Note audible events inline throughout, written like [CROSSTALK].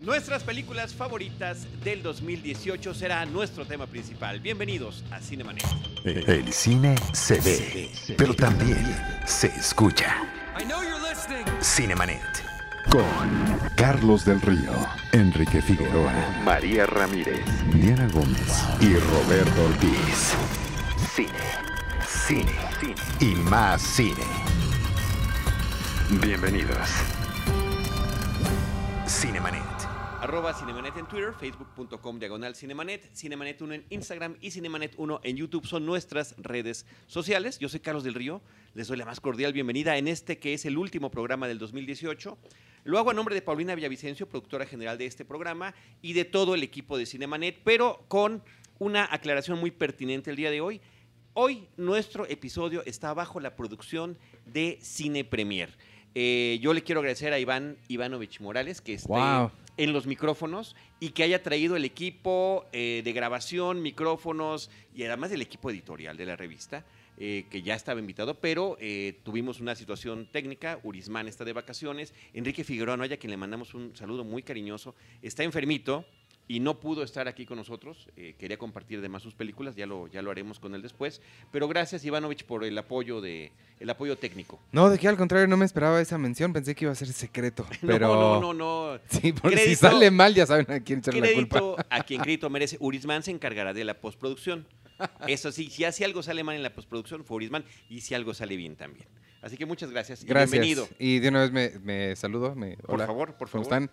Nuestras películas favoritas del 2018 será nuestro tema principal. Bienvenidos a Cinemanet. El cine se ve, pero también se escucha. Cinemanet. Con Carlos del Río, Enrique Figueroa, María Ramírez, Diana Gómez y Roberto Ortiz. Cine, cine, cine y más cine. Bienvenidos. Cinemanet. Arroba Cinemanet en Twitter, facebook.com diagonal Cinemanet, Cinemanet 1 en Instagram y Cinemanet 1 en YouTube son nuestras redes sociales. Yo soy Carlos del Río, les doy la más cordial bienvenida en este que es el último programa del 2018. Lo hago a nombre de Paulina Villavicencio, productora general de este programa, y de todo el equipo de Cinemanet, pero con una aclaración muy pertinente el día de hoy. Hoy nuestro episodio está bajo la producción de Cine Premier. Eh, yo le quiero agradecer a Iván Ivanovich Morales que esté Wow. en los micrófonos y que haya traído el equipo eh, de grabación, micrófonos y además el equipo editorial de la revista, eh, que ya estaba invitado, pero eh, tuvimos una situación técnica. Urismán está de vacaciones. Enrique Figueroa Noya, a quien le mandamos un saludo muy cariñoso, está enfermito y no pudo estar aquí con nosotros. Eh, quería compartir además sus películas, ya lo, ya lo haremos con él después. Pero gracias, Ivanovich, por el apoyo, de, el apoyo técnico. No, de que al contrario, no me esperaba esa mención. Pensé que iba a ser secreto. [LAUGHS] Pero. No, no, no, no. Sí, porque si sale mal, ya saben a quién echarle la culpa. a quien crédito merece. Urismán se encargará de la postproducción. Eso sí, si así algo sale mal en la postproducción, fue Urismán, y si algo sale bien también. Así que muchas gracias. y bienvenido. Y de una vez me, me saludo. Me, Por hola, favor, por ¿Cómo favor. están?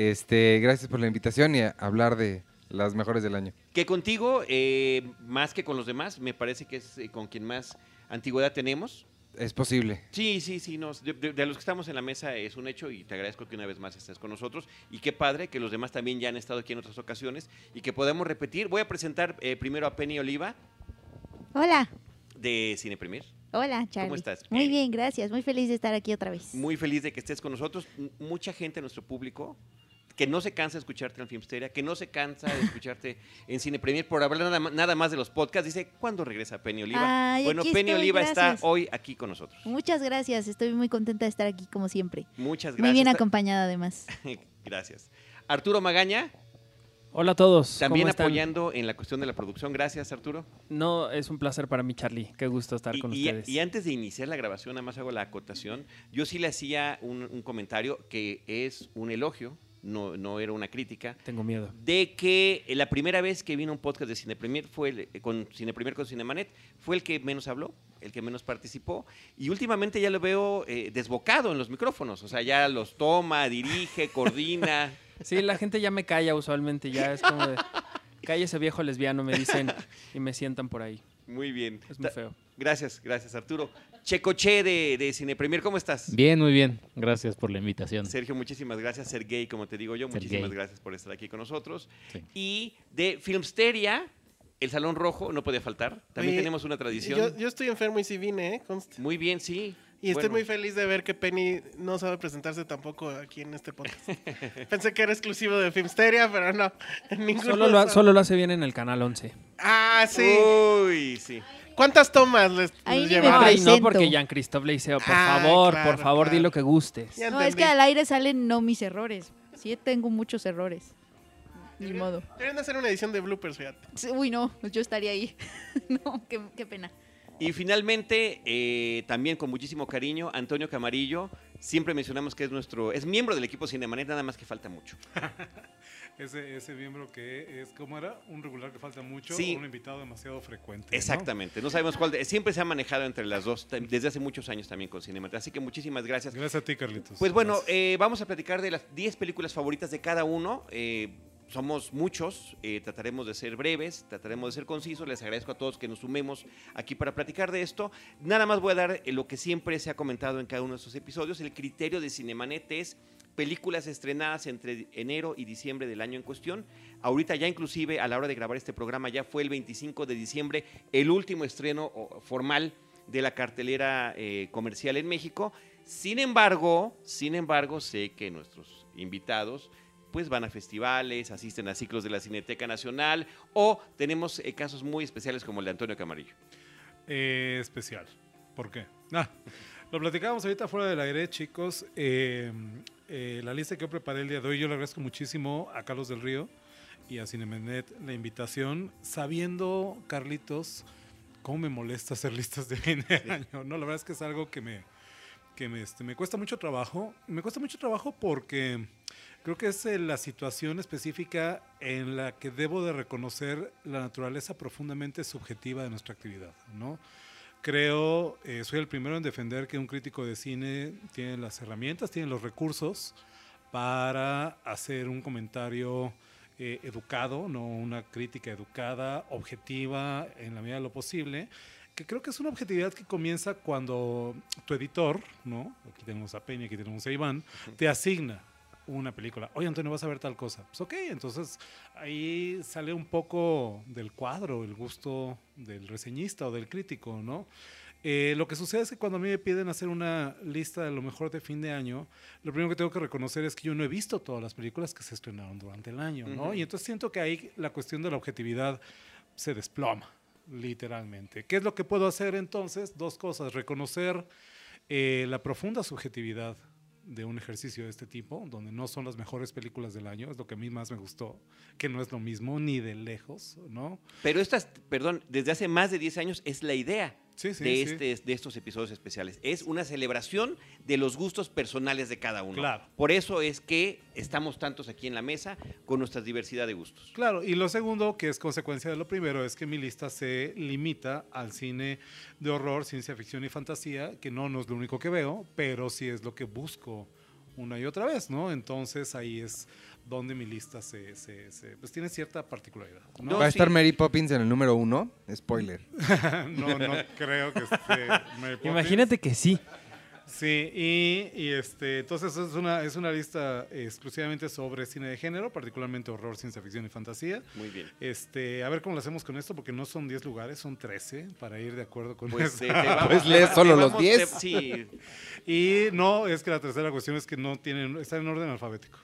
Este, gracias por la invitación y a hablar de las mejores del año. Que contigo, eh, más que con los demás, me parece que es eh, con quien más antigüedad tenemos. Es posible. Sí, sí, sí, nos, de, de- de los que estamos en la mesa es un hecho y te agradezco que una vez más estés con nosotros. Y qué padre que los demás también ya han estado aquí en otras ocasiones y que podamos repetir. Voy a presentar eh, primero a Penny Oliva Hola, de Cine Premier. hola Charlie. ¿Cómo estás? Muy Bien. gracias. Muy feliz de estar aquí otra vez. Muy feliz de que estés con nosotros. M- Mucha gente de nuestro público que no se cansa de escucharte en Filmsteria, que no se cansa de escucharte en Cine Premier por hablar nada, nada más de los podcasts. Dice, ¿cuándo regresa Penny Oliva? Ay, bueno, Penny estoy, Oliva está hoy aquí con nosotros. Muchas gracias, estoy muy contenta de estar aquí como siempre. Muchas gracias. Muy bien acompañada además. [LAUGHS] Gracias. Arturo Magaña, Hola a todos. también ¿cómo están? apoyando en la cuestión de la producción. Gracias, Arturo. No, es un placer para mí, Charlie. Qué gusto estar Y, con y- ustedes. y antes de iniciar la grabación, nada más hago la acotación. Yo sí le hacía un, un comentario que es un elogio, no, no era una crítica. Tengo miedo. de que la primera vez que vino un podcast de Cine Premier fue el, eh, con Cine Premier con Cinemanet, fue el que menos habló, el que menos participó, y últimamente ya lo veo eh, desbocado en los micrófonos, o sea, ya los toma, dirige, [LAUGHS] coordina. Sí, la gente ya me calla usualmente. Ya es como de. Cállese viejo lesbiano, me dicen. Y me sientan por ahí. Muy bien. Es muy feo. Gracias, gracias Arturo. Checoche de, de Cine Premier, ¿cómo estás? Bien, muy bien. Gracias por la invitación. Sergio, muchísimas gracias. Sergey, como te digo yo, Sergey. muchísimas gracias por estar aquí con nosotros. Sí. Y de Filmsteria, el Salón Rojo, no podía faltar. También Oye, tenemos una tradición. Yo, yo estoy enfermo y sí vine, ¿eh? Conste. Muy bien, sí. Y estoy muy feliz de ver que Penny no sabe presentarse tampoco aquí en este podcast. [LAUGHS] Pensé que era exclusivo de Filmsteria, pero no. En Solo lo, solo lo hace bien en el canal 11. Ah, sí. Uy, sí. ¿Cuántas tomas les, Ahí les? Ay, no, presento. porque Jean-Christophe le dice, por Ah, favor, claro, por favor, di claro. lo que gustes. Ya No, es que al aire salen no mis errores. Sí, tengo muchos errores. Ni modo. Deberían hacer una edición de bloopers, fíjate. Uy, no, pues yo estaría ahí. [LAUGHS] no, qué, qué pena. Y finalmente, eh, también con muchísimo cariño, Antonio Camarillo. Siempre mencionamos que es nuestro, es miembro del equipo Cinemanet, nada más que falta mucho. [LAUGHS] Ese, ese miembro que es, ¿cómo era? Un regular que falta mucho, Sí. o un invitado demasiado frecuente. Exactamente, no sabemos cuál, de- siempre se ha manejado entre las dos, desde hace muchos años también con Cinemanet. Así que muchísimas gracias. Gracias a ti, Carlitos. Pues bueno, eh, vamos a platicar de las 10 películas favoritas de cada uno. Eh, somos muchos, eh, trataremos de ser breves, trataremos de ser concisos. Les agradezco a todos que nos sumemos aquí para platicar de esto. Nada más voy a dar eh, lo que siempre se ha comentado en cada uno de estos episodios. El criterio de Cinemanet es películas estrenadas entre enero y diciembre del año en cuestión. Ahorita ya inclusive a la hora de grabar este programa ya fue el 25 de diciembre el último estreno formal de la cartelera eh, comercial en México. Sin embargo, sin embargo, sé que nuestros invitados pues van a festivales, asisten a ciclos de la Cineteca Nacional o tenemos eh, casos muy especiales como el de Antonio Camarillo. Eh, especial. ¿Por qué? Ah, lo platicábamos ahorita fuera del aire, chicos. Eh, eh, la lista que yo preparé el día de hoy, yo le agradezco muchísimo a Carlos del Río y a Cinemenet la invitación, sabiendo, Carlitos, cómo me molesta hacer listas de fin de año. No, la verdad es que es algo que me, que me, este, me cuesta mucho trabajo. Me cuesta mucho trabajo porque creo que es eh, la situación específica en la que debo de reconocer la naturaleza profundamente subjetiva de nuestra actividad, ¿no? Creo, eh, soy el primero en defender que un crítico de cine tiene las herramientas, tiene los recursos para hacer un comentario eh, educado, no una crítica educada, objetiva en la medida de lo posible, que creo que es una objetividad que comienza cuando tu editor, ¿no? Aquí tenemos a Peña, aquí tenemos a Iván, te asigna una película. Oye, Antonio, vas a ver tal cosa. Pues ok, entonces ahí sale un poco del cuadro el gusto del reseñista o del crítico, ¿no? Eh, lo que sucede es que cuando a mí me piden hacer una lista de lo mejor de fin de año, lo primero que tengo que reconocer es que yo no he visto todas las películas que se estrenaron durante el año, ¿no? Y entonces siento que ahí la cuestión de la objetividad se desploma, literalmente. ¿Qué es lo que puedo hacer entonces? Dos cosas. Reconocer eh, la profunda subjetividad de un ejercicio de este tipo, donde no son las mejores películas del año, es lo que a mí más me gustó, que no es lo mismo ni de lejos, ¿no? Pero estas, perdón, desde hace más de 10 años es la idea Sí, sí, de, este, de estos episodios especiales. Es una celebración de los gustos personales de cada uno. Claro. Por eso es que estamos tantos aquí en la mesa con nuestra diversidad de gustos. Claro, y lo segundo, que es consecuencia de lo primero, es que mi lista se limita al cine de horror, ciencia ficción y fantasía, que no, no es lo único que veo, pero sí es lo que busco una y otra vez, ¿no? Entonces ahí es donde mi lista se, se- se- pues tiene cierta particularidad. ¿no? Va a estar Mary Poppins en el número uno. Spoiler. [LAUGHS] no, no creo que esté Mary Poppins. Imagínate que sí. Sí, y, y, este, entonces es una, es una lista exclusivamente sobre cine de género, particularmente horror, ciencia ficción y fantasía. Muy bien. Este, a ver cómo lo hacemos con esto, porque no son 10 lugares, son 13, para ir de acuerdo con Pues, eso. te vamos- [LAUGHS] Pues lee te solo los vamos- 10. te- sí. [LAUGHS] Y no, es que la tercera cuestión es que no tienen, está en orden alfabético.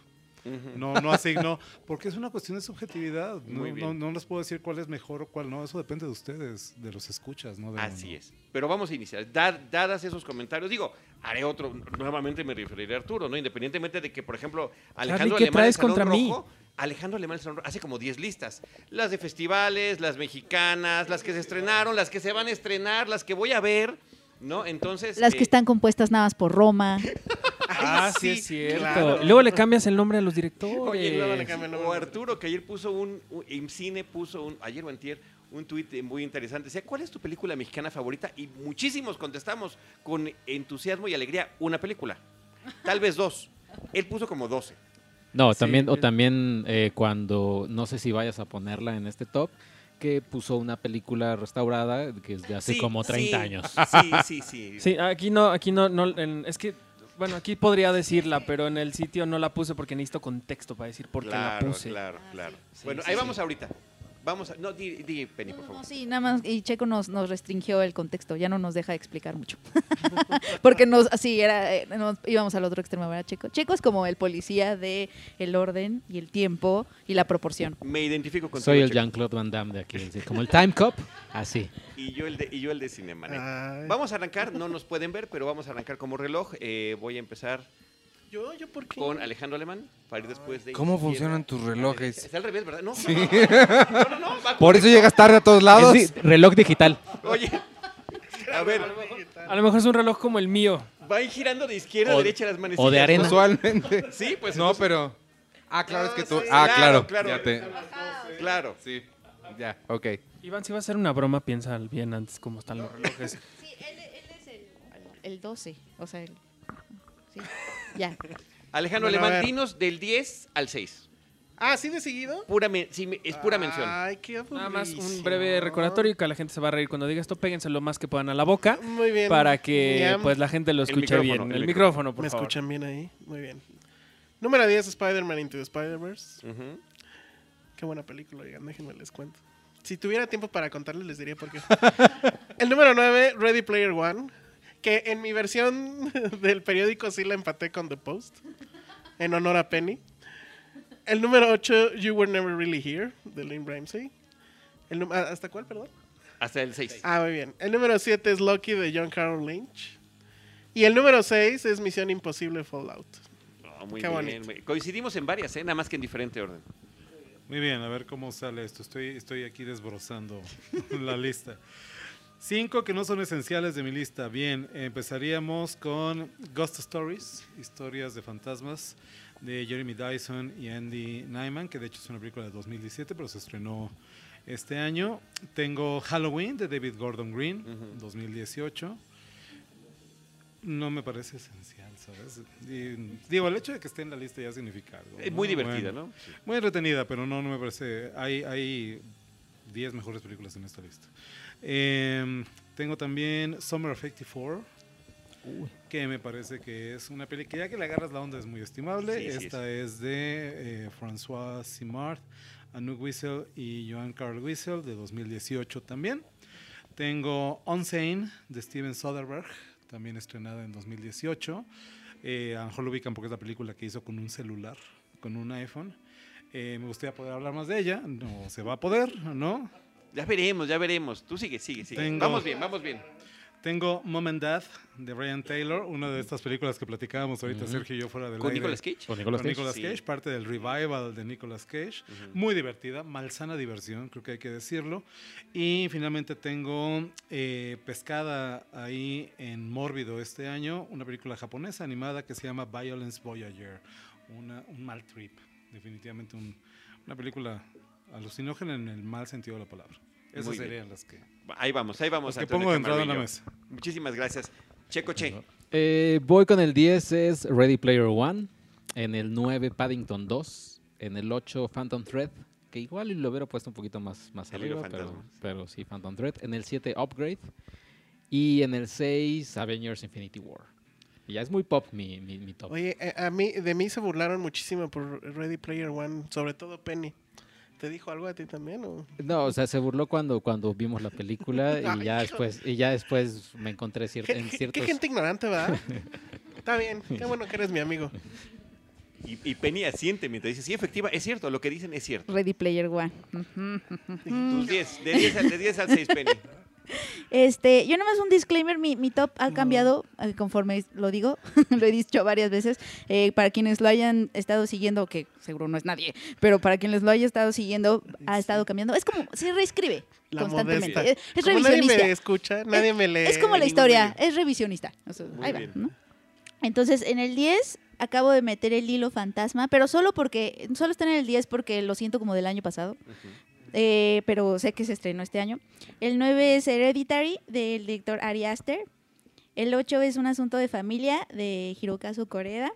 No, no asigno, porque es una cuestión de subjetividad. No, Muy bien. no, no les puedo decir cuál es mejor o cuál no, eso depende de ustedes, de los escuchas, ¿no? De Así uno. es. Pero vamos a iniciar. Dar- dadas esos comentarios, digo, haré otro. Nuevamente me referiré a Arturo, ¿no? Independientemente de que, por ejemplo, Alejandro ¿qué Alemán contra mí? Rojo, Alejandro Alemán del Salón Rojo hace como 10 listas. Las de festivales, las mexicanas, las que se estrenaron, las que se van a estrenar, las que voy a ver, ¿no? Entonces. Las eh, que están compuestas nada más por Roma. [LAUGHS] Ah, sí, sí, es cierto. claro. Luego le cambias el nombre a los directores. Oye, luego le cambia el nombre. o Arturo, que ayer puso un, un- en cine puso un, ayer o antier, un tuit eh, muy interesante. Decía, ¿cuál es tu película mexicana favorita? Y muchísimos contestamos con entusiasmo y alegría, una película. Tal vez dos. Él puso como 12. No, Sí, también, o también eh, cuando, no sé si vayas a ponerla en este top, que puso una película restaurada que es de hace Sí, como 30 sí, años. Sí, sí, sí. [LAUGHS] Sí, aquí no, aquí no, no en- es que, bueno, aquí podría decirla, pero en el sitio no la puse porque necesito contexto para decir por qué la claro, puse. claro, claro. Sí, bueno, sí, ahí sí. vamos ahorita. Vamos a, no, di, di, Penny, por favor. no, sí, nada más. Y Checo nos, nos restringió el contexto, ya no nos deja explicar mucho. [LAUGHS] Porque nos, así era, eh, nos íbamos al otro extremo, ¿verdad, Checo? Checo es como el policía de el orden y el tiempo y la proporción. Me identifico con Soy el Jean-Claude Van Damme de aquí, así, como el Time Cop, así. Y yo el de, y yo el de Cinemanet. Vamos a arrancar, no nos pueden ver, pero vamos a arrancar como reloj. Eh, voy a empezar Yo, yo, ¿por qué? con Alejandro Alemán para ir después de. ¿Cómo izquierda funcionan tus a relojes? Está al revés, ¿verdad? No, no, no, no, no, va Por eso llegas tarde a todos lados. Es reloj digital. Oye, a ver, A lo mejor es un reloj como el mío. va a ir girando de izquierda a O- derecha las manecillas. o de arena. Usualmente. Sí, pues No, entonces- pero. Ah, claro, es que tú. sí, Ah, claro, claro. claro. Ya te. Claro. Sí. Ya, ok. Iván, si va a hacer una broma, piensa bien antes cómo están los relojes. Sí, él, es el, el 12, o sea, el, sí, ya. Alejandro Bueno, dinos del 10 al 6. Ah, ¿sí de seguido? Pura men- sí, me- es pura mención. Ay, qué Nada más un breve recordatorio que la gente se va a reír cuando diga esto. Péguense lo más que puedan a la boca Muy bien. para que pues la gente lo escuche bien. el El, micrófono, por ¿Me favor. escuchan bien ahí? Muy bien. Número 10, Spider-Man Into the Spider-Verse. Qué buena película, oigan, déjenme les cuento. Si tuviera tiempo para contarles, les diría por qué. [LAUGHS] El número 9, Ready Player One. Que en mi versión [LAUGHS] del periódico sí la empaté con The Post. En honor a Penny. El número 8, You Were Never Really Here, de Lynn Ramsey. El ah, ¿Hasta cuál, perdón? Hasta el 6. Ah, muy bien. El número 7 es Lucky de John Carroll Lynch. Y el número 6 es Misión Imposible Fallout. muy Qué bien. bonito. muy- Coincidimos en varias, ¿eh? nada más que en diferente orden. Muy bien, a ver cómo sale esto. Estoy, estoy aquí desbrozando [LAUGHS] la lista. Cinco que no son esenciales de mi lista. Bien, empezaríamos con Ghost Stories, historias de fantasmas, de Jeremy Dyson y Andy Nyman, que de hecho es una película de 2017, pero se estrenó este año. Tengo Halloween, de David Gordon Green, 2018. No me parece esencial, ¿sabes? Y, digo, el hecho de que esté en la lista ya significa algo. Es ¿no? muy divertida, Bueno. ¿no? Sí. Muy entretenida, pero no, no me parece. Hay, hay 10 mejores películas en esta lista. Em, tengo también Summer of 84, que me parece que es una película que ya que le agarras la onda es muy estimable. Sí, sí, Esta es de eh, François Simard, Anouk Wiesel y Joan Carl Wiesel de 2018 también. Tengo Unsane de Steven Soderbergh, también estrenada en 2018. Eh, a lo mejor lo ubican porque es la película que hizo con un celular, con un iPhone. Eh, me gustaría poder hablar más de ella. No se va a poder, ¿no? Ya veremos, ya veremos. Tú sigue, sigue, sigue. Tengo- Vamos bien, vamos bien. Tengo Mom and Dad de Brian Taylor, una de estas películas que platicábamos ahorita Ujú. Sergio y yo fuera del ¿Con aire. Nicolas Cage? Con Nicolas Con Cage. Nicolas Sí. Cage, parte del revival de Nicolas Cage. Muy divertida, malsana diversión, creo que hay que decirlo. Y finalmente tengo eh, pescada ahí en Mórbido este año, una película japonesa animada que se llama Violence Voyager. Una- un mal trip, definitivamente un- una película alucinógena en el mal sentido de la palabra. Esas Muy bien. serían las que, Ahí vamos, ahí vamos. las que pongo de entrada en la mesa. Muchísimas gracias. Checo Che. Eh, voy con el 10 es Ready Player One. En el 9 Paddington 2. En el 8 Phantom Thread. Que igual lo hubiera puesto un poquito más, más El arriba, pero, pero sí, Phantom Thread. En el 7 Upgrade. Y en el 6 Avengers Infinity War. Y ya es muy pop mi, mi, mi top. Oye, eh, a mí, de mí se burlaron muchísimo por Ready Player One, sobre todo Penny. ¿Te dijo algo a ti también? O? No, o sea, se burló cuando, cuando vimos la película [LAUGHS] y Ay, ya después, y ya después me encontré cier- ¿Qué, en ciertos... qué gente ignorante, ¿verdad? [LAUGHS] Está bien, qué bueno que eres mi amigo. Y, y Penny asiente mientras dice, sí, efectiva, es cierto, lo que dicen es cierto. Ready Player One. Tus 10, de 10 al, de 10 al 6, Penny. Este, yo nomás un disclaimer, mi, mi top ha cambiado eh, conforme lo digo, [LAUGHS] lo he dicho varias veces. Eh, para quienes lo hayan estado siguiendo, que seguro no es nadie, pero para quienes lo hayan estado siguiendo, ha estado cambiando. Es como, se reescribe La constantemente. modesta. Es, Como nadie revisionista. me escucha, nadie me lee. Es como la historia, es revisionista. O sea, Muy ahí va. Entonces, en el 10 acabo de meter el hilo fantasma, pero solo porque, solo está en el 10 porque lo siento como del año pasado. Eh, pero sé que se estrenó este año. El 9 es Hereditary, del director Ari Aster. El 8 es Un asunto de familia, de Hirokazu Koreda.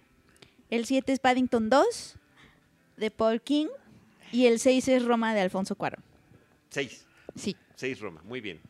El 7 es Paddington 2, de Paul King. Y el 6 es Roma, de Alfonso Cuarón. 6, Sí. 6 Roma, muy bien.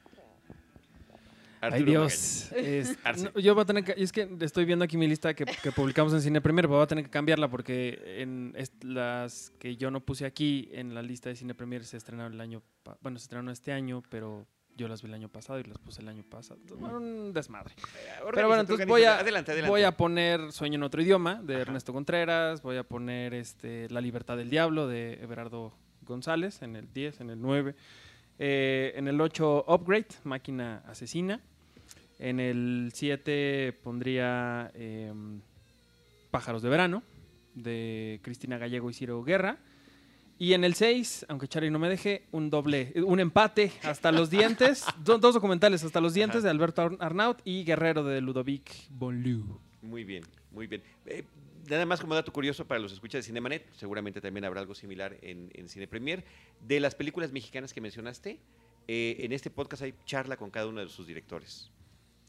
Ay Arturo Dios. Es- [LAUGHS] no, yo voy a tener que, es que estoy viendo aquí mi lista que, que publicamos en Cine Premier, pero voy a tener que cambiarla porque en las que yo no puse aquí en la lista de Cine Premier se estrenaron el año, bueno, se estrenaron este año, pero yo las vi el año pasado y las puse el año pasado. Bueno, un desmadre. Organiza, Pero bueno, entonces voy a, Adelante, adelante. voy a poner Sueño en otro idioma de Ajá. Ernesto Contreras, voy a poner este, La libertad del diablo de Everardo González en el 10, en el 9. Eh, en el 8, Upgrade, Máquina Asesina. En el 7 pondría em, Pájaros de Verano de Cristina Gallego y Ciro Guerra. Y en el 6, aunque Charlie no me deje, un doble, un empate hasta los dientes, [LAUGHS] do- dos documentales hasta los dientes Ajá. de Alberto Ar- Arnaut y Guerrero de Ludovic Bonlieu. Muy bien, muy bien. Eh, nada más como dato curioso para los escuchas de Cinemanet, seguramente también habrá algo similar en, en Cine Premier. De las películas mexicanas que mencionaste, eh, en este podcast hay charla con cada uno de sus directores.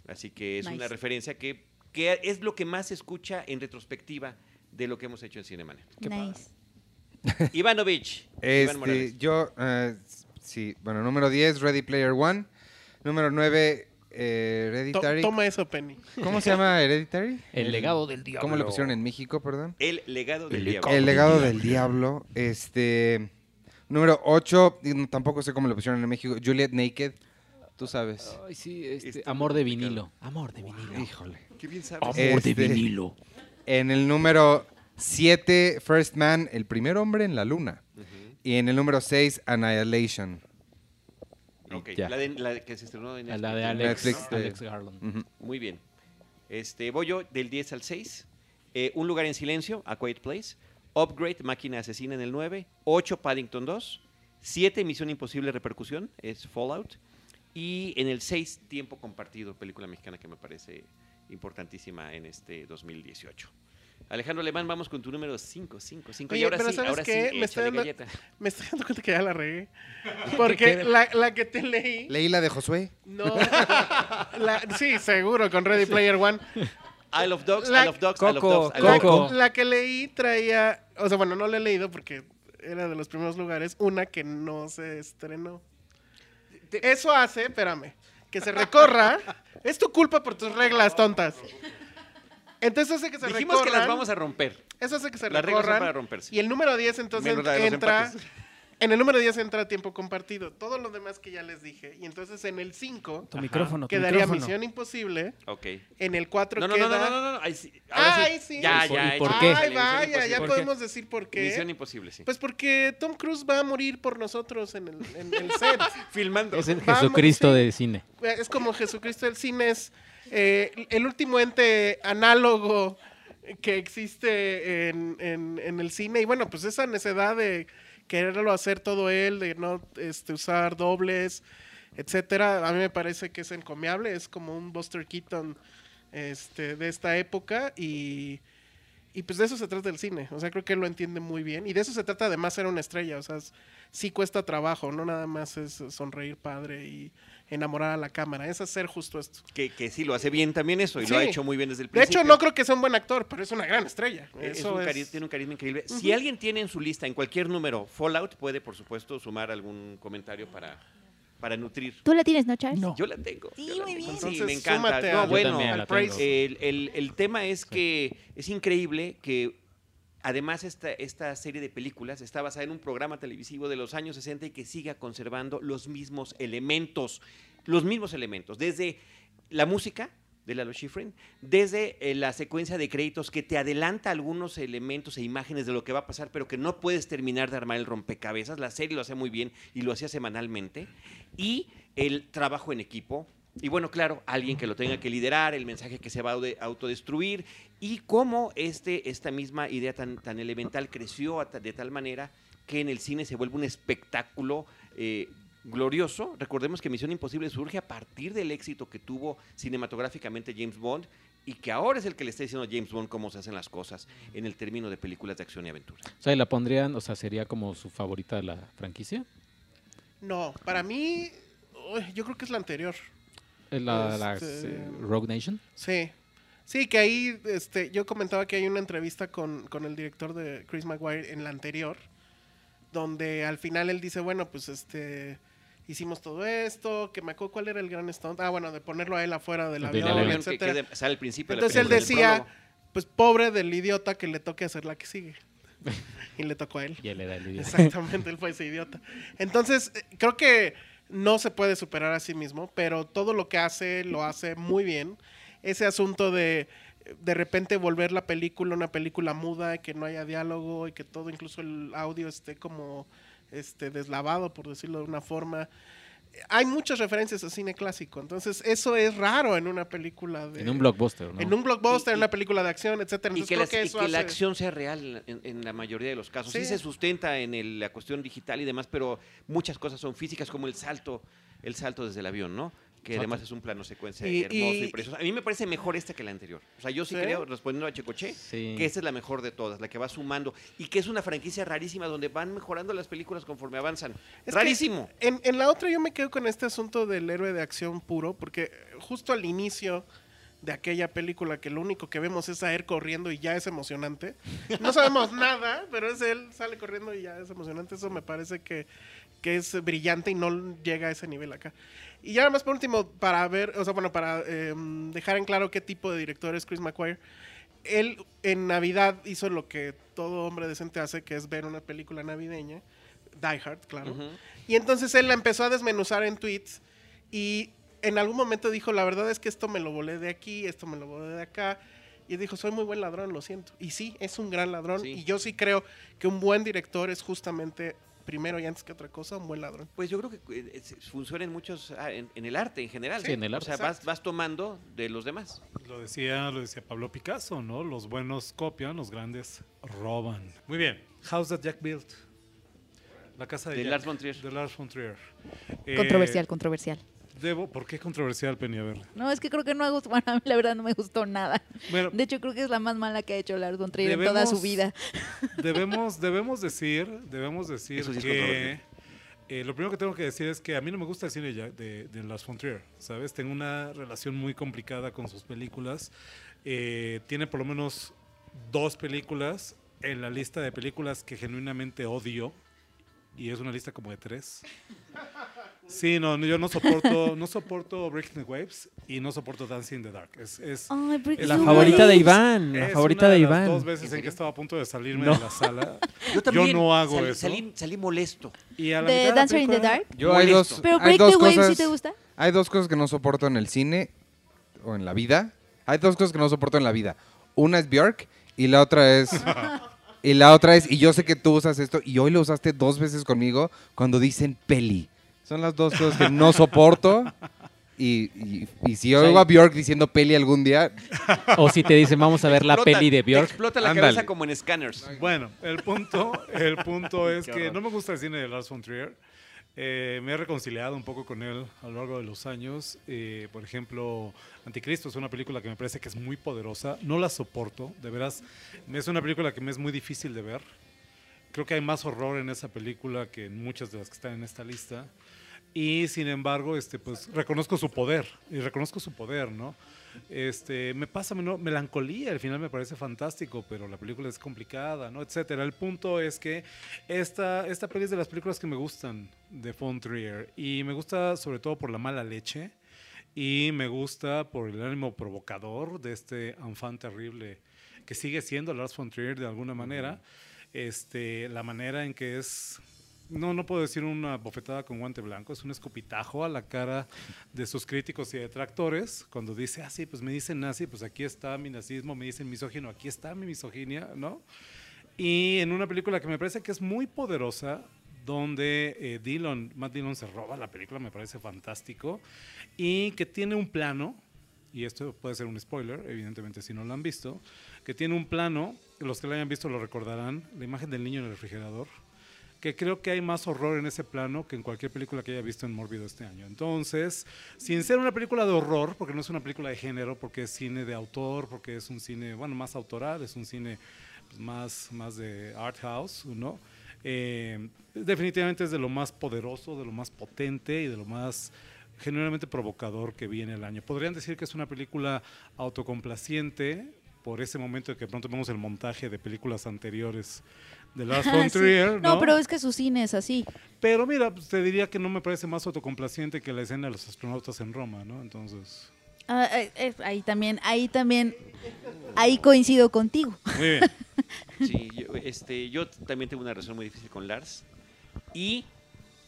Así que es Nice. una referencia que, que es lo que más se escucha en retrospectiva de lo que hemos hecho en Cinemanet. nice. [LAUGHS] Ivanovich. Este, yo, eh, sí, bueno, número 10, Ready Player One. Número 9, eh, Hereditary. toma eso, Penny. ¿Cómo se llama Hereditary? El legado del diablo. ¿Cómo lo pusieron en México, perdón? El legado del El diablo. El legado del diablo. Este. Número 8, tampoco sé cómo lo pusieron en México. Juliet Naked. Tú sabes. Ay, sí, este, amor de vinilo. Amor de vinilo. Híjole. Qué bien sabes. Amor de Este, vinilo. En el número 7, First Man, el primer hombre en la luna. Ujú. Y en el número 6, Annihilation. Ok, ya. la, de- la de- que se estrenó en La de Netflix, Alex, Netflix, Alex de- Garland. Ujú. Muy bien. Este, voy yo del 10 al 6. Eh, un lugar en silencio, A Quiet Place. Upgrade, Máquina Asesina en el 9. 8, Paddington 2. 7, Misión Imposible Repercusión, es Fallout. Y en el 6, Tiempo Compartido, película mexicana que me parece importantísima en este 2018. Alejandro Alemán, vamos con tu número 5, 5, 5. Y Oye, ahora pero sí, ¿sabes ahora qué? sí, Me estoy dando-. [LAUGHS] Me estoy dando cuenta que ya la regué. [LAUGHS] Porque la, la que te leí. Leí la de Josué. No. la- sí, seguro, con Ready Player One. Isle of Dogs, La- Isle of Dogs, Isle of Coco, Dogs, Isle La, of Coco. Dogs. la que leí traía. O sea, bueno, no la he leído porque era de los primeros lugares. Una que no se estrenó. Eso hace, espérame, que se recorra. [LAUGHS] es tu culpa por tus reglas tontas. Entonces hace que se Dijimos recorran. que las vamos a romper. Eso hace que se Las reglas son recorran. para romperse. Y el número 10 entonces entra... empates. En el número 10 entra tiempo compartido. Todo lo demás que ya les dije. Y entonces en el 5 Tu micrófono, tu quedaría micrófono. Misión Imposible. Ok. En el 4 No, no, queda... no, no, no, no, no. Ahí sí. Ahora Ay, sí. Ya, ¿Y por- ya. y por échale, qué? Ay, Misión vaya, ya Imposible. ¿Por qué? podemos decir por qué. Misión Imposible, sí. Pues porque Tom Cruise va a morir por nosotros en el, en el [LAUGHS] set. filmando. Es el Vamos, Jesucristo sí. de cine. es como Jesucristo del cine es eh, el último ente análogo que existe en, en- en el cine y bueno pues esa necesidad de quererlo hacer todo él de no este, usar dobles etcétera a mí me parece que es encomiable es como un Buster Keaton este, de esta época y y pues de eso se trata el cine o sea creo que él lo entiende muy bien y de eso se trata además ser una estrella o sea sí cuesta trabajo no nada más es sonreír padre y enamorar a la cámara es hacer justo esto Que, que sí lo hace bien también eso y Sí. lo ha hecho muy bien desde el de principio. hecho no creo que sea un buen actor pero es una gran estrella Es eso un es, tiene un carisma increíble. Si alguien tiene en su lista, en cualquier número, Fallout, puede, por supuesto, sumar algún comentario para, para nutrir. ¿Tú la tienes, no, Charles? No. Yo la tengo. Sí, muy tengo. bien. Sí, Entonces, me encanta. súmate No, bueno, también al la praise. tengo. el, el- el tema es que es increíble que además esta, serie de películas está basada en un programa televisivo de los años 60 y que siga conservando los mismos elementos, los mismos elementos, desde la música de Lalo Schifrin, desde eh, la secuencia de créditos que te adelanta algunos elementos e imágenes de lo que va a pasar, pero que no puedes terminar de armar el rompecabezas. La serie lo hacía muy bien y lo hacía semanalmente. Y el trabajo en equipo. Y bueno, claro, alguien que lo tenga que liderar, el mensaje que se va a autodestruir y cómo este, esta misma idea tan, tan elemental creció de tal manera que en el cine se vuelve un espectáculo eh, glorioso. Recordemos que Misión Imposible surge a partir del éxito que tuvo cinematográficamente James Bond y que ahora es el que le está diciendo a James Bond cómo se hacen las cosas en el término de películas de acción y aventura. O sea, ¿y la pondrían, o sea, sería como su favorita de la franquicia? no para mí yo creo que es la anterior La, la- Este- eh, Rogue Nation. Sí. Sí, que ahí este, yo comentaba que hay una entrevista con, con el director de Chris Maguire en la anterior, donde al final él dice, bueno, pues este hicimos todo esto, que me acuerdo cuál era el gran stunt. Ah, bueno, de ponerlo a él afuera del avión, avión. Que- etcétera. que de- sale al principio de Entonces él decía, pues pobre del idiota que le toque hacer la que sigue. [LAUGHS] y le tocó a él. Y él era el idiota. Exactamente, él fue ese idiota. Entonces, eh, creo que no se puede superar a sí mismo, pero todo lo que hace lo hace muy bien. Ese asunto de de repente volver la película una película muda, que no haya diálogo y que todo, incluso el audio esté como este deslavado, por decirlo de una forma. Hay muchas referencias a cine clásico, entonces eso es raro en una película de... En un blockbuster, ¿no? En un blockbuster, Y- en una película de acción, etcétera. Y Entonces que, creo la, que y eso que la acción sea real en, en la mayoría de los casos. Sí. Sí. se sustenta en el- la cuestión digital y demás, pero muchas cosas son físicas, como el salto, el salto desde el avión, ¿no? Que además es un plano secuencia Y- hermoso y, y- precioso. A mí me parece mejor esta que la anterior. O sea, yo sí, creo, respondiendo a Checoche, Sí. que esta es la mejor de todas, la que va sumando y que es una franquicia rarísima donde van mejorando las películas conforme avanzan. Es Rarísimo. En, en la otra yo me quedo con este asunto del héroe de acción puro, porque justo al inicio de aquella película que lo único que vemos es a él corriendo y ya es emocionante. No sabemos [LAUGHS] nada, pero es él, sale corriendo y ya es emocionante. Eso me parece que, que es brillante y no llega a ese nivel acá. Y ya nada más por último, para ver, o sea, bueno, para eh, dejar en claro qué tipo de director es Chris McQuire. Él en Navidad hizo lo que todo hombre decente hace, que es ver una película navideña, Die Hard, claro. Y entonces él la empezó a desmenuzar en tweets y en algún momento dijo, la verdad es que esto me lo volé de aquí, esto me lo volé de acá. Y dijo, soy muy buen ladrón, lo siento. Y sí, es un gran ladrón. Sí. Y yo sí creo que un buen director es justamente primero y antes que otra cosa, un buen ladrón. Pues yo creo que eh, es- funciona en muchos, ah, en, en el arte en general. Sí, en el O arte. sea, vas, vas tomando de los demás. Lo decía, lo decía Pablo Picasso, ¿no? Los buenos copian, los grandes roban. Muy bien. House that Jack built. La casa de, De Jack, Lars von Trier. De Lars von Trier. Eh, Controversial, controversial. Debo, ¿Por qué controversial, Penny? A ver. No, es que creo que no me gustó. Bueno, a mí la verdad no me gustó nada. Bueno, De hecho, creo que es la más mala que ha hecho Lars von Trier en toda su vida. [LAUGHS] debemos, debemos decir, debemos decir Eso sí es que eh, lo primero que tengo que decir es que a mí no me gusta el cine de, de Lars von Trier, ¿sabes? Tengo una relación muy complicada con sus películas. Eh, tiene por lo menos dos películas en la lista de películas que genuinamente odio y es una lista como de tres. Sí, no, yo no soporto, no soporto Breaking the Waves y no soporto Dancing in the Dark. Es, es, Ay, Breaking es La favorita de. Iván, la favorita de Iván. dos veces ¿En en que estaba a punto de salirme No. de la sala. [LAUGHS] Yo también no hago salí, eso. Salí, salí molesto. Y a la ¿De Dancer in the Dark? Yo hay Molesto. dos, Pero Break the Waves, cosas, ¿sí te gusta? Hay dos cosas que no soporto en el cine o en la vida. Hay dos cosas que no soporto en la vida. Una es Björk y la otra es [LAUGHS] y la otra es y yo sé que tú usas esto y hoy lo usaste dos veces conmigo cuando dicen peli. Son las dos cosas que no soporto. Y, y- y si oigo a Björk diciendo peli algún día, O si te dicen, vamos a ver la Explota- peli de Björk. explota la Ándale. cabeza como en Scanners. Bueno, el punto, el punto [LAUGHS] es Qué que horror. no me gusta el cine de Lars von Trier. Eh, me he reconciliado un poco con él a lo largo de los años. Eh, por ejemplo, Anticristo es una película que me parece que es muy poderosa. No la soporto, de veras. Es una película que me es muy difícil de ver. Creo que hay más horror en esa película que en muchas de las que están en esta lista. Y sin embargo, este, pues reconozco su poder. Y reconozco su poder, ¿no? Este, me pasa menor- melancolía, al final me parece fantástico, pero la película es complicada, ¿no? Etcétera. El punto es que esta, esta peli es de las películas que me gustan de Von Trier. Y me gusta sobre todo por la mala leche. Y me gusta por el ánimo provocador de este enfant terrible que sigue siendo Lars von Trier de alguna manera. Este, la manera en que es no, no puedo decir una bofetada con guante blanco, es un escupitajo a la cara de sus críticos y detractores cuando dice, ah, sí, pues me dicen nazi, pues aquí está mi nazismo, me dicen misógino, aquí está mi misoginia, ¿no? Y en una película que me parece que es muy poderosa, donde eh, Dillon, Matt Dillon se roba la película, me parece fantástico, y que tiene un plano, y esto puede ser un spoiler, evidentemente si no lo han visto, que tiene un plano, los que lo hayan visto lo recordarán, la imagen del niño en el refrigerador, que creo que hay más horror en ese plano que en cualquier película que haya visto en Mórbido este año. Entonces, sin ser una película de horror, porque no es una película de género, porque es cine de autor, porque es un cine, bueno, más autoral, es un cine más, más de art house, ¿no? Eh, definitivamente es de lo más poderoso, de lo más potente y de lo más genuinamente provocador que viene el año. Podrían decir que es una película autocomplaciente por ese momento de que pronto vemos el montaje de películas anteriores de Lars Ah, von sí. Trier, No, ¿no? pero es que su cine es así. Pero mira, pues, te diría que no me parece más autocomplaciente que la escena de los astronautas en Roma, ¿no? Entonces, Ah, eh, eh, ahí también, ahí también, ahí coincido contigo. muy bien. [LAUGHS] Sí, yo, este, yo también tengo una relación muy difícil con Lars. Y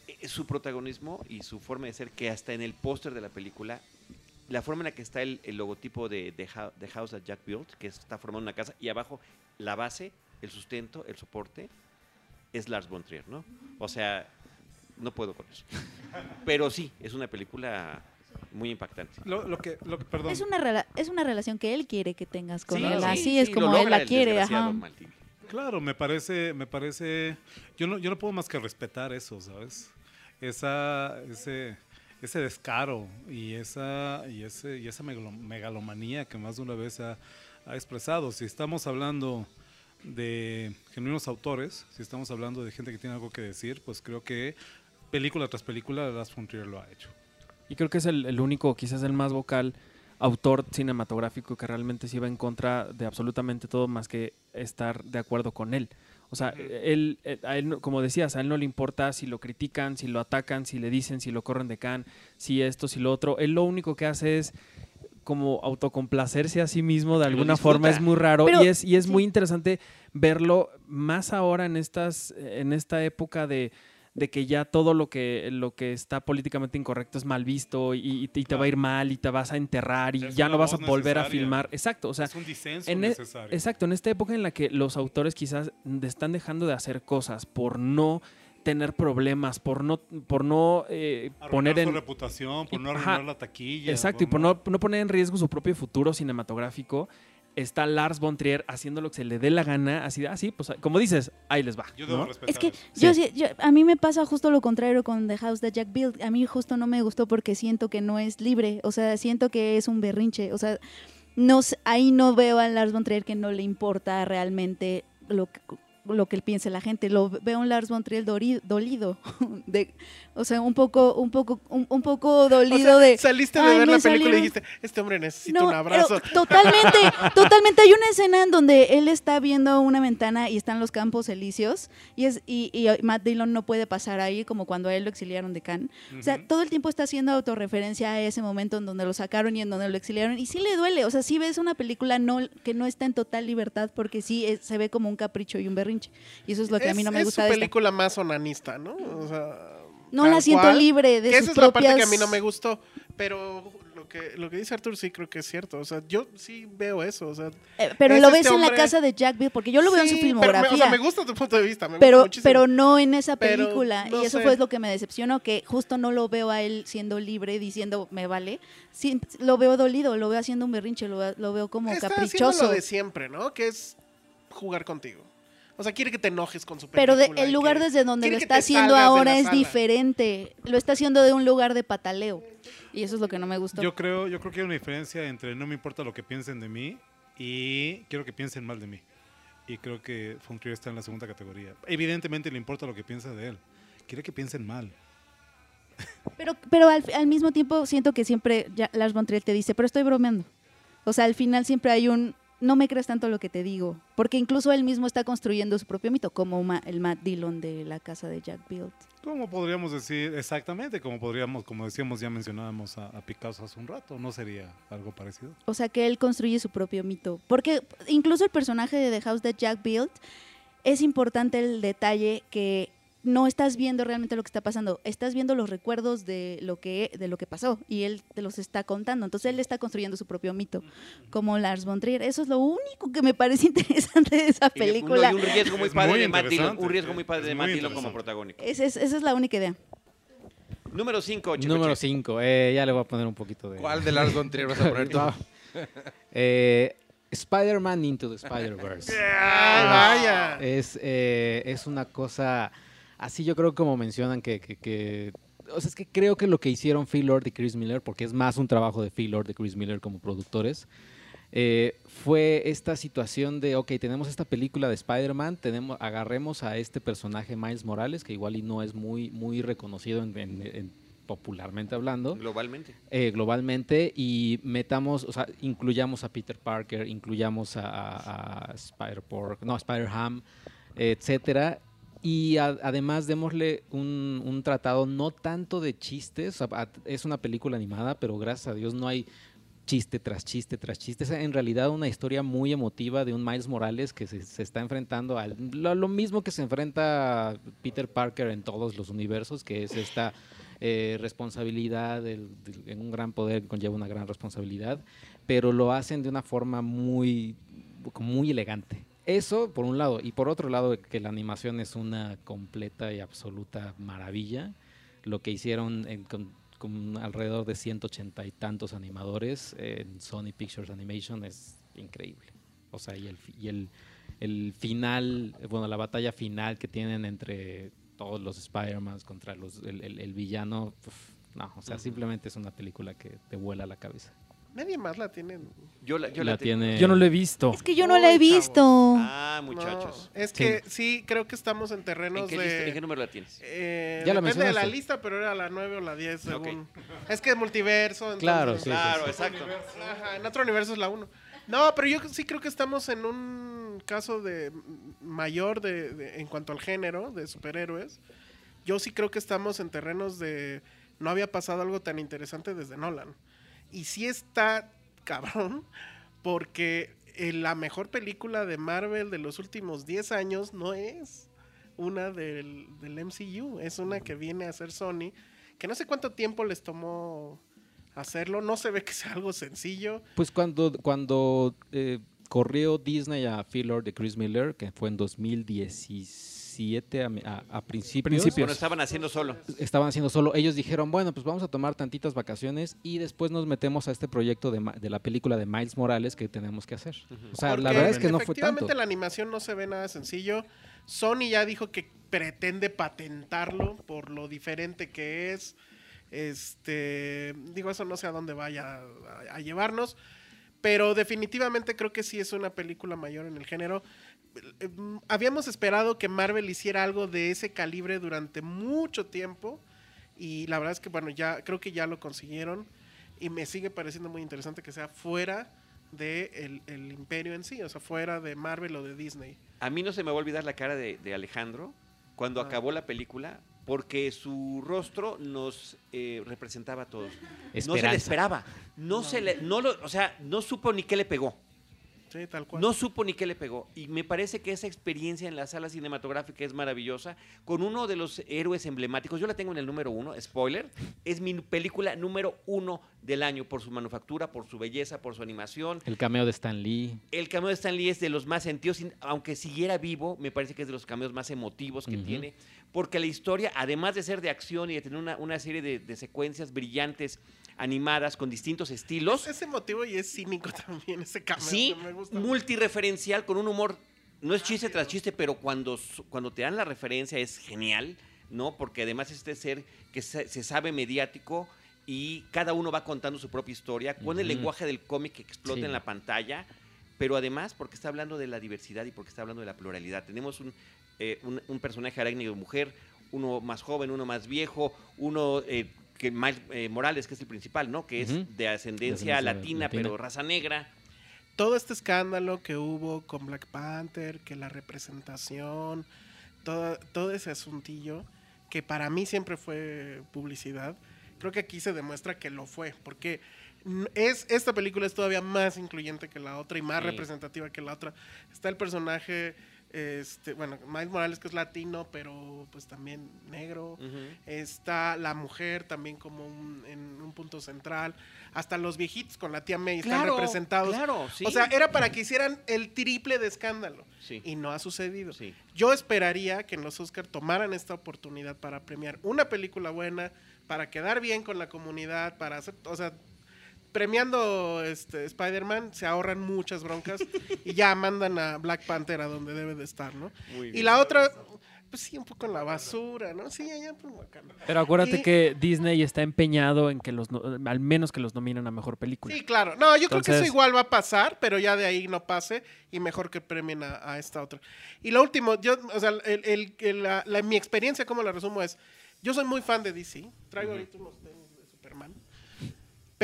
eh, su protagonismo y su forma de ser, que hasta en el póster de la película, la forma en la que está el, el logotipo de, de, de House that Jack Built, que está formando una casa, y abajo la base, el sustento, el soporte, es Lars von Trier, ¿no? O sea, no puedo con eso. [LAUGHS] Pero sí, es una película muy impactante. Lo, lo que, lo que, perdón. Es una, rela- es una relación que él quiere que tengas con Sí, él. sí, Así sí, es como él logra la quiere. Ajá. Claro, me parece, me parece, yo no, yo no puedo más que respetar eso, ¿sabes? Esa, ese, ese descaro y esa, y ese, y esa megalo- megalomanía que más de una vez ha, ha expresado. Si estamos hablando de genuinos autores, si estamos hablando de gente que tiene algo que decir, pues creo que película tras película Lars von Trier lo ha hecho. Y creo que es el, el único, quizás el más vocal autor cinematográfico que realmente sí va en contra de absolutamente todo más que estar de acuerdo con él. O sea, él, él- a él como decías, a él no le importa si lo critican, si lo atacan, si le dicen, si lo corren de can, si esto, si lo otro. Él lo único que hace es como autocomplacerse a sí mismo de alguna forma es muy raro Pero- y es y es sí. muy interesante verlo más ahora en estas en esta época de de que ya todo lo que lo que está políticamente incorrecto es mal visto y, y te, y te va a ir mal y te vas a enterrar y Es ya no vas a volver a filmar. Exacto, o sea, es un disenso en e- necesario. Exacto, en esta época en la que los autores quizás están dejando de hacer cosas por no tener problemas, por no, por no eh, poner su en... reputación, por no ajá. arruinar la taquilla. Exacto, y por no, no poner en riesgo su propio futuro cinematográfico, está Lars von Trier haciendo lo que se le dé la gana, así de, ah, sí, pues como dices, ahí les va. Yo debo ¿no? respetar Es que eso. yo, sí- yo- a mí me pasa justo lo contrario con The House that Jack Built. A mí justo no me gustó porque siento que no es libre, o sea, siento que es un berrinche, o sea, no ahí no veo a Lars von Trier que no le importa realmente lo que lo que piense la gente, lo veo a un Lars von Trier dolido, [LAUGHS] de, o sea, un poco, un poco, un, un poco O dolido sea, de. saliste de "Ay, ver la película y dijiste, este hombre necesita no, un abrazo. [LAUGHS] totalmente, totalmente. Hay una escena en donde él está viendo una ventana y están los campos elíseos y es y, y Matt Dillon no puede pasar ahí como cuando a él lo exiliaron de Cannes. O sea, todo el tiempo está haciendo autorreferencia a ese momento en donde lo sacaron y en donde lo exiliaron y sí le duele. O sea, sí ves una película no que no está en total libertad porque sí es- se ve como un capricho y un berrinche. Y eso es lo que a mí no me es gusta su de esta. película más onanista, ¿no? O sea, No la siento cual. libre de Que sus esa es la parte que a propias- mí no me gustó, pero lo que lo que dice Arthur sí creo que es cierto, o sea, yo sí veo eso, o sea, Eh, pero es lo este ves en la hombre- casa de Jack Bill porque yo lo veo en su sí, pero me- filmografía. o sea, me gusta tu punto de vista, me pero, gusta muchísimo. pero no en esa película. no y eso sé. fue lo que me decepcionó, que justo no lo veo a él siendo libre, diciendo, me vale. Sí, lo veo dolido, lo veo haciendo un berrinche, lo, veo- lo veo como Está caprichoso. lo de siempre, ¿no? Que es jugar contigo. O sea, quiere que te enojes con su Pero película. de- el lugar desde donde lo está haciendo ahora es sala. diferente. Lo está haciendo de un lugar de pataleo. Y eso es lo que no me gustó. Yo creo, yo creo que hay una diferencia entre no me importa lo que piensen de mí y quiero que piensen mal de mí. Y creo que Trier está en la segunda categoría. Evidentemente le importa lo que piensa de él. Quiere que piensen mal. Pero, pero al, al mismo tiempo siento que siempre ya Lars von Trier te dice, pero estoy bromeando. O sea, al final siempre hay un, no me creas tanto lo que te digo. Porque incluso él mismo está construyendo su propio mito, como Ma- el Matt Dillon de la casa de Jack Built. ¿Cómo podríamos decir exactamente? Como podríamos, como decíamos, ya mencionábamos a, a Picasso hace un rato. ¿No sería algo parecido? O sea, que él construye su propio mito. Porque incluso el personaje de The House that Jack Built es importante el detalle que no estás viendo realmente lo que está pasando, estás viendo los recuerdos de lo que de lo que pasó y él te los está contando. Entonces él está construyendo su propio mito, como Lars von Trier. Eso es lo único que me parece [LAUGHS] interesante de esa Y de- no, película. y un riesgo muy Es padre muy de Matt Dillon. Un riesgo muy es padre de Matt Dillon como protagónico. Esa es, esa es la única idea. Número 5, Número 5. ya le voy a poner un poquito de. ¿Cuál de Lars von Trier vas a poner tú? [LAUGHS] Eh, Spider-Man Into the Spider-Verse. [LAUGHS] Ah, vaya. Es, eh, es una cosa, así yo creo como mencionan que, que- que- o sea, es que creo que lo que hicieron Phil Lord y Chris Miller, porque es más un trabajo de Phil Lord y Chris Miller como productores, eh, fue esta situación de, ok, tenemos esta película de Spider-Man, agarremos a este personaje Miles Morales, que igual y no es muy, muy reconocido en- en- en- popularmente hablando Globalmente. eh, globalmente y metamos, o sea, incluyamos a Peter Parker, incluyamos a, a- a Spider-Pork, no, Spider-Ham, etcétera. Y además démosle un, tratado no tanto de chistes, es una película animada, pero gracias a Dios no hay chiste tras chiste tras chiste. Es en realidad una historia muy emotiva de un Miles Morales que se, está enfrentando a lo, mismo que se enfrenta Peter Parker en todos los universos, que es esta eh, responsabilidad, en un gran poder conlleva una gran responsabilidad, pero lo hacen de una forma muy, muy elegante. Eso por un lado, y por otro lado que la animación es una completa y absoluta maravilla. Lo que hicieron en- con, con alrededor de 180 y tantos animadores en Sony Pictures Animation es increíble. O sea, y el, y el, el final, bueno, la batalla final que tienen entre todos los Spider-Mans contra los, el, el- el villano, uf, no, o sea, simplemente es una película que te vuela la cabeza. Nadie más la tiene. Yo la, yo la tiene... Yo no lo he visto. Es que yo no la he chavos. visto. Ah, muchachos. No, es que sí, creo que estamos en ¿En terrenos lista- de. en qué número la tienes? Eh, Ya la depende de la lista, pero era la 9 o la 10 Ok. según. Es que es multiverso. entonces- Claro, sí, sí, Claro, sí. exacto. Ajá, en otro universo es la 1. No, pero yo sí creo que estamos en un caso de mayor de, de- en cuanto al género de superhéroes. Yo sí creo que estamos en terrenos de no había pasado algo tan interesante desde Nolan. Y sí está cabrón porque eh, la mejor película de Marvel de los últimos 10 años no es una del, del MCU, es una que viene a hacer Sony, que no sé cuánto tiempo les tomó hacerlo, no se ve que sea algo sencillo. Pues cuando, cuando eh, corrió Disney a Phil de Chris Miller, que fue en 2017, 2017 a, a- a principios. Principios. Bueno, estaban haciendo solo. Estaban haciendo solo. Ellos dijeron, bueno, pues vamos a tomar tantitas vacaciones y después nos metemos a este proyecto de, de la película de Miles Morales que tenemos que hacer. O sea, la verdad es que no fue efectivamente tanto. la animación no se ve nada sencillo. Sony ya dijo que pretende patentarlo por lo diferente que es. Este, digo, eso no sé a dónde vaya a, a llevarnos, pero definitivamente creo que sí es una película mayor en el género. Eh, mm, Habíamos esperado que Marvel hiciera algo de ese calibre durante mucho tiempo y la verdad es que bueno, ya creo que ya lo consiguieron y me sigue pareciendo muy interesante que sea fuera de el, el imperio en sí, o sea, fuera de Marvel o de Disney. A mí no se me va a olvidar la cara de, de Alejandro cuando Ah. acabó la película, porque su rostro nos eh, representaba a todos. No se le esperaba. No, se le, no lo, o sea, no supo ni qué le pegó. Sí, tal cual. No supo ni qué le pegó. Y me parece que esa experiencia en la sala cinematográfica es maravillosa. Con uno de los héroes emblemáticos, yo la tengo en el número uno, spoiler, es mi película número uno del año por su manufactura, por su belleza, por su animación. El cameo de Stan Lee. El cameo de Stan Lee es de los más sentidos, aunque siguiera vivo, me parece que es de los cameos más emotivos que tiene, porque la historia, además de ser de acción y de tener una, una serie de, de secuencias brillantes, animadas, con distintos estilos, Es emotivo y es cínico [LAUGHS] también ese cameo. sí, me gusta. multireferencial, con un humor, no es chiste tras chiste, pero cuando, cuando te dan la referencia es genial, ¿no? Porque además este ser que se, se sabe mediático y cada uno va contando su propia historia, con el lenguaje del cómic que explota Sí. en la pantalla, pero además porque está hablando de la diversidad y porque está hablando de la pluralidad. Tenemos un, eh, un, un personaje arácnido mujer, uno más joven, uno más viejo, uno eh, que Miles eh, Morales, que es el principal, ¿no? Que es de ascendencia De ascendencia latina, latina. pero raza negra. Todo este escándalo que hubo con Black Panther, que la representación, todo, todo ese asuntillo, que para mí siempre fue publicidad, creo que aquí se demuestra que lo fue, porque es, esta película es todavía más incluyente que la otra y más Sí. representativa que la otra. Está el personaje, este, bueno, Miles Morales que es latino, pero pues también negro. Está la mujer también como un- en un punto central. Hasta los viejitos con la tía May están Claro, representados. claro, sí. O sea, era para que hicieran el triple de escándalo. Sí. Y no ha sucedido. Sí. Yo esperaría que en los Oscar tomaran esta oportunidad para premiar una película buena, para quedar bien con la comunidad, para hacer, o sea, premiando este Spider-Man se ahorran muchas broncas y ya mandan a Black Panther a donde debe de estar, ¿no? Muy Y bien. la otra, pues sí, un poco en la basura, ¿no? Sí, allá pues Wakanda. Pero acuérdate Y- que Disney está empeñado en que los no- al menos que los nominen a mejor película. Sí, claro. No, yo creo que eso igual va a pasar, pero ya de ahí no pase y mejor que premien a, a esta otra. Y lo último, yo, o sea, el, el- el- la- la- mi experiencia, como la resumo, es, yo soy muy fan de DC, traigo ahorita unos Superman,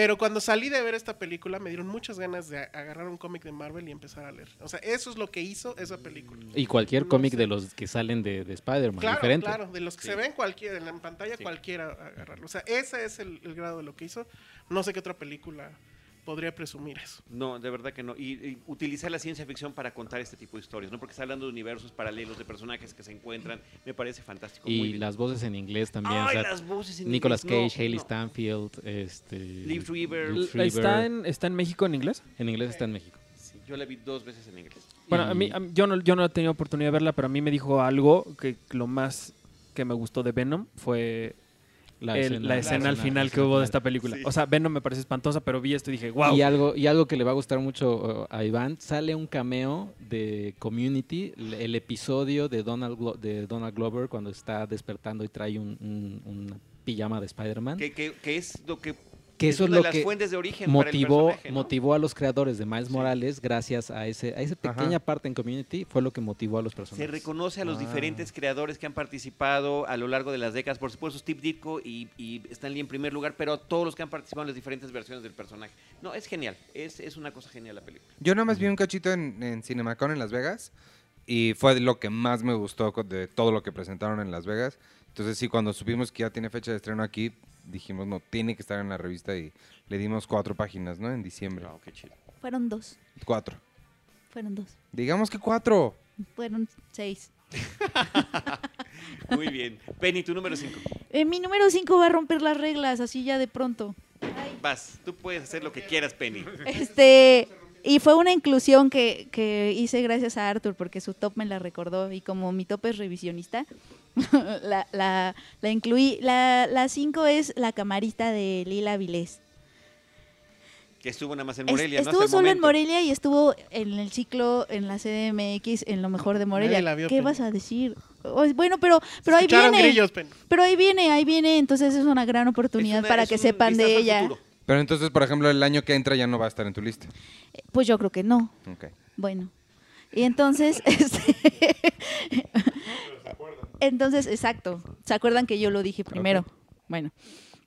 pero cuando salí de ver esta película me dieron muchas ganas de a- agarrar un cómic de Marvel y empezar a leer. O sea, eso es lo que hizo esa película. Y cualquier No cómic sé. de los que salen de, de Spider-Man, Claro, diferente. claro, de los que se ven cualquiera, en la pantalla Sí. cualquiera agarrarlo. O sea, ese es el, el grado de lo que hizo. No sé qué otra película podría presumir eso. No, de verdad que no. Y, y utilizar la ciencia ficción para contar este tipo de historias, ¿no? Porque está hablando de universos paralelos, de personajes que se encuentran. Me parece fantástico. Y las voces en inglés también. o Ay, sea, las voces en Nicolas inglés, Cage, no, Hailey no. Stanfield, este, Liv. Liv ¿Está en, ¿Está en México en inglés? En inglés está en México. Sí, yo la vi dos veces en inglés. Bueno, a mí, a mí- yo, no, yo no he tenido oportunidad de verla, pero a mí me dijo algo que lo más que me gustó de Venom fue La el- la escena, al final que hubo de esta película. Sí. O sea, Venom me parece espantosa, pero vi esto y dije, wow. Y algo, y algo que le va a gustar mucho uh, a Iván, sale un cameo de Community, el, el episodio de Donald, Glo- de Donald Glover cuando está despertando y trae un, un- una pijama de Spider-Man. Que, que- que es lo que. Que eso es lo las que fuentes de origen para el motivó, motivó a los creadores de Miles Sí. Morales gracias a ese a esa pequeña parte en Community fue lo que motivó a los Se personajes. reconoce a los Ah. diferentes creadores que han participado a lo largo de las décadas. Por supuesto, Steve Ditko y, y Stan Lee en primer lugar, pero todos los que han participado en las diferentes versiones del personaje. No, es genial. Es, es una cosa genial la película. Yo nada más vi un cachito en, en Cinemacon en Las Vegas y fue lo que más me gustó de todo lo que presentaron en Las Vegas. Entonces sí, cuando supimos que ya tiene fecha de estreno aquí, dijimos, no, tiene que estar en la revista y le dimos cuatro páginas, ¿no? En diciembre. Wow, qué chido. Fueron dos. Cuatro. Fueron dos. Digamos que cuatro. Fueron seis. [LAUGHS] Muy bien. Penny, tu número 5. Eh, mi número cinco va a romper las reglas, así ya de pronto. Vas, tú puedes hacer lo que quieras, Penny. Este. Y fue una inclusión que, que hice gracias a Arthur, porque su top me la recordó. Y como mi top es revisionista, [LAUGHS] la, la, la incluí. La, la cinco es la camarista de Lila Vilés. Que estuvo nada más en Es- Morelia, ¿no? estuvo el solo en momento. Morelia y estuvo en el ciclo en la CDMX en lo mejor de Morelia. La vio, ¿Qué Penny. vas a decir? Bueno, pero, pero ahí viene. grillos. Pero ahí viene, ahí viene. Entonces es una gran oportunidad Es una- para es que sepan de ella. futuro. Pero entonces, por ejemplo, el año que entra ya no va a estar en tu lista. Pues yo creo que no. Bueno. Y entonces, [LAUGHS] este, entonces, exacto. ¿Se acuerdan que yo lo dije primero? Bueno.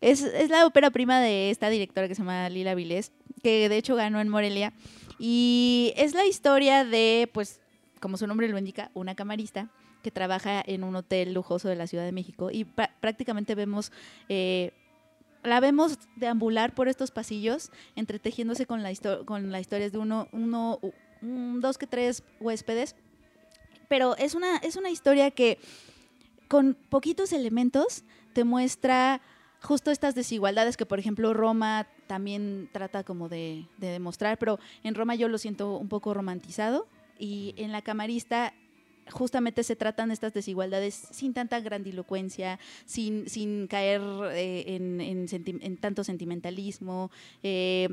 Es, es la ópera prima de esta directora que se llama Lila Vilés, que de hecho ganó en Morelia. Y es la historia de, pues, como su nombre lo indica, una camarista que trabaja en un hotel lujoso de la Ciudad de México. Y prá- prácticamente vemos eh, la vemos deambular por estos pasillos, entretejiéndose con la, con las historias de uno, uno, un, dos que tres huéspedes. Pero es una, es una historia que con poquitos elementos te muestra justo estas desigualdades que, por ejemplo, Roma también trata como de, de demostrar, pero en Roma yo lo siento un poco romantizado y en la camarista justamente se tratan estas desigualdades sin tanta grandilocuencia, sin, sin caer eh, en tanto sentimentalismo. eh,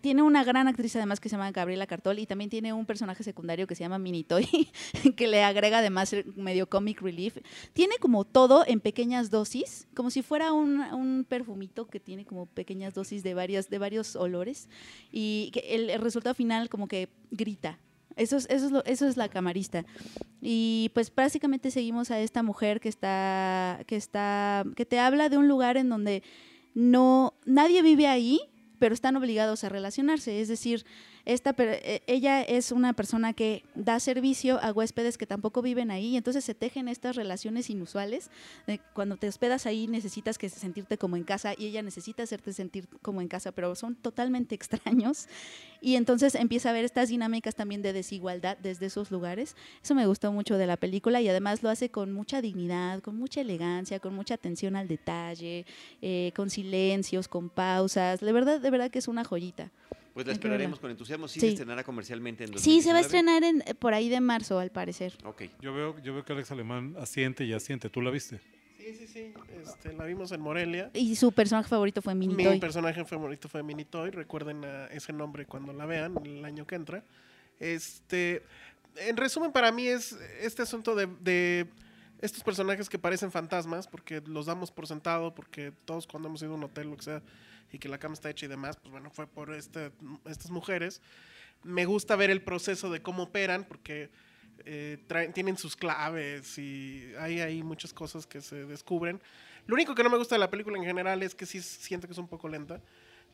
tiene una gran actriz además que se llama Gabriela Cartol y también tiene un personaje secundario que se llama Minitoy, [LAUGHS] que le agrega además el medio comic relief. Tiene como todo en pequeñas dosis, como si fuera un, un perfumito que tiene como pequeñas dosis de, varias, de varios olores y el, resultado final como que grita. Eso es, eso, es eso es la camarista. Y pues básicamente seguimos a esta mujer que está, que está, que te habla de un lugar en donde no, nadie vive ahí, pero están obligados a relacionarse. Es decir, esta, eh, ella es una persona que da servicio a huéspedes que tampoco viven ahí, y entonces se tejen estas relaciones inusuales. cuando te hospedas ahí necesitas que sentirte como en casa y ella necesita hacerte sentir como en casa, pero son totalmente [LAUGHS] extraños. Y entonces empieza a ver estas dinámicas también de desigualdad desde esos lugares. Eso me gustó mucho de la película y además lo hace con mucha dignidad, con mucha elegancia, con mucha atención al detalle, eh, con silencios, con pausas. De verdad, de verdad que es una joyita. Pues la esperaremos con entusiasmo. Sí, Sí. se estrenará comercialmente en Sí, se va a 2019. estrenar en, eh, por ahí de marzo, al parecer. Ok. Yo veo, yo veo que Alex Alemán asiente y asiente. ¿Tú la viste? Sí, sí, sí. Este, la vimos en Morelia. Y su personaje favorito fue Mi Minitoy. personaje favorito fue Minitoy. Recuerden a ese nombre cuando la vean el año que entra. Este, en resumen, para mí es este asunto de, de estos personajes que parecen fantasmas, porque los damos por sentado, porque todos cuando hemos ido a un hotel, lo que sea, y que la cama está hecha y demás, pues bueno, fue por este, estas mujeres. Me gusta ver el proceso de cómo operan, porque eh, traen- tienen sus claves y hay ahí muchas cosas que se descubren. Lo único que no me gusta de la película en general es que sí siento que es un poco lenta.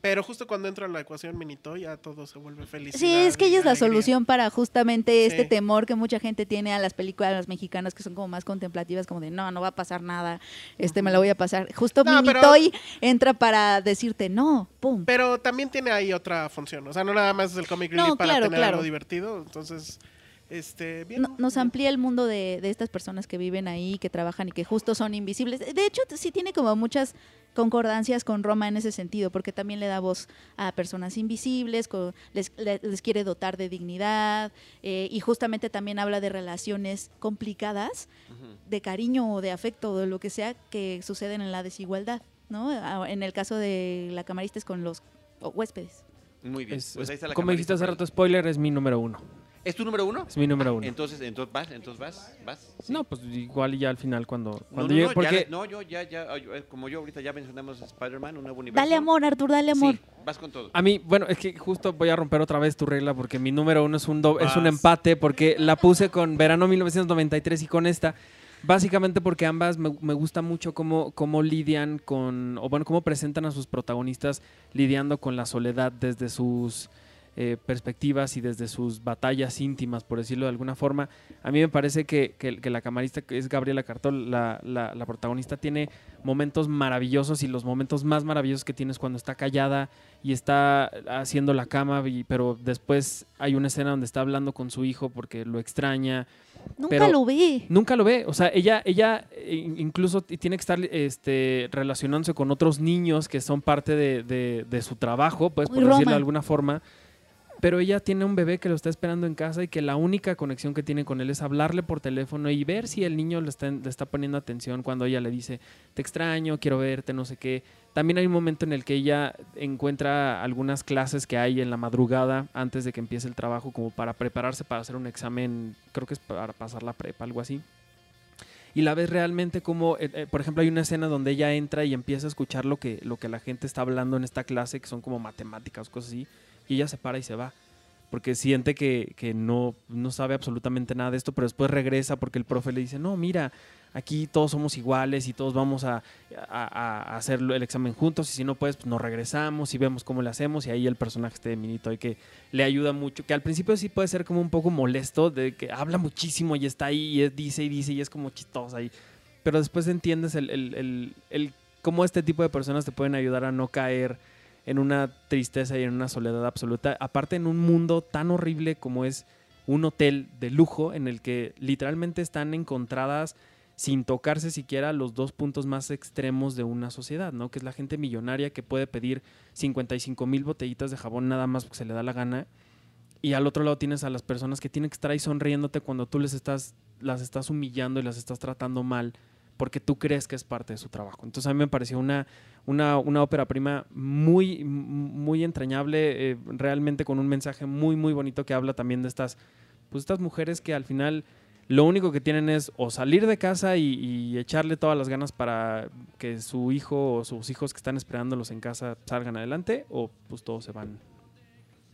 Pero justo cuando entra la ecuación Minito, ya todo se vuelve feliz. Sí, es que ella es la solución para justamente este Sí. temor que mucha gente tiene a las películas mexicanas que son como más contemplativas, como de no, no va a pasar nada, este me la voy a pasar. Justo No, pero- Minitoy entra para decirte no, pum. Pero también tiene ahí otra función. O sea, no nada más es el comic No, relief para claro, tener claro. algo divertido. Entonces, este, bien. No- nos bien. amplía el mundo de, de estas personas que viven ahí, que trabajan y que justo son invisibles. De hecho, sí tiene como muchas concordancias con Roma en ese sentido, porque también le da voz a personas invisibles, co- les, le- les quiere dotar de dignidad eh, y justamente también habla de relaciones complicadas, de cariño o de afecto o de lo que sea que suceden en la desigualdad, ¿no? En el caso de la camarista es con los huéspedes. Muy bien. Es- pues es- ahí está la como dijiste hace rato, spoiler, es mi número uno. ¿Es tu número uno? Es mi número uno. Entonces, entonces vas, entonces vas, vas. sí. No, pues igual y ya al final cuando, cuando no, llegue, no, ya porque no, yo ya, ya, eh, como yo ahorita ya mencionamos Spider-Man, un nuevo universo. Dale amor, Artur, dale amor. Sí, vas con todo. a mí, bueno, es que justo voy a romper otra vez tu regla porque mi número uno es un, do- es un empate porque la puse con Verano 1993 y con esta. Básicamente porque ambas me, me gusta mucho cómo, cómo lidian con, o bueno, cómo presentan a sus protagonistas lidiando con la soledad desde sus eh, perspectivas y desde sus batallas íntimas, por decirlo de alguna forma. A mí me parece que, que- que la camarista, que es Gabriela Cartol, la, la- la protagonista, tiene momentos maravillosos y los momentos más maravillosos que tienes cuando está callada y está haciendo la cama, y- pero después hay una escena donde está hablando con su hijo porque lo extraña. Nunca Pero- lo vi. Nunca lo ve, o sea, ella, ella eh, incluso tiene que estar este, relacionándose con otros niños que son parte de, de- de su trabajo, pues Muy por decirlo de alguna forma. Pero ella tiene un bebé que lo está esperando en casa y que la única conexión que tiene con él es hablarle por teléfono y ver si el niño le está, le está poniendo atención cuando ella le dice, te extraño, quiero verte, no sé qué. También hay un momento en el que ella encuentra algunas clases que hay en la madrugada antes de que empiece el trabajo como para prepararse para hacer un examen, creo que es para pasar la prepa, algo así. Y la ves realmente como, eh, eh, por ejemplo, hay una escena donde ella entra y empieza a escuchar lo que, lo que la gente está hablando en esta clase, que son como matemáticas, cosas así y ella se para y se va. Porque siente que, que no, no sabe absolutamente nada de esto, pero después regresa porque el profe le dice, no, mira, aquí todos somos iguales y todos vamos a, a, hacer el examen juntos y si no puedes, pues nos regresamos y vemos cómo le hacemos y ahí el personaje este de Minito y que le ayuda mucho, que al principio sí puede ser como un poco molesto, de que habla muchísimo y está ahí y es- dice y dice y es como chistosa ahí, pero después entiendes el, el, el cómo este tipo de personas te pueden ayudar a no caer en una tristeza y en una soledad absoluta. Aparte en un mundo tan horrible como es un hotel de lujo en el que literalmente están encontradas sin tocarse siquiera los dos puntos más extremos de una sociedad, ¿no? Que es la gente millonaria que puede pedir 55 mil botellitas de jabón nada más porque se le da la gana. Y al otro lado tienes a las personas que tienen que estar ahí sonriéndote cuando tú les estás, las estás humillando y las estás tratando mal porque tú crees que es parte de su trabajo. Entonces a mí me pareció una, una, una ópera prima muy, muy entrañable, eh, realmente con un mensaje muy, muy bonito que habla también de estas, pues estas mujeres que al final lo único que tienen es o salir de casa y, y echarle todas las ganas para que su hijo o sus hijos que están esperándolos en casa salgan adelante o pues todos se van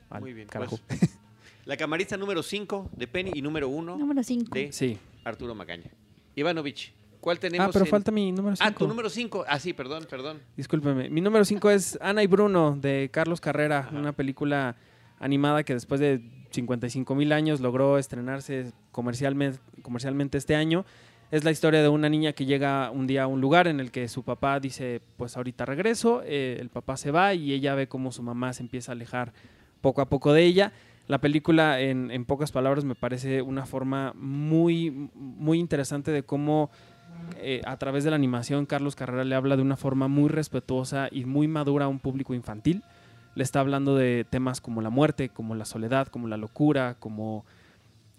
al Muy bien. carajo. pues, [LAUGHS] la camarista número 5 de Penny y número 1 Número 5. de Sí. Arturo Magaña. Ivanovich, ¿cuál tenemos? Ah, pero en- falta mi número 5. Ah, tu número 5. Ah, sí, perdón, perdón. Discúlpeme. Mi número 5 es Ana y Bruno de Carlos Carrera, una película animada que después de 55 mil años logró estrenarse comercialmente, comercialmente este año. Es la historia de una niña que llega un día a un lugar en el que su papá dice, pues ahorita regreso, eh, el papá se va y ella ve cómo su mamá se empieza a alejar poco a poco de ella. La película, en, en pocas palabras, me parece una forma muy, muy interesante de cómo eh, a través de la animación Carlos Carrera le habla de una forma muy respetuosa y muy madura a un público infantil. Le está hablando de temas como la muerte, como la soledad, como la locura, como,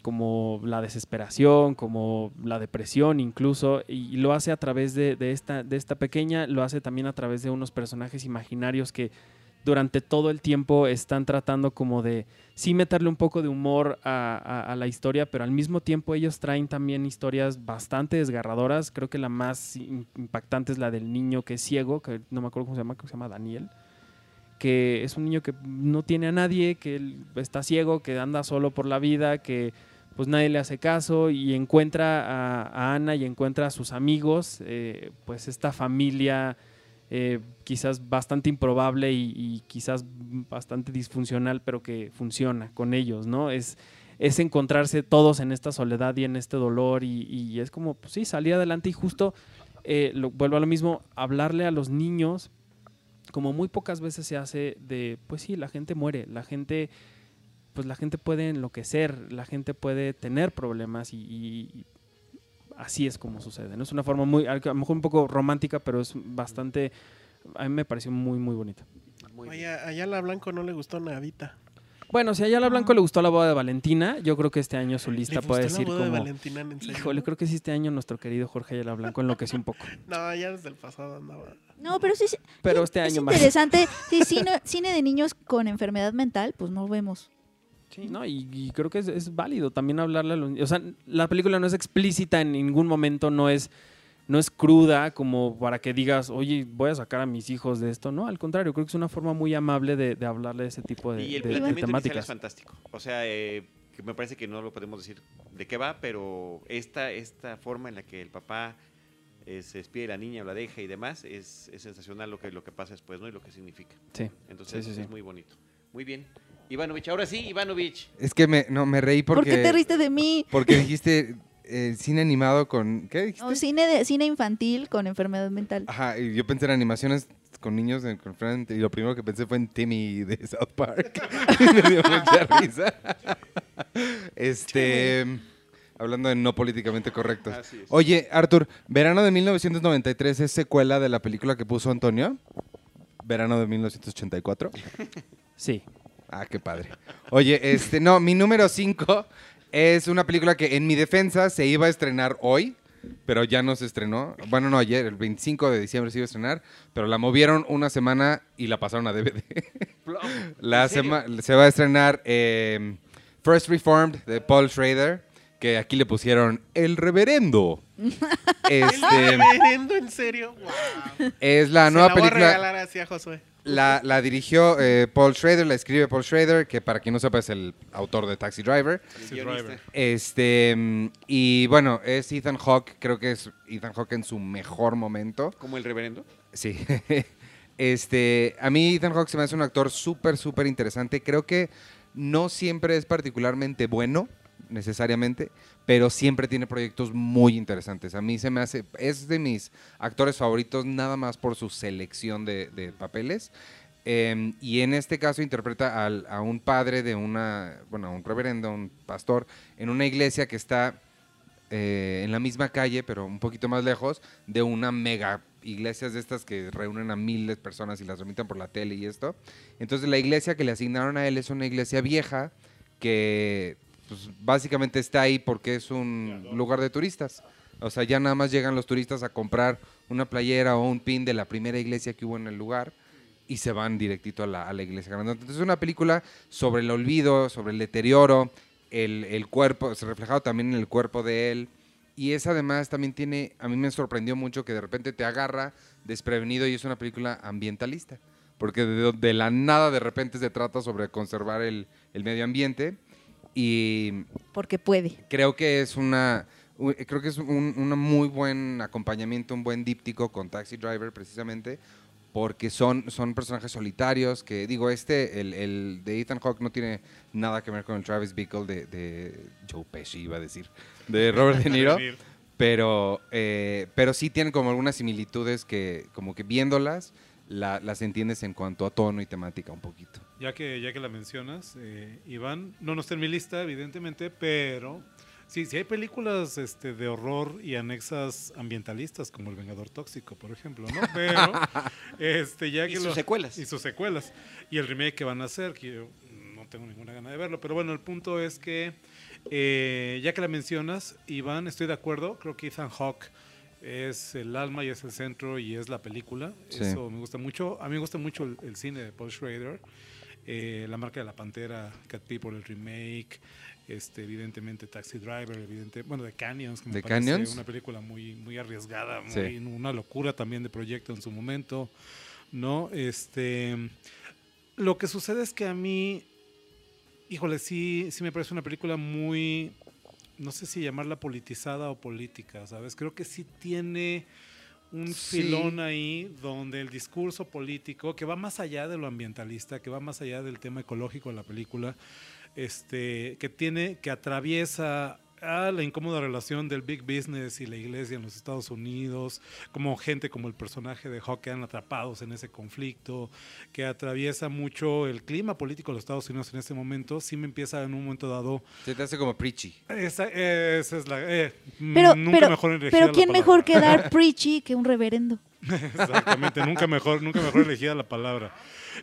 como la desesperación, como la depresión incluso, y, lo hace a través de esta, de esta pequeña, lo hace también a través de unos personajes imaginarios que durante todo el tiempo están tratando como de sí meterle un poco de humor a, la historia, pero al mismo tiempo ellos traen también historias bastante desgarradoras. Creo que la más im- impactante es la del niño que es ciego, que no me acuerdo cómo se llama, que se llama Daniel, que es un niño que no tiene a nadie, que está ciego, que anda solo por la vida, que pues nadie le hace caso y encuentra a, a Ana y encuentra a sus amigos, eh, pues esta familia eh, quizás bastante improbable y, quizás bastante disfuncional, pero que funciona con ellos, ¿no? Es, es encontrarse todos en esta soledad y en este dolor y, es como, pues sí, salir adelante y justo, eh, vuelvo a lo mismo, hablarle a los niños, como muy pocas veces se hace de, pues sí, la gente muere, la gente, pues la gente puede enloquecer, la gente puede tener problemas y así es como sucede. ¿no? Es una forma muy, a lo mejor un poco romántica, pero es bastante, a mí me pareció muy, muy bonita. Muy Oye, a Ayala Blanco no le gustó nadita. Bueno, si a Ayala Blanco le gustó la boda de Valentina, yo creo que este año su lista ¿Le puede decir la boda de como... Valentina, en? Híjole, creo que sí este año nuestro querido Jorge Ayala Blanco enloqueció un poco. [LAUGHS] No, ya desde el pasado andaba. No, pero sí, sí, Pero sí, este es año más. interesante. Sí, cine, cine de niños con enfermedad mental, pues no vemos. Sí, no, y, y creo que es, es válido también hablarle a los niños. O sea, la película no es explícita en ningún momento, no es, no es cruda como para que digas, oye, voy a sacar a mis hijos de esto. No, al contrario, creo que es una forma muy amable de, de hablarle de ese tipo de, y el de- de inicial es temáticas. fantástico. O sea, eh, que me parece que no lo podemos decir de qué va, pero esta, esta forma en la que el papá eh, se despide de la niña o la deja y demás, es, es sensacional lo que, lo que pasa después, ¿no? Y lo que significa. Sí. Entonces Sí, sí, sí. es muy bonito. Muy bien. Ivanovich, ahora sí, Ivanovich. Es que me, no, me reí porque... ¿Por qué te riste de mí? Porque dijiste eh, cine animado con... ¿Qué dijiste? No, cine, de, cine infantil con enfermedad mental. Ajá, y yo pensé en animaciones con niños en con frente, y lo primero que pensé fue en Timmy de South Park. [LAUGHS] me dio mucha risa. este, hablando de no políticamente correctos. Así es. Oye, Arthur, Verano de 1993 es secuela de la película que puso Antonio. Verano de 1984. Sí. Ah, qué padre. Oye, este, no, mi número 5 es una película que en mi defensa se iba a estrenar hoy, pero ya no se estrenó. Bueno, no, ayer, el 25 de diciembre se iba a estrenar, pero la movieron una semana y la pasaron a DVD. [LAUGHS] la sema- se va a estrenar eh, First Reformed de Paul Schrader, que aquí le pusieron El Reverendo. [LAUGHS] este, Reverendo, en serio. Wow. es la Se nueva la voy a película. regalar así a Josué. La, la dirigió eh, Paul Schrader, la escribe Paul Schrader, que para quien no sepa es el autor de Taxi Driver. Guionista. Driver. Este, mm, y bueno, es Ethan Hawke, creo que es Ethan Hawke en su mejor momento. Como el reverendo. Sí. [LAUGHS] Este, a mí Ethan Hawke se me hace un actor súper, súper interesante. Creo que no siempre es particularmente bueno, necesariamente, pero siempre tiene proyectos muy interesantes. A mí se me hace, es de mis actores favoritos nada más por su selección de, papeles. Eh, y en este caso interpreta a un padre de una, bueno, a un reverendo, un pastor, en una iglesia que está eh, en la misma calle, pero un poquito más lejos, de una mega iglesias de estas que reúnen a miles de personas y las remitan por la tele y esto. Entonces la iglesia que le asignaron a él es una iglesia vieja que pues, básicamente está ahí porque es un lugar de turistas. O sea, ya nada más llegan los turistas a comprar una playera o un pin de la primera iglesia que hubo en el lugar y se van directito a la, iglesia grande. Entonces es una película sobre el olvido, sobre el deterioro, el, cuerpo, se reflejado también en el cuerpo de él. Y es además también tiene, a mí me sorprendió mucho que de repente te agarra desprevenido y es una película ambientalista. Porque de, la nada de repente se trata sobre conservar el medio ambiente. Y Porque puede. creo que es una creo que es un, un muy buen acompañamiento, un buen díptico con Taxi Driver precisamente porque son, son personajes solitarios que digo este el, el de Ethan Hawke no tiene nada que ver con el Travis Bickle de, de Joe Pesci iba a decir de [LAUGHS] Robert De Niro pero eh, pero sí tienen como algunas similitudes que como que viéndolas la- las entiendes en cuanto a tono y temática un poquito Ya que, ya que la mencionas, eh, Iván, no, no está en mi lista, evidentemente, pero sí, sí hay películas este, de horror y anexas ambientalistas, como El Vengador Tóxico, por ejemplo, ¿no? [LAUGHS] Pero, este, ya Y que sus lo- secuelas. Y sus secuelas. Y el remake que van a hacer, que yo no tengo ninguna gana de verlo, pero bueno, el punto es que, eh, ya que la mencionas, Iván, estoy de acuerdo, creo que Ethan Hawke es el alma y es el centro y es la película. Sí. Eso me gusta mucho. A mí me gusta mucho el, el cine de Paul Schrader. Eh, la marca de la pantera, Cat People, el remake, este, evidentemente Taxi Driver, evidente, bueno, de Canyons, que me ¿The parece Canyons? una película muy, muy arriesgada, muy, Sí. una locura también de proyecto en su momento, ¿no? Este, lo que sucede es que a mí, híjole, sí, sí me parece una película muy, no sé si llamarla politizada o política, ¿sabes? Creo que sí tiene un Sí. filón ahí donde el discurso político, que va más allá de lo ambientalista, que va más allá del tema ecológico de la película, este, que tiene, que atraviesa a la incómoda relación del big business y la iglesia en los Estados Unidos, como gente como el personaje de Hawk quedan atrapados en ese conflicto, que atraviesa mucho el clima político de los Estados Unidos en este momento, sí me empieza en un momento dado se te hace como preachy esa, esa es la. eh, Pero, nunca pero, mejor elegida pero la ¿quién mejor que dar [LAUGHS] preachy que un reverendo? Exactamente, nunca mejor, nunca mejor elegida la palabra.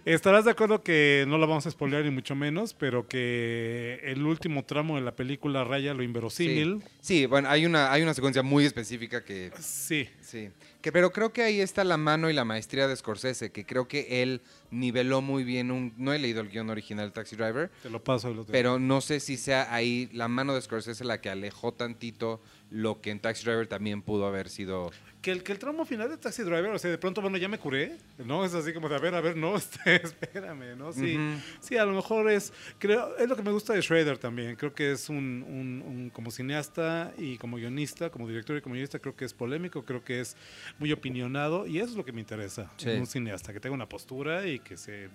Estarás de acuerdo que no la vamos a spoilear ni mucho menos, pero que el último tramo de la película raya lo inverosímil. Sí, bueno, hay una, hay una secuencia muy específica que, Sí. sí. Que, pero creo que ahí está la mano y la maestría de Scorsese, que creo que él niveló muy bien un... No he leído el guion original de Taxi Driver, te lo paso. Lo pero no sé si sea ahí la mano de Scorsese la que alejó tantito lo que en Taxi Driver también pudo haber sido... Que el, que el tramo final de Taxi Driver, o sea, de pronto, bueno, ya me curé, ¿no? Es así como de, a ver, a ver, no, [LAUGHS] este, espérame, ¿no? Sí, sí, a lo mejor es, creo, es lo que me gusta de Schrader también, creo que es un, un- un- como cineasta y como guionista, como director y como guionista, creo que es polémico, creo que es muy opinionado y eso es lo que me interesa Sí. un cineasta, que tenga una postura y que se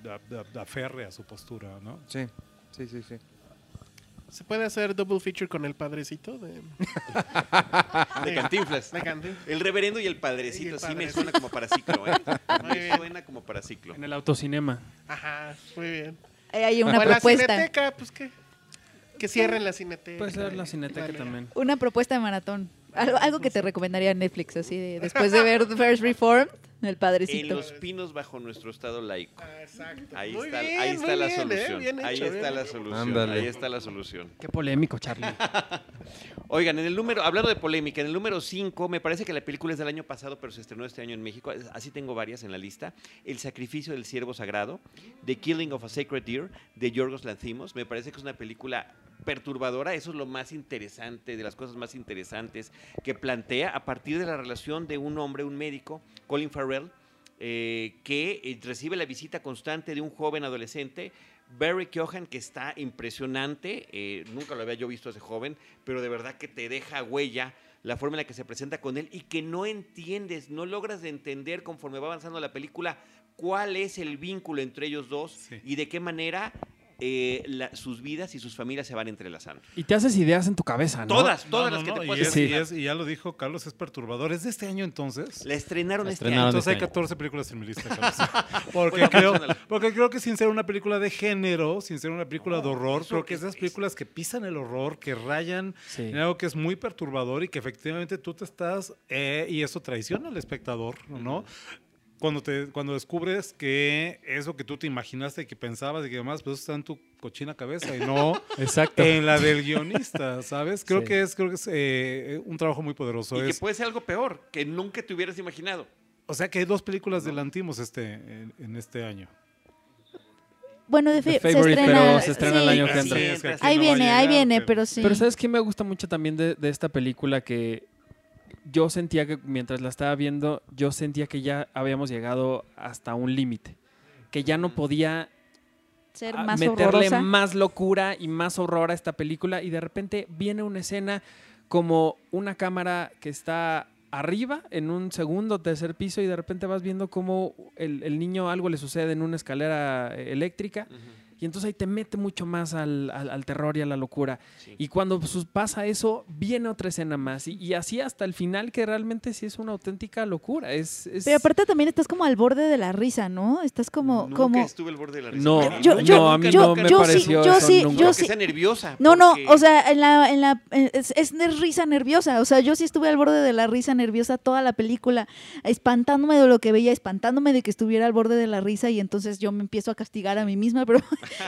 aferre a su postura, ¿no? Sí, sí, sí, sí. ¿Se puede hacer double feature con el padrecito de, De Cantinflas. de Candy? El reverendo y el Y padrecito el sí me suena como para ciclo, ¿eh? Muy Me bien. suena como para ciclo. En el autocinema. Ajá, muy bien. Ahí Hay una o en la propuesta. cineteca, pues que, que cierren la cineteca. Puede ser la cineteca Vale. también. Una propuesta de maratón. Algo, algo que te recomendaría Netflix, así de después de ver The [LAUGHS] First Reformed, El En padrecito. los pinos bajo nuestro estado laico. Ah, exacto. Ahí Muy está, bien, ahí está la bien, ¿eh? solución. Ahí está bien la solución. Ándale. Ahí está la solución. Qué polémico, Charlie. [LAUGHS] Oigan, en el número, hablando de polémica, en el número 5, me parece que la película es del año pasado, pero se estrenó este año en México. Así tengo varias en la lista. El sacrificio del ciervo sagrado, The Killing of a Sacred Deer, de Yorgos Lanthimos. Me parece que es una película perturbadora. Eso es lo más interesante, de las cosas más interesantes que plantea a partir de la relación de un hombre, un médico, Colin Farrell, eh, que eh, recibe la visita constante de un joven adolescente, Barry Keoghan, que está impresionante. eh, nunca lo había yo visto a ese joven, pero de verdad que te deja huella la forma en la que se presenta con él y que no entiendes, no logras de entender conforme va avanzando la película cuál es el vínculo entre ellos dos Sí. y de qué manera eh, la- sus vidas y sus familias se van entrelazando. Y te haces ideas en tu cabeza, ¿no? Todas, todas no, las que no, te y puedes es- y, es- y ya lo dijo Carlos, es perturbador. ¿Es de este año entonces? La estrenaron La este estrenaron año. Entonces hay este año. 14 películas en mi lista, [LAUGHS] Carlos. Porque creo, porque creo que sin ser una película de género, sin ser una película de horror, creo que es- esas es- películas que pisan el horror, que rayan Sí. en algo que es muy perturbador y que efectivamente tú te estás, eh, y eso traiciona al espectador, ¿no? Cuando, te, cuando descubres que eso que tú te imaginaste y que pensabas y que demás, pues eso está en tu cochina cabeza y no [LAUGHS] Exacto. en la del guionista, ¿sabes? Creo Sí. que es, creo que es eh, un trabajo muy poderoso. Y que puede ser algo peor, que nunca te hubieras imaginado. o sea que hay dos películas de Lantimos este, en, en este año. Bueno, de The fe- se Favorite, estrena. pero se estrena el año que Sí, entra. es que aquí Ahí no viene, ahí viene, pero- pero sí. Pero ¿sabes qué me gusta mucho también de, de esta película? Que yo sentía que mientras la estaba viendo, yo sentía que ya habíamos llegado hasta un límite. Que ya no podía ser a más meterle horrorosa. más locura y más horror a esta película y de repente viene una escena como una cámara que está arriba en un segundo, tercer piso y de repente vas viendo cómo el, el niño algo le sucede en una escalera eh, eléctrica y entonces ahí te mete mucho más al, al- al terror y a la locura. Sí. Y cuando sus- pasa eso, viene otra escena más y, y así hasta el final que realmente sí es una auténtica locura. Es, es- Pero aparte también estás como al borde de la risa, ¿no? Estás como... Nunca como... estuve al borde de la risa. No, Yo- yo- no, a mí nunca, no nunca. me yo sí, yo eso sí, nunca. yo sí. sea nerviosa. No, no, o sea, en la, en la, es, es risa nerviosa, o sea, yo sí estuve al borde de la risa nerviosa toda la película, espantándome de lo que veía, espantándome de que estuviera al borde de la risa y entonces yo me empiezo a castigar a mí misma, pero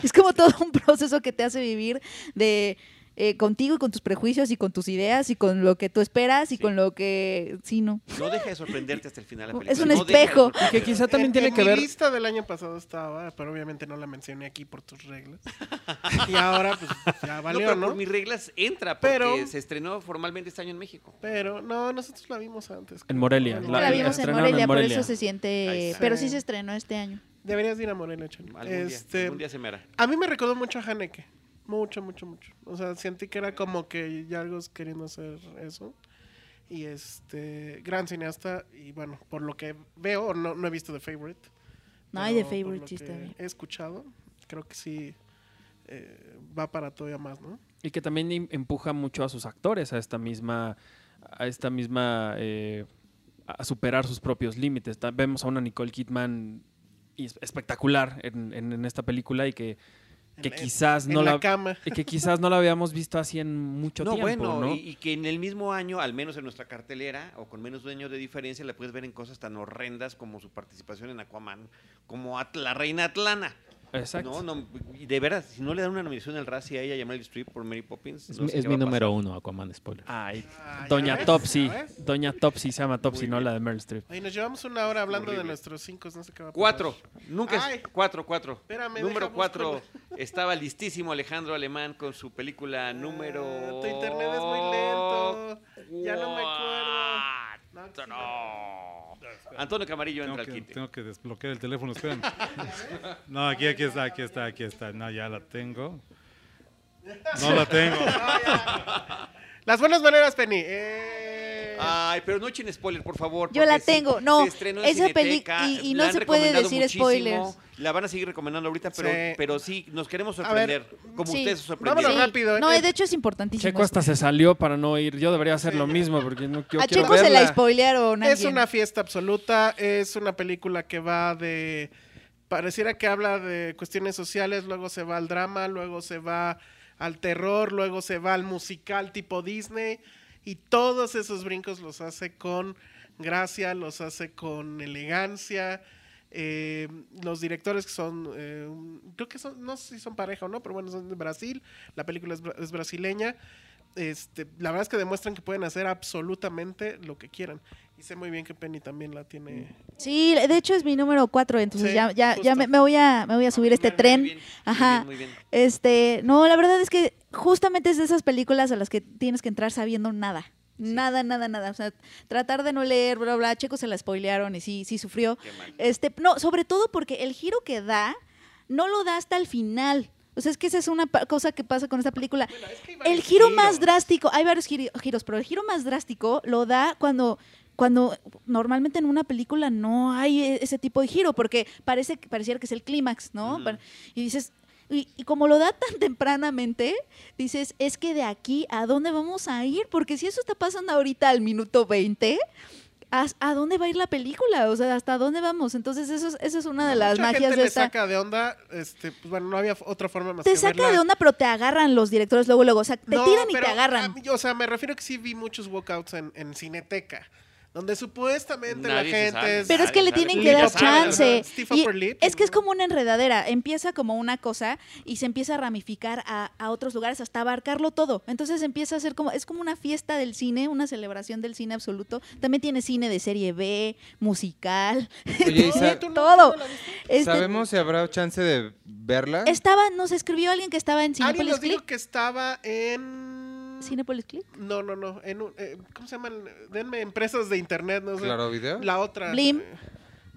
es como todo un proceso que te hace vivir de eh, contigo y con tus prejuicios y con tus ideas y con lo que tú esperas y Sí. con lo que, sí, no. No deja de sorprenderte hasta el final. la Es un no de espejo. Que quizá también en, tiene en que mi ver... lista del año pasado estaba, pero obviamente no la mencioné aquí por tus reglas. [LAUGHS] y ahora pues ya No, valió, pero ¿no? por mis reglas entra, porque Pero- se estrenó formalmente este año en México. Pero no, nosotros la vimos antes. En Morelia, No, La- La, vimos en Morelia, en por eso se siente, pero sí se estrenó este año. Deberías ir a. Algún, Este, día, algún día se me hará. A mí me recordó mucho a Haneke. Mucho, mucho, mucho. O sea, sentí que era como que Yargos queriendo hacer eso. Y este, gran cineasta. Y bueno, por lo que veo, no, no he visto The Favorite. No, y The Favorite sí. He escuchado, creo que sí eh, va para todavía más, ¿no? Y que también empuja mucho a sus actores a esta misma, a esta misma, eh, a superar sus propios límites. Vemos a una Nicole Kidman espectacular en, en- en esta película y que, que En- quizás en no la, la, cama. que quizás no la habíamos visto así en mucho No, tiempo, bueno, ¿no? Y, y que en el mismo año, al menos en nuestra cartelera, o con menos de un año de diferencia, la puedes ver en cosas tan horrendas como su participación en Aquaman, como At- la reina Atlana. Exacto. No, no, de veras, si no le dan una nominación al Razzie a ella y a Meryl Streep por Mary Poppins, Es, no mi- sé es mi número uno, Aquaman, spoiler. Ay, Ah, ¿ya Doña ves? Topsy. Doña Topsy se llama Topsy, no la de Meryl Streep. Oye, nos llevamos una hora hablando de nuestros cinco, no sé qué va a pasar. Cuatro, nunca Ay. es cuatro, cuatro. Espérame, número cuatro, [LAUGHS] estaba listísimo Alejandro Alemán con su película número... Ah, tu internet es muy lento. Ya no me acuerdo. No. Antonio Camarillo Tengo entra al que, quite. tengo que desbloquear el teléfono, esperen. [LAUGHS] No, aquí, aquí está, aquí está, aquí está. No, ya la tengo. [LAUGHS] No la tengo. Las buenas maneras, Penny. Eh, Ay, pero no echen spoiler, por favor. Yo la tengo, no, esa Cineteca, y- no se puede decir muchísimo, spoilers. La van a seguir recomendando ahorita, pero Sí. pero sí, nos queremos ver, sorprender, como sí. ustedes se Vámonos sorprendieron. rápido. No, eh. de hecho es importantísimo. Checo hasta se salió para no ir. Yo debería hacer lo mismo porque no yo a quiero Checo se la verla. spoilearon. Es alguien. una fiesta absoluta, es una película que va de... Pareciera que habla de cuestiones sociales, luego se va al drama, luego se va al terror, luego se va al musical tipo Disney y todos esos brincos los hace con gracia, los hace con elegancia. Eh, los directores que son, eh, creo que son, no sé si son pareja o no, pero bueno, son de Brasil. La película es brasileña. Este, la verdad es que demuestran que pueden hacer absolutamente lo que quieran. Y sé muy bien que Penny también la tiene. Sí, de hecho es mi número cuatro, entonces Sí, ya, ya, me, me voy a, me voy a subir este Muy tren. bien, muy Ajá. bien, muy bien. Este, no, la verdad es que justamente es de esas películas a las que tienes que entrar sabiendo nada. Nada, nada, nada. O sea, tratar de no leer, bla, bla. Checo se la spoilearon y sí, sí sufrió. Qué mal. Este, no, sobre todo porque el giro que da, no lo da hasta el final. O sea, es que esa es una cosa que pasa con esta película. el giro más drástico, hay varios giros, pero el giro más drástico lo da cuando cuando normalmente en una película no hay e- ese tipo de giro, porque parece pareciera que es el clímax, ¿no? Y dices, y, y como lo da tan [LAUGHS] tempranamente, dices, es que de aquí a dónde vamos a ir, porque si eso está pasando ahorita al minuto 20, ¿a, dónde va a ir la película? O sea, ¿hasta dónde vamos? Entonces, eso es, eso es una de las Mucha magias gente de le esta. saca de onda. Este, pues bueno, no había otra forma más Te que saca verla. de onda, pero te agarran los directores luego, luego. O sea, te No, tiran y pero te agarran. mí, o sea, me refiero que sí vi muchos walkouts en, en Cineteca. Donde supuestamente Nadie la gente es... Pero es que le tienen que dar chance. Y es que es como una enredadera. Empieza como una cosa y se empieza a ramificar a, a otros lugares hasta abarcarlo todo. Entonces empieza a ser como, es como una fiesta del cine, una celebración del cine absoluto. También tiene cine de serie B, musical, Oye, [LAUGHS] Isa, ¿Tú no- todo. viste? Este, ¿sabemos si habrá chance de verla? Estaba, nos escribió alguien que estaba en Alguien Cinepolis nos dijo que estaba en... Cinepolis Click. No, no, no. En un- eh, ¿Cómo se llaman? Denme empresas de internet, no sé. Claro video. La otra. Blim. eh,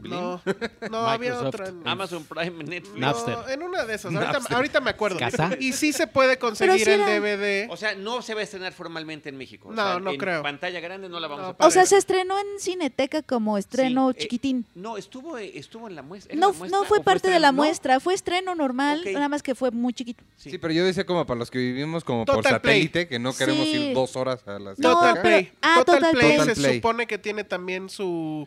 No, [LAUGHS] no había Microsoft. otra. en- Amazon Prime, Netflix. No, Napster. en una de esas. Ahorita, Napster. ahorita me acuerdo. ¿Casa? Y sí se puede conseguir sí el era- DVD. O sea, no se va a estrenar formalmente en México. O No, sea, no en creo. pantalla grande no la vamos No, a O poner. sea, se estrenó en Cineteca como estreno Sí, eh, chiquitín. No, estuvo, eh, estuvo en la muestra. ¿era No, la muestra no fue o parte de la? No. muestra, fue estreno normal, Ok. nada más que fue muy chiquito. Sí. Sí, pero yo decía como para los que vivimos como por Total Play. satélite, que no queremos Sí. ir dos horas a la No, Total pero- Play. ah, Total, Total Play Play. se Total Play. supone que tiene también su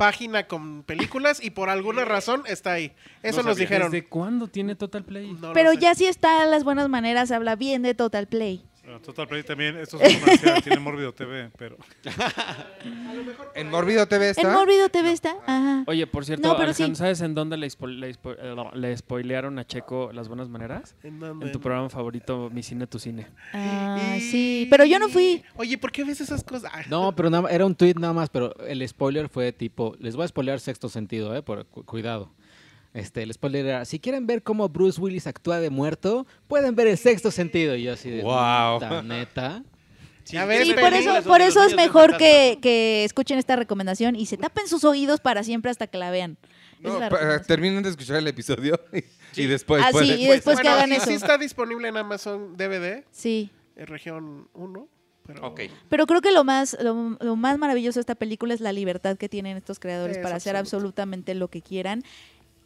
página con películas y por alguna razón está ahí. Eso No nos sabía. dijeron. ¿Desde cuándo tiene Total Play? No Pero ya sí está a las buenas maneras, habla bien de Total Play. Bueno, Total Play también, esto es un comercial, tiene Mórbido TV, pero [LAUGHS] En Morbido TV está. En Morbido TV está. Ajá. Oye, por cierto, No, pero Alejandro, sí. ¿sabes en dónde le, spo- le spo- eh, no, le spoilearon a Checo las buenas maneras? ¿En dónde? En tu programa favorito, Mi Cine, Tu Cine. Ah, sí, pero yo no fui. Oye, ¿por qué ves esas cosas? Ah, [LAUGHS] No, pero nada, era un tweet nada más, pero el spoiler fue tipo, les voy a spoilear sexto sentido, eh, por cu- cuidado. Este, el spoiler era, si quieren ver cómo Bruce Willis actúa de muerto, pueden ver el sexto sentido. Y yo así de, Guau. "Puta, neta. Ya ves, Sí, por eso, por eso es mejor que, que escuchen esta recomendación y se tapen sus oídos para siempre hasta que la vean. No, la terminen de escuchar el episodio [LAUGHS] y, y después Ah, sí, pueden- y después que hagan eso. sí está disponible en Amazon DVD, Sí. en región 1. Pero... Ok. Pero creo que lo más, lo, lo más maravilloso de esta película es la libertad que tienen estos creadores Es para hacer absolutamente lo que quieran.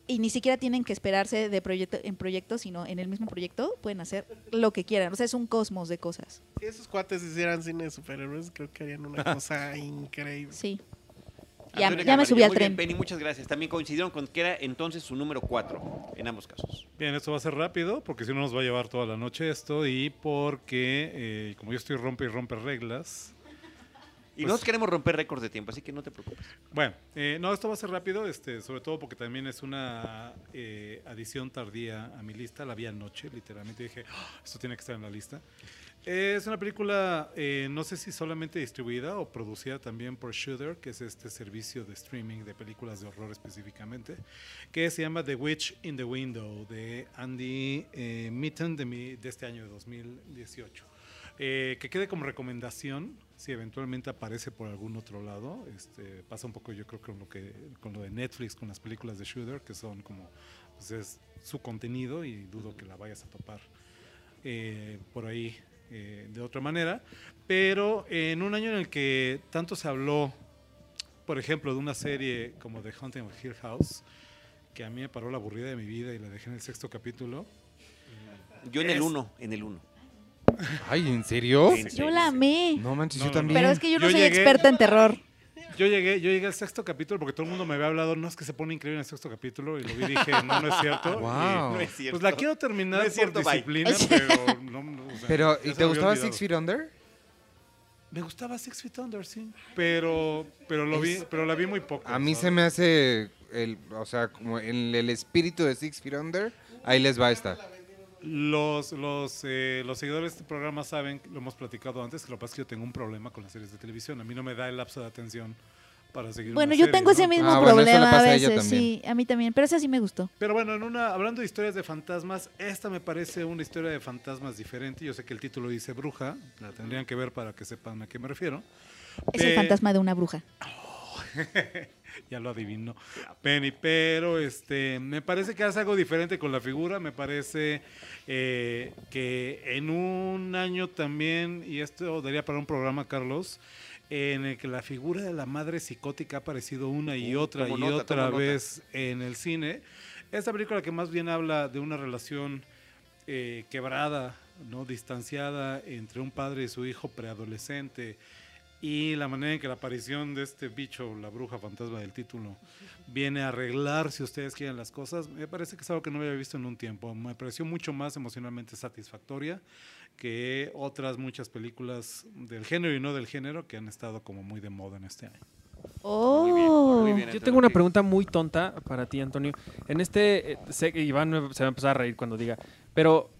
Y ni siquiera tienen que esperarse de proyecto en proyecto, sino en el mismo proyecto pueden hacer lo que quieran. O sea, es un cosmos de cosas. Si esos cuates hicieran cine de superhéroes, creo que harían una cosa [LAUGHS] increíble. Sí. Ya, Antonio ya me subí al muy bien, tren. Penny, muchas gracias. También coincidieron con que era entonces su número 4 en ambos casos. bien, esto va a ser rápido porque si no nos va a llevar toda la noche esto y porque eh, como yo estoy rompe y rompe reglas, Y Pues- nosotros queremos romper récords de tiempo, así que no te preocupes. Bueno, eh, no, esto va a ser rápido, este, sobre todo porque también es una eh, adición tardía a mi lista. La vi anoche, literalmente. Dije, "Ah, esto tiene que estar en la lista. Eh, es una película, eh, no sé si solamente distribuida o producida también por Shudder, que es este servicio de streaming de películas de horror específicamente, que se llama The Witch in the Window, de Andy eh, Mitten de, mi- de este año de 2018. Eh, que quede como recomendación, si eventualmente aparece por algún otro lado. Este, pasa un poco, yo creo, con lo, que, con lo de Netflix, con las películas de Shooter, que son como, pues es su contenido y dudo que la vayas a topar eh, por ahí eh, de otra manera. Pero en un año en el que tanto se habló, por ejemplo, de una serie como The Haunting of Hill House, que a mí me paró la aburrida de mi vida y la dejé en el sexto capítulo. Yo en el 1, en el 1. Ay, ¿en serio? Sí. Yo la amé. No manches, No, yo no, no. también. Pero es que yo no Yo soy llegué- experta en terror. Yo llegué, yo llegué al sexto capítulo porque todo el mundo me había hablado, no es que se pone increíble en el sexto capítulo, y lo vi y dije, no, no es cierto. [LAUGHS] Wow. No es cierto. pues la quiero terminar No es cierto, por bye. disciplina, pero no, no, o sea, [LAUGHS] Pero, ¿y te gustaba olvidado. Six Feet Under? Me gustaba Six Feet Under, sí. Pero, pero, lo vi, pero la vi muy poco. A mí se me hace, el, o sea, como en el espíritu de Six Feet Under, ahí les va esta. Los, los, eh, los seguidores de este programa saben, lo hemos platicado antes, que lo que pasa es que yo tengo un problema con las series de televisión. A mí no me da el lapso de atención para seguir Bueno, una yo serie, tengo ese ¿no? mismo Ah, bueno, eso le problema a pasa a ella veces, también. sí, a mí también, pero esa sí me gustó. Pero bueno, en una, hablando de historias de fantasmas, esta me parece una historia de fantasmas diferente. Yo sé que el título dice bruja, la tendrían que ver para que sepan a qué me refiero. Es el fantasma de una bruja. [LAUGHS] [LAUGHS] ya lo adivino. Penny, pero este, me parece que hace algo diferente con la figura. Me parece eh, que en un año también, y esto daría para un programa, Carlos, en el que la figura de la madre psicótica ha aparecido una y Uh, otra y nota, otra nota. vez en el cine. Esta película que más bien habla de una relación eh, quebrada, no distanciada entre un padre y su hijo preadolescente y la manera en que la aparición de este bicho, la bruja fantasma del título, viene a arreglar, si ustedes quieren las cosas, me parece que es algo que no había visto en un tiempo. Me pareció mucho más emocionalmente satisfactoria que otras muchas películas del género y no del género que han estado como muy de moda en este año. Oh. Muy bien, muy bien. Yo tengo una pregunta muy tonta para ti, Antonio. En este, eh, sé que Iván se va a empezar a reír cuando diga, pero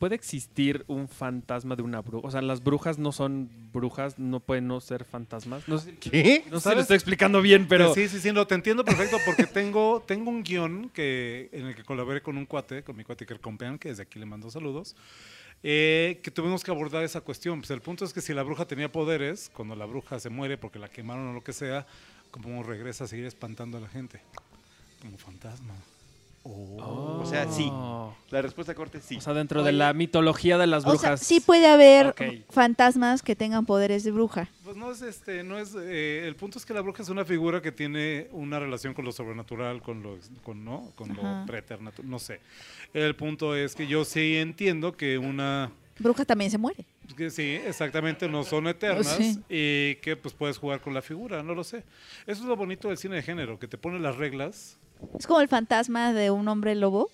¿puede existir un fantasma de una bruja? O sea, las brujas no son brujas, no pueden no ser fantasmas. No sé, ¿Qué? no sé si lo estoy explicando bien, pero... Sí, sí, sí, lo te entiendo perfecto porque tengo, tengo un guion que, en el que colaboré con un cuate, con mi cuate Iker Compeán, que desde aquí le mando saludos, eh, que tuvimos que abordar esa cuestión. Pues el punto es que si la bruja tenía poderes, cuando la bruja se muere porque la quemaron o lo que sea, como regresa a seguir espantando a la gente. Como fantasma. Oh. O sea, sí. Oh. La respuesta corta es sí. O sea, dentro de la mitología de las O sea, brujas. sí puede haber fantasmas que tengan poderes de bruja. Pues no es este, no es. eh, el punto es que la bruja es una figura que tiene una relación con lo sobrenatural, con lo, con, ¿no? con Ajá. lo preternatural, no sé. El punto es que yo sí entiendo que una. Bruja también se muere. Que sí, exactamente, no son eternas Sí. y que pues puedes jugar con la figura, no lo sé. Eso es lo bonito del cine de género, que te pone las reglas. Es como el fantasma de un hombre lobo.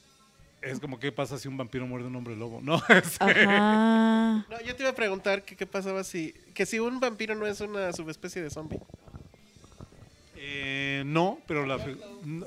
Es como qué pasa si un vampiro muerde a un hombre lobo, ¿no? [LAUGHS] Es- Ajá. No, yo te iba a preguntar que qué pasaba si. Que si un vampiro no es una subespecie de zombie. Eh, no, pero la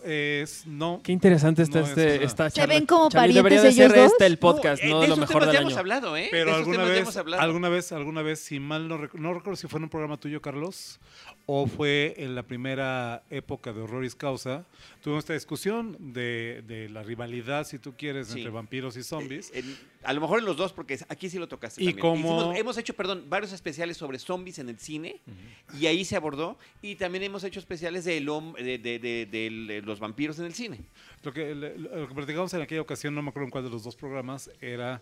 es no. Qué interesante está No, es este, una- esta ¿Se charla. ven como de parientes ser ellos dos? este el podcast, eh, no, de de lo mejor temas del ya año. hemos hablado, ¿eh? Pero de alguna vez, hemos hablado. alguna vez, alguna vez, si mal no, rec- no recuerdo si fue en un programa tuyo, Carlos, o fue en la primera época de Horroris Causa, tuvimos esta discusión de, de la rivalidad, si tú quieres, Sí. entre vampiros y zombies. Eh, a lo mejor en los dos, porque aquí sí lo tocaste. Y también. como- Hicimos- hemos hecho, perdón, varios especiales sobre zombies en el cine y ahí se abordó. Y también hemos hecho especiales de, los vampiros en el cine. Lo que, lo que platicamos en aquella ocasión, no me acuerdo en cuál de los dos programas, era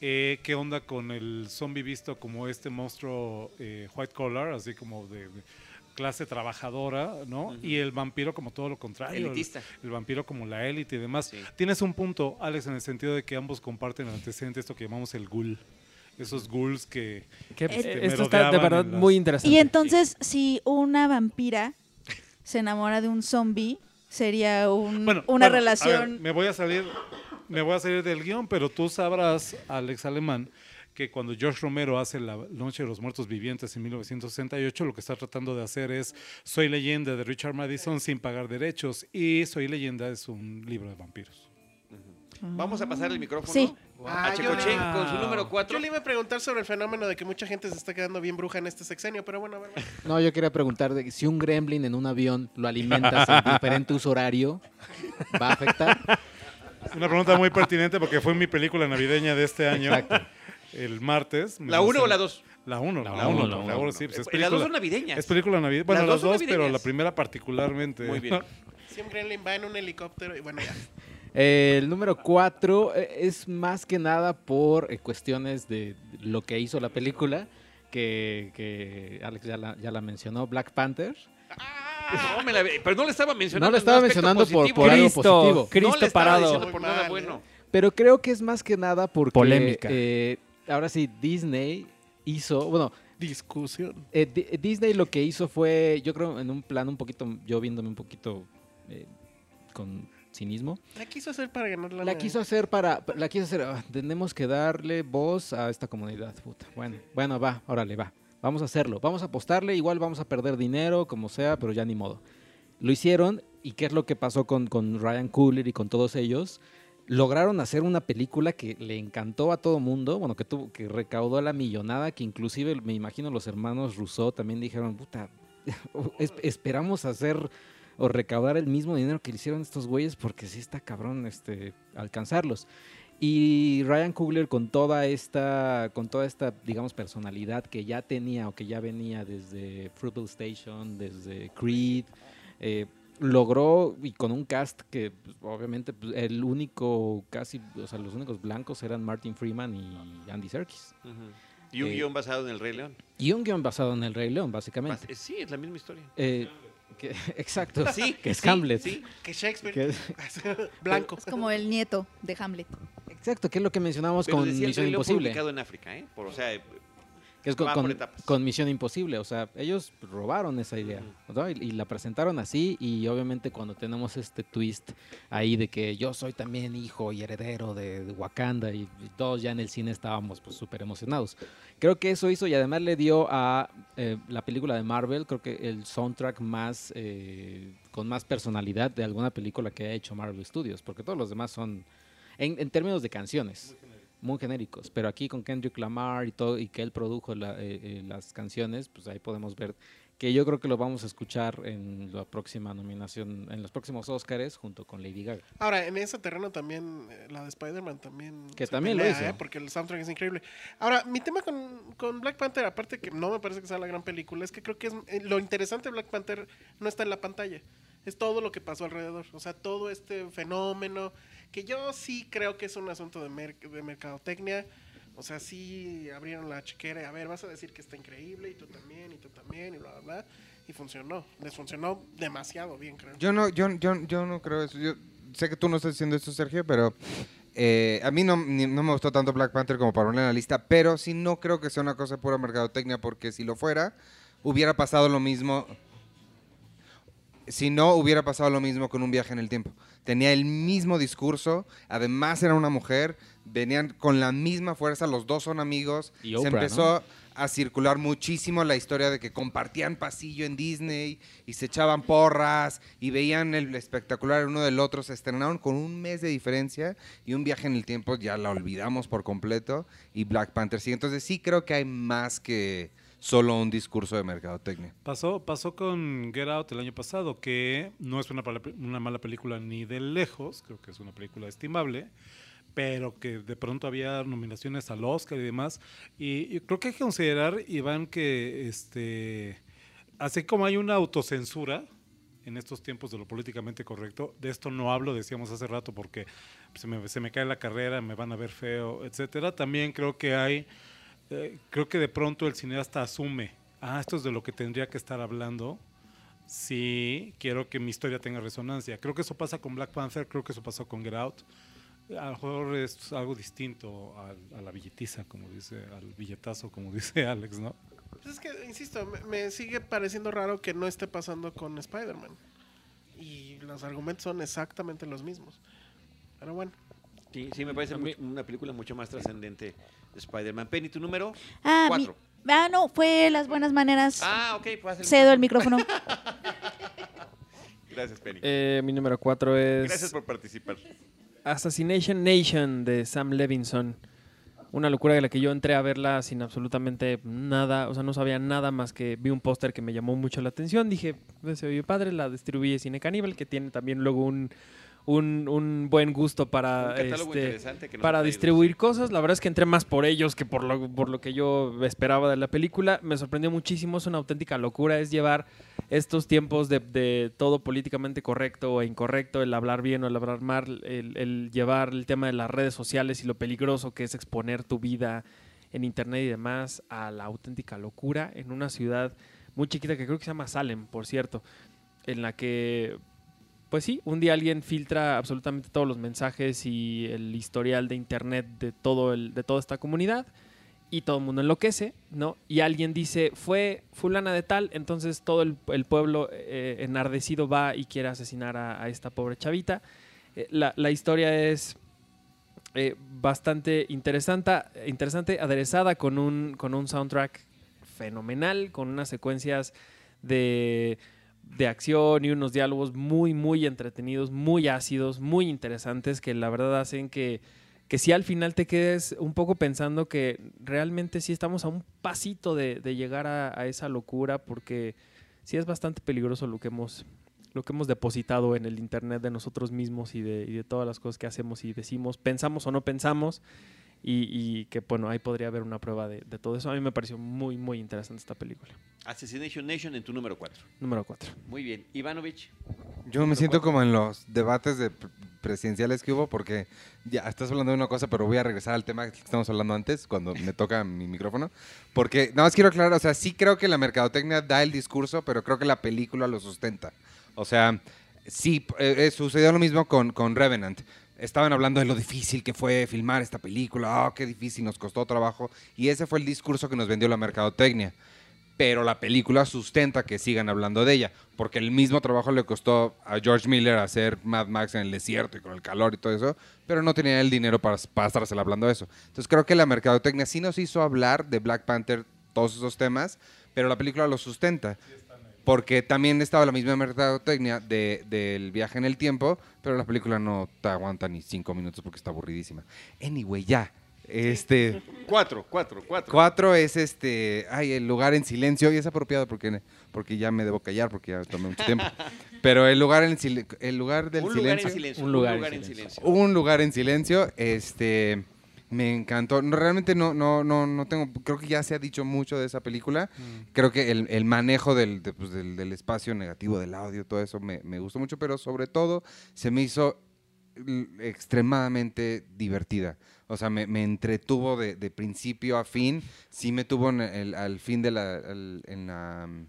eh, qué onda con el zombie visto como este monstruo eh, white collar, así como de clase trabajadora, ¿no? Y el vampiro como todo lo contrario. el- Elitista. El, vampiro como la élite y demás. Sí. Tienes un punto, Alex, en el sentido de que ambos comparten el antecedente, esto que llamamos el ghoul. Esos ghouls que... Que, este, eh, esto está de verdad las- muy interesante. Y entonces, si una vampira se enamora de un zombie, sería un- Bueno, una bueno, a relación. ver, me voy a salir, me voy a salir del guion, pero tú sabrás, Alex Alemán, que cuando George Romero hace La Noche de los Muertos Vivientes en 1968, lo que está tratando de hacer es Soy leyenda de Richard Madison sin pagar derechos y Soy leyenda es un libro de vampiros. Vamos a pasar el micrófono Sí. a Ah, Checoche con su número 4. Yo le iba a preguntar sobre el fenómeno de que mucha gente se está quedando bien bruja en este sexenio, pero bueno, a ver. No, yo quería preguntar de si un gremlin en un avión lo alimentas [LAUGHS] en diferente uso horario, ¿va a afectar? Una pregunta muy pertinente porque fue mi película navideña de este año, Exacto. El martes. ¿La 1 o la 2? La 1, la La 1, uno, la la 1, uno. sí, pues es Eh, Las dos película, son navideñas. es película navideña. Bueno, Las las dos pero la primera particularmente. Muy bien. Si un gremlin va en un helicóptero y bueno, ya. Eh, el número 4 es más que nada por eh, cuestiones de lo que hizo la película, que, que Alex ya la, ya la mencionó, Black Panther. No, me la- pero no le estaba mencionando. No le estaba mencionando por- positivo. por algo Cristo, positivo. Cristo no le estaba parado. por nada bueno. Pero creo que es más que nada porque Polémica. eh, ahora sí Disney hizo, bueno, Discusión. eh, Di- Disney lo que hizo fue, yo creo en un plan un poquito, yo viéndome un poquito eh, con cinismo. La quiso hacer para ganar la La quiso hacer para, la quiso hacer, ah, tenemos que darle voz a esta comunidad, puta. Bueno, bueno, va, órale, va. Vamos a hacerlo, vamos a apostarle, igual vamos a perder dinero, como sea, pero ya ni modo. Lo hicieron y qué es lo que pasó con, con Ryan Coogler y con todos ellos. Lograron hacer una película que le encantó a todo mundo, bueno, que tuvo, que recaudó la millonada, que inclusive me imagino los hermanos Rousseau también dijeron, puta, [LAUGHS] es- esperamos hacer o recaudar el mismo dinero que le hicieron estos güeyes porque sí está cabrón este alcanzarlos. Y Ryan Coogler con toda esta con toda esta digamos personalidad que ya tenía o que ya venía desde Fruitvale Station, desde Creed, eh, logró y con un cast que pues, obviamente pues, el único casi, o sea, los únicos blancos eran Martin Freeman y Andy Serkis. Y un Eh, guion basado en el Rey León. Y un guion basado en el Rey León, básicamente. Bas- eh, Sí, es la misma historia. Eh, que- [LAUGHS] exacto, Sí, [LAUGHS] que es sí, Hamlet. sí. Que Shakespeare. Que- [LAUGHS] Blanco. Es como el nieto de Hamlet. exacto, que es lo que mencionábamos Pero con decía, el Misión fue Imposible. ubicado en África, ¿eh? Por, o sea, Que es con, con- Misión Imposible, o sea, ellos robaron esa idea ¿no? y, y la presentaron así y obviamente cuando tenemos este twist ahí de que yo soy también hijo y heredero de, de Wakanda y, y todos ya en el cine estábamos pues súper emocionados. Creo que eso hizo y además le dio a eh, la película de Marvel, creo que el soundtrack más eh, con más personalidad de alguna película que ha hecho Marvel Studios, porque todos los demás son en, en términos de canciones muy genéricos, pero aquí con Kendrick Lamar y todo y que él produjo la- eh, eh, las canciones, pues ahí podemos ver que yo creo que lo vamos a escuchar en la próxima nominación, en los próximos Oscars junto con Lady Gaga. Ahora, en ese terreno también, eh, la de Spider-Man también. Que también lo pelea, hizo. ¿eh? Porque el soundtrack es increíble. Ahora, mi tema con, con Black Panther, aparte que no me parece que sea la gran película, es que creo que es, eh, lo interesante de Black Panther no está en la pantalla. Es todo lo que pasó alrededor. O sea, todo este fenómeno, que yo sí creo que es un asunto de, de mercadotecnia. O sea, sí abrieron la chequera y a ver, vas a decir que está increíble y tú también y tú también y bla, bla, bla. Y funcionó. Les funcionó demasiado bien, creo. Yo no, yo, yo, yo no creo eso. Yo sé que tú no estás diciendo esto, Sergio, pero eh, a mí no, ni- no me gustó tanto Black Panther como para poner en la lista, pero sí no creo que sea una cosa pura mercadotecnia, porque si lo fuera, hubiera pasado lo mismo. Si no, hubiera pasado lo mismo con un viaje en el tiempo. Tenía el mismo discurso, además era una mujer, venían con la misma fuerza, los dos son amigos. Y Se empezó a circular muchísimo la historia de que compartían pasillo en Disney y se echaban porras y veían el espectacular uno del otro. Se estrenaron con un mes de diferencia y un viaje en el tiempo ya la olvidamos por completo y Black Panther sí. Entonces sí creo que hay más que solo un discurso de mercadotecnia. Pasó, pasó con Get Out el año pasado, que no es una, una mala película ni de lejos, creo que es una película estimable, pero que de pronto había nominaciones al Oscar y demás. Y, y creo que hay que considerar, Iván, que este, así como hay una autocensura en estos tiempos de lo políticamente correcto, de esto no hablo, decíamos hace rato, porque se me, se me cae la carrera, me van a ver feo, etcétera. También creo que hay eh, creo que de pronto el cineasta asume, ah, esto es de lo que tendría que estar hablando si quiero que mi historia tenga resonancia. Creo que eso pasa con Black Panther, creo que eso pasó con Get Out. A lo mejor es algo distinto al- a, la billetiza, como dice, al billetazo, como [LAUGHS] dice Alex, ¿no? Pues es que, insisto, me, me sigue pareciendo raro que no esté pasando con Spider-Man. Y los argumentos son exactamente los mismos. Pero bueno, Sí, sí, me parece mucho- una película mucho más trascendente de Spider-Man. Penny, tu número Ah, mi- cuatro. ah, no, fue las buenas maneras. Ah, ok, pues haz Cedo el micrófono. [LAUGHS] Gracias, Penny. Eh, mi número 4 es Gracias por participar. Assassination Nation de Sam Levinson. Una locura de la que yo entré a verla sin absolutamente nada, o sea, no sabía nada más que vi un póster que me llamó mucho la atención. Dije, "Pues, se oye padre, la distribuye Cine Caníbal, que tiene también luego un, un, un buen gusto para, Un este, que para distribuir cosas. La verdad es que entré más por ellos que por lo, por lo que yo esperaba de la película. Me sorprendió muchísimo, es una auténtica locura, es llevar estos tiempos de, de todo políticamente correcto o incorrecto, el hablar bien o el hablar mal, el, el llevar el tema de las redes sociales y lo peligroso que es exponer tu vida en internet y demás a la auténtica locura en una ciudad muy chiquita que creo que se llama Salem, por cierto, en la que pues sí, un día alguien filtra absolutamente todos los mensajes y el historial de internet de todo el, de toda esta comunidad y todo el mundo enloquece, ¿no? Y alguien dice, fue fulana de tal, entonces todo el, pueblo eh, enardecido va y quiere asesinar a, a esta pobre chavita. Eh, la, la historia es eh, bastante interesante, interesante, aderezada con un, con un soundtrack fenomenal, con unas secuencias de, de acción y unos diálogos muy, muy entretenidos, muy ácidos, muy interesantes, que la verdad hacen que, que sí al final te quedes un poco pensando que realmente sí estamos a un pasito de, de llegar a, a esa locura, porque sí es bastante peligroso lo que hemos lo que hemos depositado en el internet de nosotros mismos y de, y de todas las cosas que hacemos y decimos, pensamos o no pensamos, y, y que bueno, ahí podría haber una prueba de, de todo eso. A mí me pareció muy, muy interesante esta película. Assassination Nation en tu número 4. Número 4. Muy bien. Ivanovich. Yo me siento cuatro. como en los debates de pre- presidenciales que hubo porque ya estás hablando de una cosa, pero voy a regresar al tema que estamos hablando antes, cuando me toca mi micrófono. Porque nada más quiero aclarar, o sea, sí creo que la mercadotecnia da el discurso, pero creo que la película lo sustenta. O sea, sí, eh, eh, sucedió lo mismo con, con Revenant. Estaban hablando de lo difícil que fue filmar esta película, oh, qué difícil, nos costó trabajo. Y ese fue el discurso que nos vendió la mercadotecnia pero la película sustenta que sigan hablando de ella, porque el mismo trabajo le costó a George Miller hacer Mad Max en el desierto y con el calor y todo eso, pero no tenía el dinero para, estársela hablando de eso. Entonces creo que la mercadotecnia sí nos hizo hablar de Black Panther, todos esos temas, pero la película lo sustenta. Porque también estaba la misma mercadotecnia de- del viaje en el tiempo, pero la película no te aguanta ni cinco minutos porque está aburridísima. Anyway, ya. Este. 4, 4, 4. Cuatro es este, ay, el lugar en silencio, y es apropiado porque, porque ya me debo callar porque ya tomé mucho tiempo. [LAUGHS] Pero el lugar en el lugar del Un lugar en silencio. Un lugar en silencio. un lugar en silencio, este, me encantó. No, realmente no, no, no, no tengo, creo que ya se ha dicho mucho de esa película. Creo que el, el manejo del, de, pues, del, del espacio negativo, del audio, todo eso me, me gustó mucho, pero sobre todo se me hizo extremadamente divertida. O sea, me, me entretuvo de, de principio a fin. Sí me tuvo en el- al fin de la, en la, mm,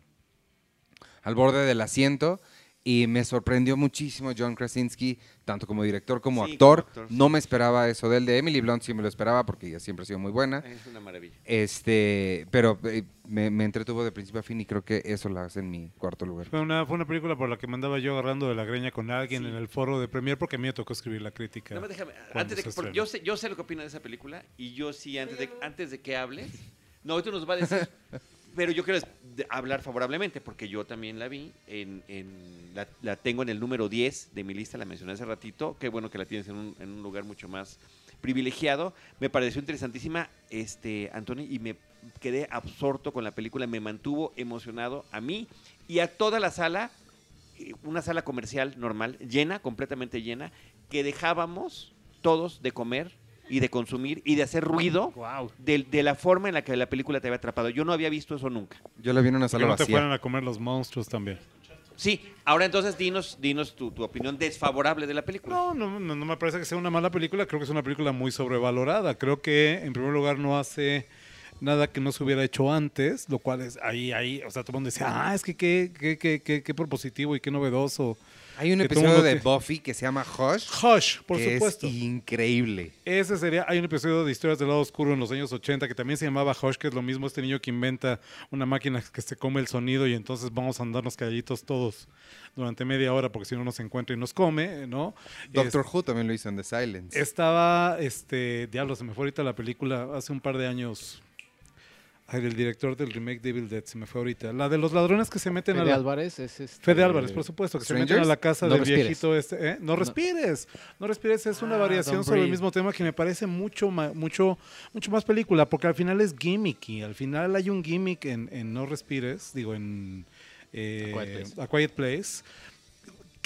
al borde del asiento. Y me sorprendió muchísimo John Krasinski, tanto como director como Sí, actor. como actor. No me esperaba eso de él. De Emily Blunt sí me lo esperaba porque ella siempre ha sido muy buena. Es una maravilla. Este, pero eh, me, me entretuvo de principio a fin y creo que eso la hace en mi cuarto lugar. Fue una, fue una película por la que me andaba yo agarrando de la greña con alguien en el foro de Premiere porque a mí me tocó escribir la crítica. Más déjame, antes de que, yo sé, yo sé lo que opina de esa película y yo sí, antes de, antes de que hables, no, ahorita nos va a decir, [LAUGHS] pero yo quiero hablar favorablemente porque yo también la vi, en, en- la, la tengo en el número 10 de mi lista, la mencioné hace ratito, qué bueno que la tienes en un, en un lugar mucho más privilegiado, me pareció interesantísima, este, Antonio, y me quedé absorto con la película, me mantuvo emocionado a mí y a toda la sala, eh, una sala comercial normal, llena, completamente llena, que dejábamos todos de comer y de consumir y de hacer ruido Wow. de, de la forma en la que la película te había atrapado. Yo no había visto eso nunca. Yo la vi en una sala no te vacía. fueran a comer los monstruos también. Sí, ahora entonces dinos, dinos tu, tu opinión desfavorable de la película. No, no, no, no me parece que sea una mala película. Creo que es una película muy sobrevalorada. Creo que, en primer lugar, no hace nada que no se hubiera hecho antes, lo cual es ahí, ahí, o sea, todo el mundo decía, ah, es que qué, qué, qué, qué, qué propositivo y qué novedoso. Hay un episodio de Buffy que se llama Hush. Hush, por que supuesto. Es increíble. Ese sería, hay un episodio de Historias del lado oscuro en los años 80 que también se llamaba Hush, que es lo mismo este niño que inventa una máquina que se come el sonido y entonces vamos a andarnos calladitos todos durante media hora porque si no nos encuentra y nos come, ¿no? Doctor Who también lo hizo en The Silence. Estaba, este, diablo, se me fue ahorita la película hace un par de años. Ay, del director del remake de Evil Dead, se me fue ahorita. La de los ladrones que se meten Fede a la... Álvarez es este, Fede Álvarez, por supuesto, que se meten a la casa No del respires. viejito este. ¿eh? No respires, no respires, es una Ah, variación sobre el mismo tema que me parece mucho, ma- mucho, mucho más película, porque al final es gimmicky. Al final hay un gimmick en, en No respires, digo, en eh, A Quiet Place. A Quiet Place,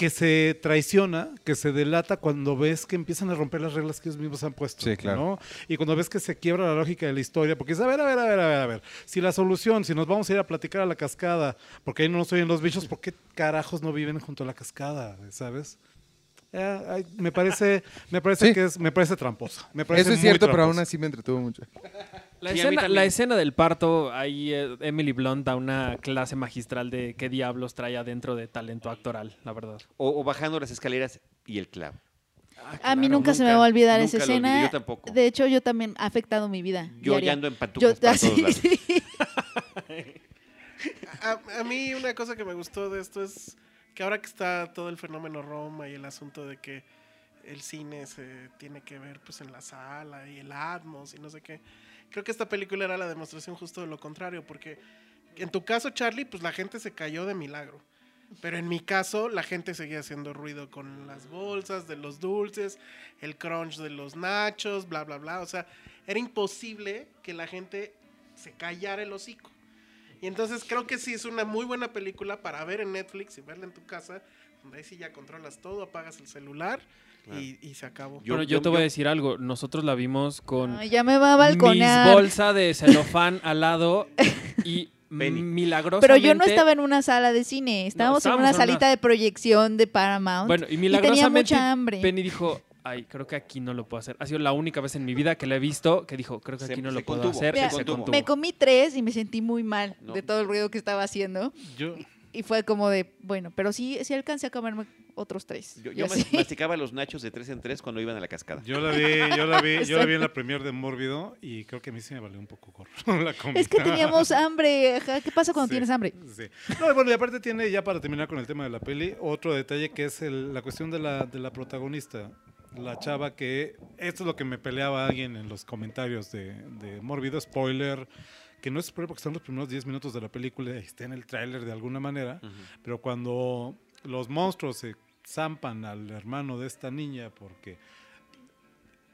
que se traiciona, que se delata cuando ves que empiezan a romper las reglas que ellos mismos han puesto. Sí, claro. ¿no? Y cuando ves que se quiebra la lógica de la historia, porque es, a ver, a ver, a ver, a ver, a ver, si la solución, si nos vamos a ir a platicar a la cascada, porque ahí no nos oyen los bichos, ¿por qué carajos no viven junto a la cascada? ¿Sabes? Eh, ay, me parece, me parece Sí. que es, me parece tramposa. Me parece Eso es cierto, pero aún tramposa. así me entretuvo mucho. La, Sí, escena, también. la escena del parto, ahí eh, Emily Blunt da una clase magistral de qué diablos trae adentro de talento actoral, la verdad. O, o bajando las escaleras y el clavo. A mí nunca, se me va a olvidar nunca esa lo olvidé, escena. yo tampoco. De hecho, yo también ha afectado mi vida. Yo diaria. ya ando en pantuflas Yo- para así, todos lados. sí. [LAUGHS] A, a mí una cosa que me gustó de esto es que ahora que está todo el fenómeno Roma y el asunto de que el cine se tiene que ver pues en la sala y el atmos y no sé qué. Creo que esta película era la demostración justo de lo contrario, porque en tu caso, Charlie, pues la gente se cayó de milagro. Pero en mi caso, la gente seguía haciendo ruido con las bolsas de los dulces, el crunch de los nachos, bla, bla, bla. O sea, era imposible que la gente se callara el hocico. Y entonces creo que sí es una muy buena película para ver en Netflix y verla en tu casa, donde ahí sí ya controlas todo, apagas el celular y, y se acabó. Yo- bueno, yo, yo- te voy a decir algo. Nosotros la vimos con Ay, ya me va a mis balconear. bolsa de celofán al lado [LAUGHS] y milagrosamente... Pero yo no estaba en una sala de cine, estábamos, estábamos en una en una- salita de proyección de Paramount. Bueno, y tenía milagrosamente mucha hambre. Penny dijo, ay, creo que aquí no lo puedo hacer. Ha sido la única vez en mi vida que la he visto que dijo, creo que Se- aquí no se lo puedo contuvo, hacer. se y se contuvo. contuvo. Me comí tres y me sentí muy mal No. de todo el ruido que estaba haciendo. Yo, Y fue como de, bueno, pero sí, sí alcancé a comerme otros tres. Yo, yo [LAUGHS] masticaba los nachos de tres en tres cuando iban a la cascada. yo la vi, yo la vi, yo la vi en la premier de Mórbido y creo que a mí sí me valió un poco gorro [LAUGHS] la comida. Es que teníamos hambre. ¿Qué pasa cuando Sí, tienes hambre? sí. No, bueno, y aparte tiene, ya para terminar con el tema de la peli, otro detalle que es el- la cuestión de la, de la protagonista. La chava que, esto es lo que me peleaba alguien en los comentarios de, de Mórbido, spoiler, que no es spoiler porque son los primeros 10 minutos de la película y está en el tráiler de alguna manera, pero cuando los monstruos se zampan al hermano de esta niña porque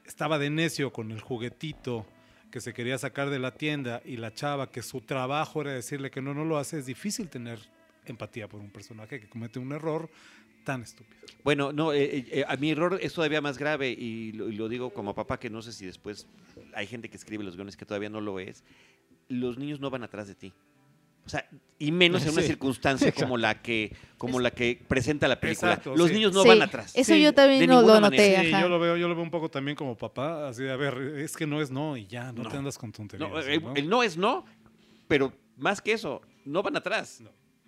estaba de necio con el juguetito que se quería sacar de la tienda y la chava que su trabajo era decirle que no, no lo hace, es difícil tener empatía por un personaje que comete un error tan estúpido. Bueno, no, eh, eh, eh, a mi error es todavía más grave y lo, y lo digo como papá que no sé si después hay gente que escribe los guiones que todavía no lo es. Los niños no van atrás de ti. O sea, y menos en una [LAUGHS] Sí. circunstancia como la que como la que presenta la película. Exacto, los sí. niños no Sí, van atrás. Eso Sí, yo también lo, noté. Ajá. yo lo veo, yo lo veo un poco también como papá, así de a ver, es que no es no y ya, no, No. te andas con tonterías. No, ¿no? el no es no, pero más que eso, no van atrás.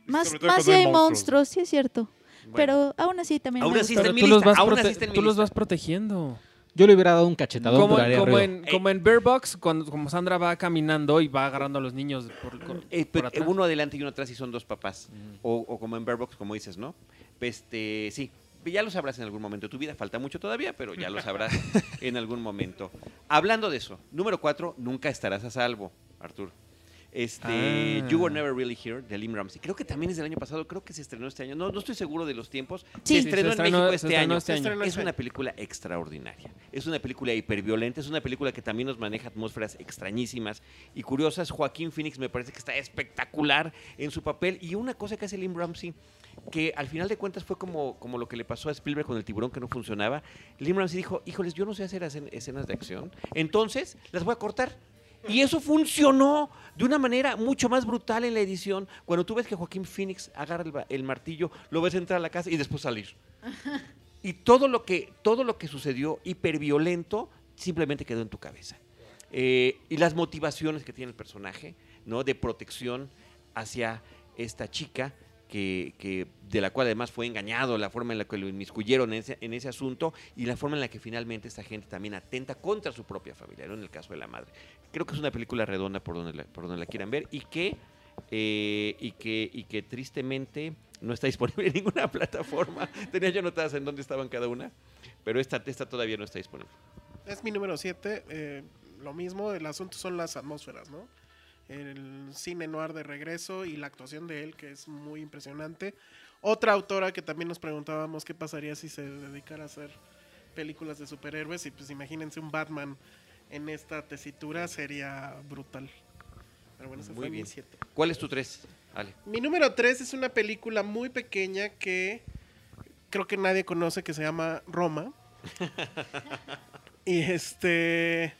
Más, más si hay monstruos. monstruos, sí es cierto. Bueno, Pero aún así también Aún así está en mi tú los, lista, vas aún prote- así está en mi tú los lista. vas protegiendo. Yo le hubiera dado un cachetadón, Como, como en, como en Bear Box, cuando, como Sandra va caminando y va agarrando a los niños por, por- Eh, por pero atrás. uno adelante y uno atrás y son dos papás. O, o como en Bear Box, como dices, ¿no? Este, sí, ya lo sabrás en algún momento de tu vida. Falta mucho todavía, pero ya lo sabrás [LAUGHS] en algún momento. Hablando de eso, número cuatro, nunca estarás a salvo, Artur. Este, Ah. You Were Never Really Here, de Lim Ramsey. Creo que también es del año pasado, creo que se estrenó este año. No, no estoy seguro de los tiempos. Sí. Se Sí, estrenó en México este estrenó año. este año. Es este una película extraordinaria. Es una película hiperviolenta, es una película que también nos maneja atmósferas extrañísimas y curiosas. Joaquín Phoenix me parece que está espectacular en su papel. Y una cosa que hace Lim Ramsey, que al final de cuentas fue como, como lo que le pasó a Spielberg con el tiburón que no funcionaba. Lim Ramsey dijo, híjoles, yo no sé hacer escen- escenas de acción, entonces las voy a cortar. Y eso funcionó de una manera mucho más brutal en la edición. Cuando tú ves que Joaquín Phoenix agarra el, martillo, lo ves entrar a la casa y después salir. [LAUGHS] Y todo lo que, todo lo que sucedió hiperviolento simplemente quedó en tu cabeza. Eh, y las motivaciones que tiene el personaje, ¿no? De protección hacia esta chica, que, que- de la cual además fue engañado, la forma en la que lo inmiscuyeron en ese, en ese asunto y la forma en la que finalmente esta gente también atenta contra su propia familia, ¿no? en el caso de la madre. Creo que es una película redonda por donde la, por donde la quieran ver y que, eh, y, que, y que tristemente no está disponible en ninguna [LAUGHS] plataforma. Tenía yo notadas en dónde estaban cada una, pero esta, esta todavía no está disponible. Es mi número 7. lo mismo, el asunto son las atmósferas, ¿no? El cine noir de regreso y la actuación de él, que es muy impresionante. Otra autora que también nos preguntábamos qué pasaría si se dedicara a hacer películas de superhéroes. Y pues imagínense un Batman en esta tesitura, sería brutal. Pero bueno, ese Muy fue bien. mi 7. ¿Cuál es tu tres, Ale? Mi número 3 es una película muy pequeña que creo que nadie conoce que se llama Roma. [LAUGHS] y este.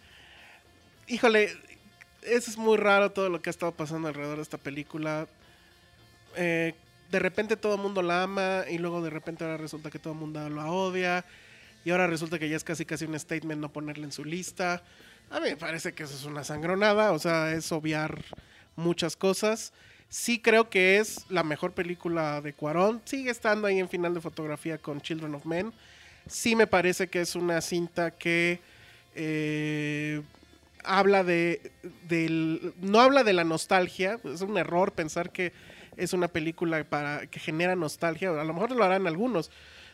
Híjole, es muy raro todo lo que ha estado pasando alrededor de esta película. Eh, de repente todo el mundo la ama y luego de repente ahora resulta que todo el mundo la odia. Y ahora resulta que ya es casi casi un statement no ponerla en su lista. A mí me parece que eso es una sangronada, o sea, es obviar muchas cosas. Sí creo que es la mejor película de Cuarón. Sigue estando ahí en final de fotografía con Children of Men. Sí me parece que es una cinta que eh, habla de del, no habla de la nostalgia. Es un error pensar que es una película para que genera nostalgia. A lo mejor lo harán algunos,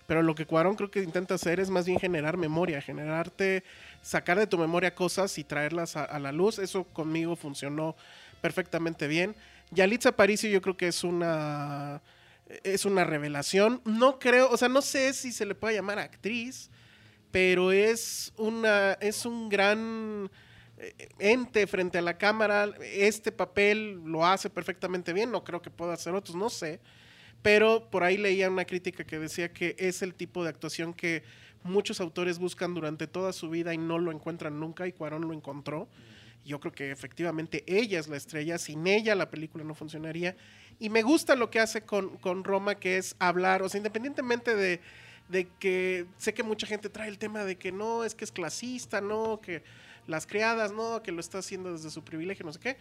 Pero lo que Cuarón creo que intenta hacer es más bien generar memoria, generarte, sacar de tu memoria cosas y traerlas a, la luz. Eso conmigo funcionó perfectamente bien. Yalitza Aparicio yo creo que es una es una revelación. No creo, o sea, no sé si se le puede llamar actriz, pero es una es un gran ente frente a la cámara. Este papel lo hace perfectamente bien, no creo que pueda hacer otros, no sé. Pero por ahí leía una crítica que decía que es el tipo de actuación que muchos autores buscan durante toda su vida y no lo encuentran nunca y Cuarón lo encontró. Yo creo que efectivamente ella es la estrella, sin ella la película no funcionaría. Y me gusta lo que hace con, con Roma, que es hablar, o sea, independientemente de, de que sé que mucha gente trae el tema de que no, es que es clasista, no, que las criadas, no, que lo está haciendo desde su privilegio, no sé qué.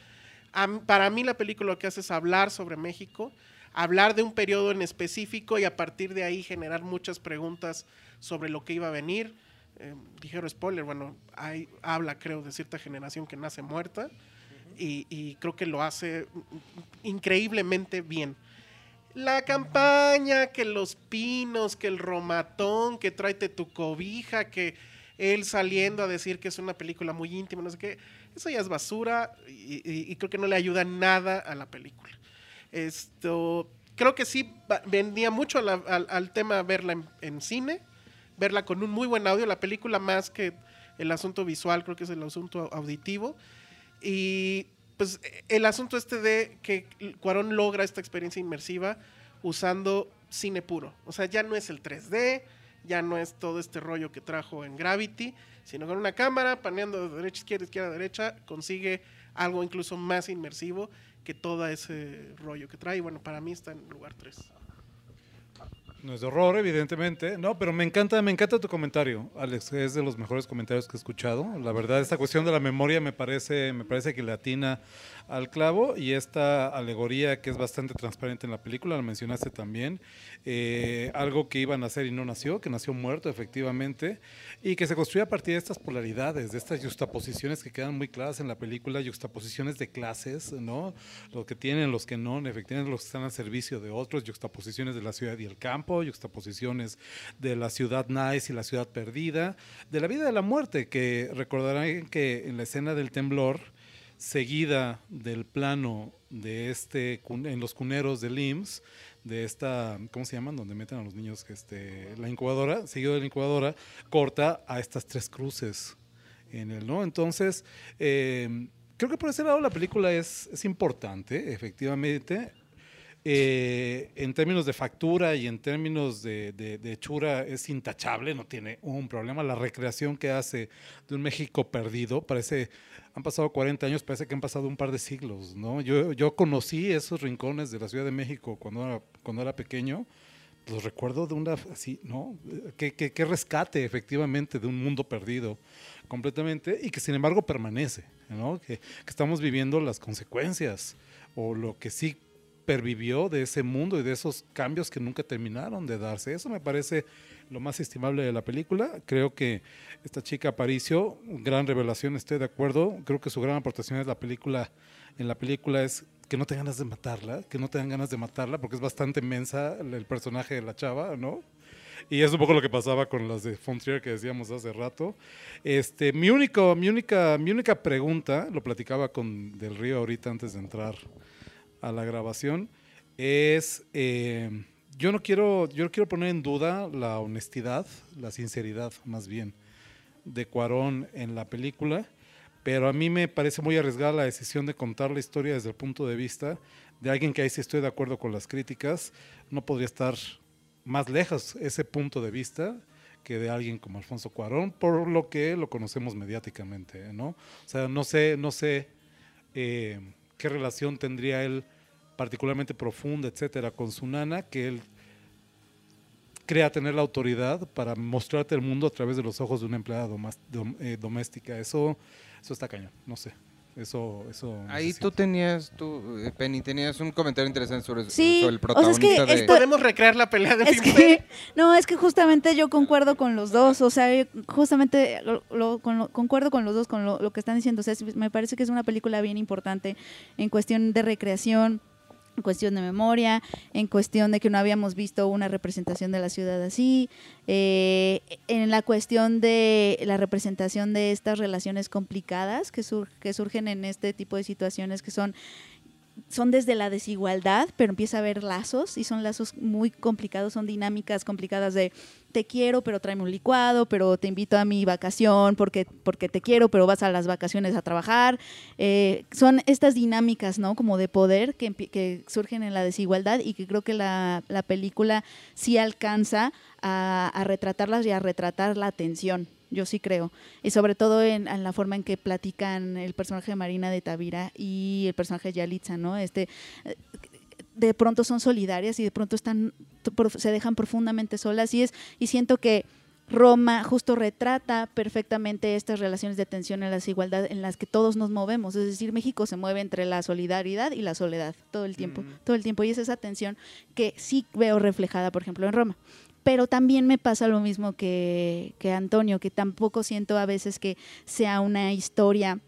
para mí la película lo que hace es hablar sobre México, hablar de un periodo en específico y a partir de ahí generar muchas preguntas sobre lo que iba a venir. Dijeron spoiler, bueno, habla creo de cierta generación que nace muerta y, y creo que lo hace increíblemente bien la campaña, que los pinos, que el romatón, que tráete tu cobija, que él saliendo a decir que es una película muy íntima, no sé qué, eso ya es basura y, creo que no le ayuda nada a la película. Esto, creo que sí vendía mucho al, tema verla en, cine, verla con un muy buen audio, la película más que el asunto visual, creo que es el asunto auditivo. Y pues el asunto este de que Cuarón logra esta experiencia inmersiva usando cine puro. O sea, ya no es el 3D, ya no es todo este rollo que trajo en Gravity, sino con una cámara, paneando de derecha, izquierda, izquierda, derecha, consigue algo incluso más inmersivo que todo ese rollo que trae. Bueno, para mí está en lugar 3. No es de horror, evidentemente. No, pero me encanta, me encanta tu comentario, Alex. Es de los mejores comentarios que he escuchado. La verdad, esta cuestión de la memoria me parece, me parece que latina al clavo y esta alegoría que es bastante transparente en la película, la mencionaste también, eh, algo que iban a hacer y no nació, que nació muerto efectivamente, y que se construye a partir de estas polaridades, de estas juxtaposiciones que quedan muy claras en la película, juxtaposiciones de clases, ¿no? Los que tienen, los que no, efectivamente los que están al servicio de otros, juxtaposiciones de la ciudad y el campo, juxtaposiciones de la ciudad nice y la ciudad perdida, de la vida de la muerte, que recordarán que en la escena del temblor, seguida del plano de este en los cuneros del IMSS, de esta, ¿cómo se llaman? Donde meten a los niños, este, la incubadora, seguido de la incubadora, corta a estas tres cruces en el, ¿no? Entonces, eh, creo que por ese lado la película es, es importante, efectivamente. Eh, en términos de factura y en términos de, de, de, hechura es intachable, no tiene un problema. La recreación que hace de un México perdido parece han pasado 40 años, parece que han pasado un par de siglos, ¿no? Yo, yo conocí esos rincones de la Ciudad de México cuando era, cuando era pequeño, los recuerdo de una, así, ¿no? Que, que, rescate efectivamente de un mundo perdido completamente y que sin embargo permanece, ¿no? Que, que estamos viviendo las consecuencias o lo que sí pervivió de ese mundo y de esos cambios que nunca terminaron de darse. Eso me parece lo más estimable de la película. Creo que esta chica Aparicio, gran revelación, estoy de acuerdo. Creo que su gran aportación es la película, en la película es que no tengan ganas de matarla, que no tengan ganas de matarla, porque es bastante mensa el personaje de la chava, ¿no? Y es un poco lo que pasaba con las de Fontrier que decíamos hace rato. Este, mi, único, mi, única, mi única pregunta, lo platicaba con Del Río ahorita antes de entrar a la grabación, es... Eh, yo no quiero, yo quiero poner en duda la honestidad, la sinceridad más bien, de Cuarón en la película, pero a mí me parece muy arriesgada la decisión de contar la historia desde el punto de vista de alguien que ahí sí estoy de acuerdo con las críticas, no podría estar más lejos ese punto de vista que de alguien como Alfonso Cuarón, por lo que lo conocemos mediáticamente, ¿no? O sea, no sé, no sé eh, qué relación tendría él particularmente profunda, etcétera, con su nana, que él crea tener la autoridad para mostrarte el mundo a través de los ojos de una empleada eh, doméstica. Eso, eso está cañón, no sé. Eso, eso. Ahí tú tenías, tú, eh, Penny, tenías un comentario interesante sobre, sí, el protagonista o sea, es que Podemos recrear la pelea de es que, [LAUGHS] No, es que justamente yo concuerdo con los dos, o sea, justamente lo, concuerdo con los dos, con lo, que están diciendo. O sea, me parece que es una película bien importante en cuestión de recreación, en cuestión de memoria, en cuestión de que no habíamos visto una representación de la ciudad así, eh, en la cuestión de la representación de estas relaciones complicadas que, sur que surgen en este tipo de situaciones que son son desde la desigualdad, pero empieza a haber lazos y son lazos muy complicados, son dinámicas complicadas de te quiero, pero tráeme un licuado, pero te invito a mi vacación porque, porque te quiero, pero vas a las vacaciones a trabajar. Eh, son estas dinámicas, ¿no? Como de poder que, que, surgen en la desigualdad y que creo que la, la película sí alcanza a, a retratarlas y a retratar la tensión yo sí creo. Y sobre todo en, la forma en que platican el personaje de Marina de Tavira y el personaje de Yalitza, ¿no? Este, de pronto son solidarias y de pronto están, se dejan profundamente solas y, es, y siento que Roma justo retrata perfectamente estas relaciones de tensión y la desigualdad en las que todos nos movemos. Es decir, México se mueve entre la solidaridad y la soledad todo el tiempo, todo el tiempo. Y es esa tensión que sí veo reflejada, por ejemplo, en Roma pero también me pasa lo mismo que, Antonio, que tampoco siento a veces que sea una historia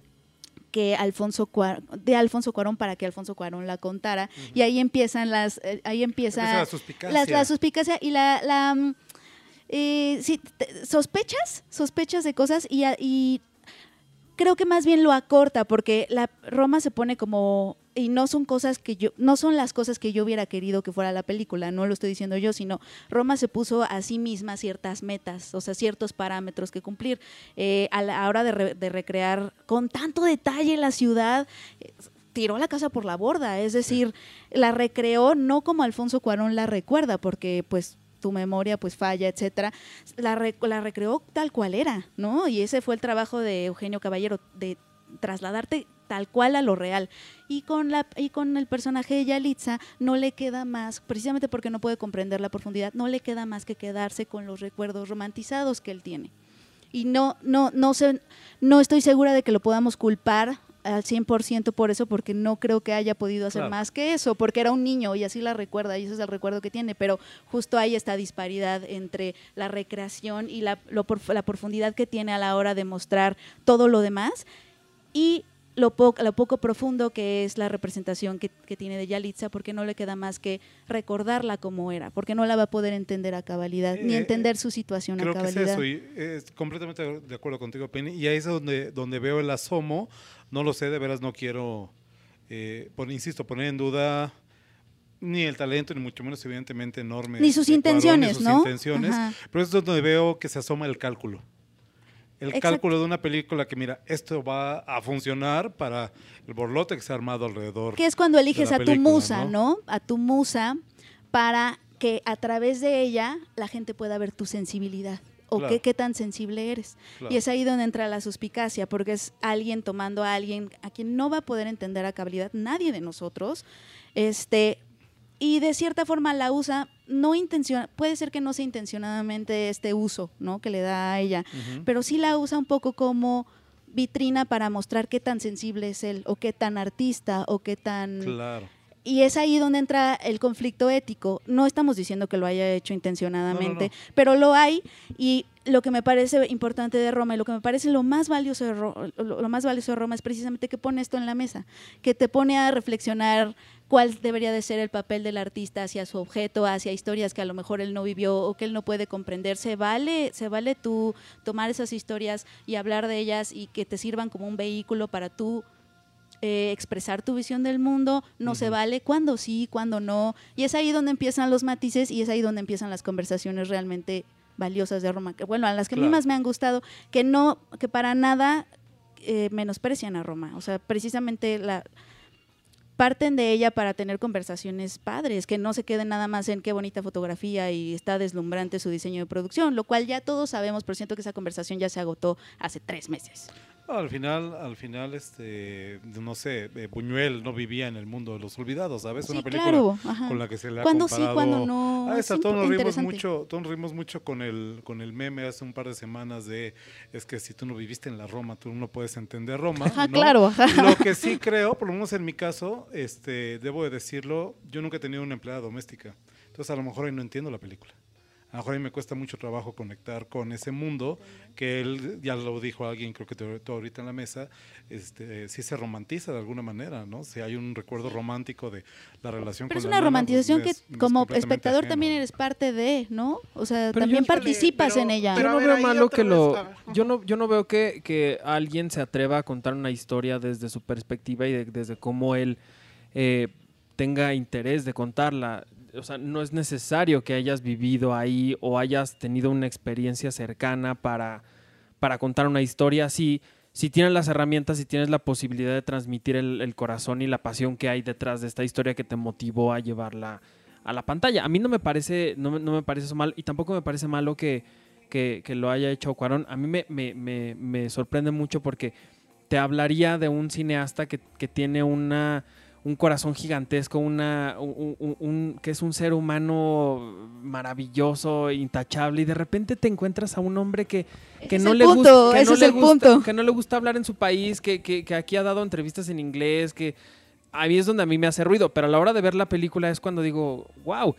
que Alfonso de Alfonso Cuarón para que Alfonso Cuarón la contara y ahí empiezan las eh, ahí empieza, la, suspicacia. suspicacia y la, la mm, eh, sí, sospechas sospechas de cosas y, y creo que más bien lo acorta porque la Roma se pone como y no son cosas que yo, no son las cosas que yo hubiera querido que fuera la película, no lo estoy diciendo yo, sino Roma se puso a sí misma ciertas metas, o sea, ciertos parámetros que cumplir. Eh, a la hora de, recrear con tanto detalle la ciudad, eh, tiró la casa por la borda, es decir, la recreó no como Alfonso Cuarón la recuerda, porque pues tu memoria pues falla, etcétera, la, la recreó tal cual era, ¿no? Y ese fue el trabajo de Eugenio Caballero, de trasladarte tal cual a lo real. Y con, la, y con el personaje de Yalitza no le queda más, precisamente porque no puede comprender la profundidad, no le queda más que quedarse con los recuerdos romantizados que él tiene. Y no, no, no, sé, no estoy segura de que lo podamos culpar al 100% por eso, porque no creo que haya podido hacer más que eso, porque era un niño y así la recuerda, y ese es el recuerdo que tiene, pero justo hay esta disparidad entre la recreación y la, la profundidad que tiene a la hora de mostrar todo lo demás, y lo, lo poco profundo que es la representación que, tiene de Yalitza, porque no le queda más que recordarla como era, porque no la va a poder entender a cabalidad, ni eh, entender su situación a cabalidad. Que es eso, y es completamente de acuerdo contigo, Penny, y ahí es donde, donde veo el asomo, no lo sé, de veras no quiero, eh, insisto, poner en duda ni el talento, ni mucho menos evidentemente enorme. Ni sus intenciones, ¿no? intenciones, pero es donde veo que se asoma el cálculo el cálculo de una película que mira, esto va a funcionar para el borlote que se ha armado alrededor. Que es cuando eliges a tu musa, ¿no? A tu musa para que a través de ella la gente pueda ver tu sensibilidad o qué, qué, tan sensible eres. Y es ahí donde entra la suspicacia, porque es alguien tomando a alguien a quien no va a poder entender a cabalidad nadie de nosotros, este, y de cierta forma la usa no intenciona, puede ser que no sea intencionadamente este uso, ¿no? que le da a ella, pero sí la usa un poco como vitrina para mostrar qué tan sensible es él o qué tan artista o qué tan Claro. Y es ahí donde entra el conflicto ético. No estamos diciendo que lo haya hecho intencionadamente, pero lo hay y lo que me parece importante de Roma y lo que me parece lo más valioso de Roma, lo más valioso de Roma es precisamente que pone esto en la mesa, que te pone a reflexionar cuál debería de ser el papel del artista hacia su objeto, hacia historias que a lo mejor él no vivió o que él no puede comprender. Se vale, se vale tú tomar esas historias y hablar de ellas y que te sirvan como un vehículo para tú eh, expresar tu visión del mundo, no se vale, cuando sí, cuando no. Y es ahí donde empiezan los matices y es ahí donde empiezan las conversaciones realmente valiosas de Roma, que bueno, a las que a mí más me han gustado, que no, que para nada eh, menosprecian a Roma. O sea, precisamente la, parten de ella para tener conversaciones padres, que no se queden nada más en qué bonita fotografía y está deslumbrante su diseño de producción, lo cual ya todos sabemos, pero siento que esa conversación ya se agotó hace tres meses. Al final, al final, este, no sé, eh, Buñuel no vivía en el mundo de los olvidados, ¿sabes? Una película con la que se le ha ¿Cuándo comparado. sí, cuando no? Ah, esa, todos nos rimos mucho, todos nos rimos mucho con el, con el meme hace un par de semanas de, es que si tú no viviste en la Roma, tú no puedes entender Roma. Ajá, claro. Lo que sí creo, por lo menos en mi caso, este, debo de decirlo, yo nunca he tenido una empleada doméstica, entonces a lo mejor ahí no entiendo la película. A lo mejor a mí me cuesta mucho trabajo conectar con ese mundo, que él, ya lo dijo alguien, creo que te, tú ahorita en la mesa, este, sí se romantiza de alguna manera, ¿no? Si hay un recuerdo romántico de la relación Pero es con una la nana, pues, romantización es- que es como espectador ajeno. también eres parte de, ¿no? O sea, Pero también yo- participas pero- en ella. pero yo no ver, veo malo que lo. Yo no, yo no veo que, que alguien se atreva a contar una historia desde su perspectiva y de- desde cómo él eh, tenga interés de contarla. O sea, no es necesario que hayas vivido ahí o hayas tenido una experiencia cercana para, para contar una historia. Si, si tienes las herramientas, si tienes la posibilidad de transmitir el, corazón y la pasión que hay detrás de esta historia que te motivó a llevarla a la pantalla. A mí no me parece, no, no me parece eso mal y tampoco me parece malo que, que, que lo haya hecho Cuarón. A mí me, me, me, me sorprende mucho porque te hablaría de un cineasta que, que tiene una, un corazón gigantesco, una, un, un- un- que es un ser humano maravilloso, intachable, y de repente te encuentras a un hombre que, que no le punto, gusta, que ese no es le el gusta- punto. que no le gusta hablar en su país, que, que- que aquí ha dado entrevistas en inglés, que a mí es donde a mí me hace ruido, pero a la hora de ver la película es cuando digo, wow,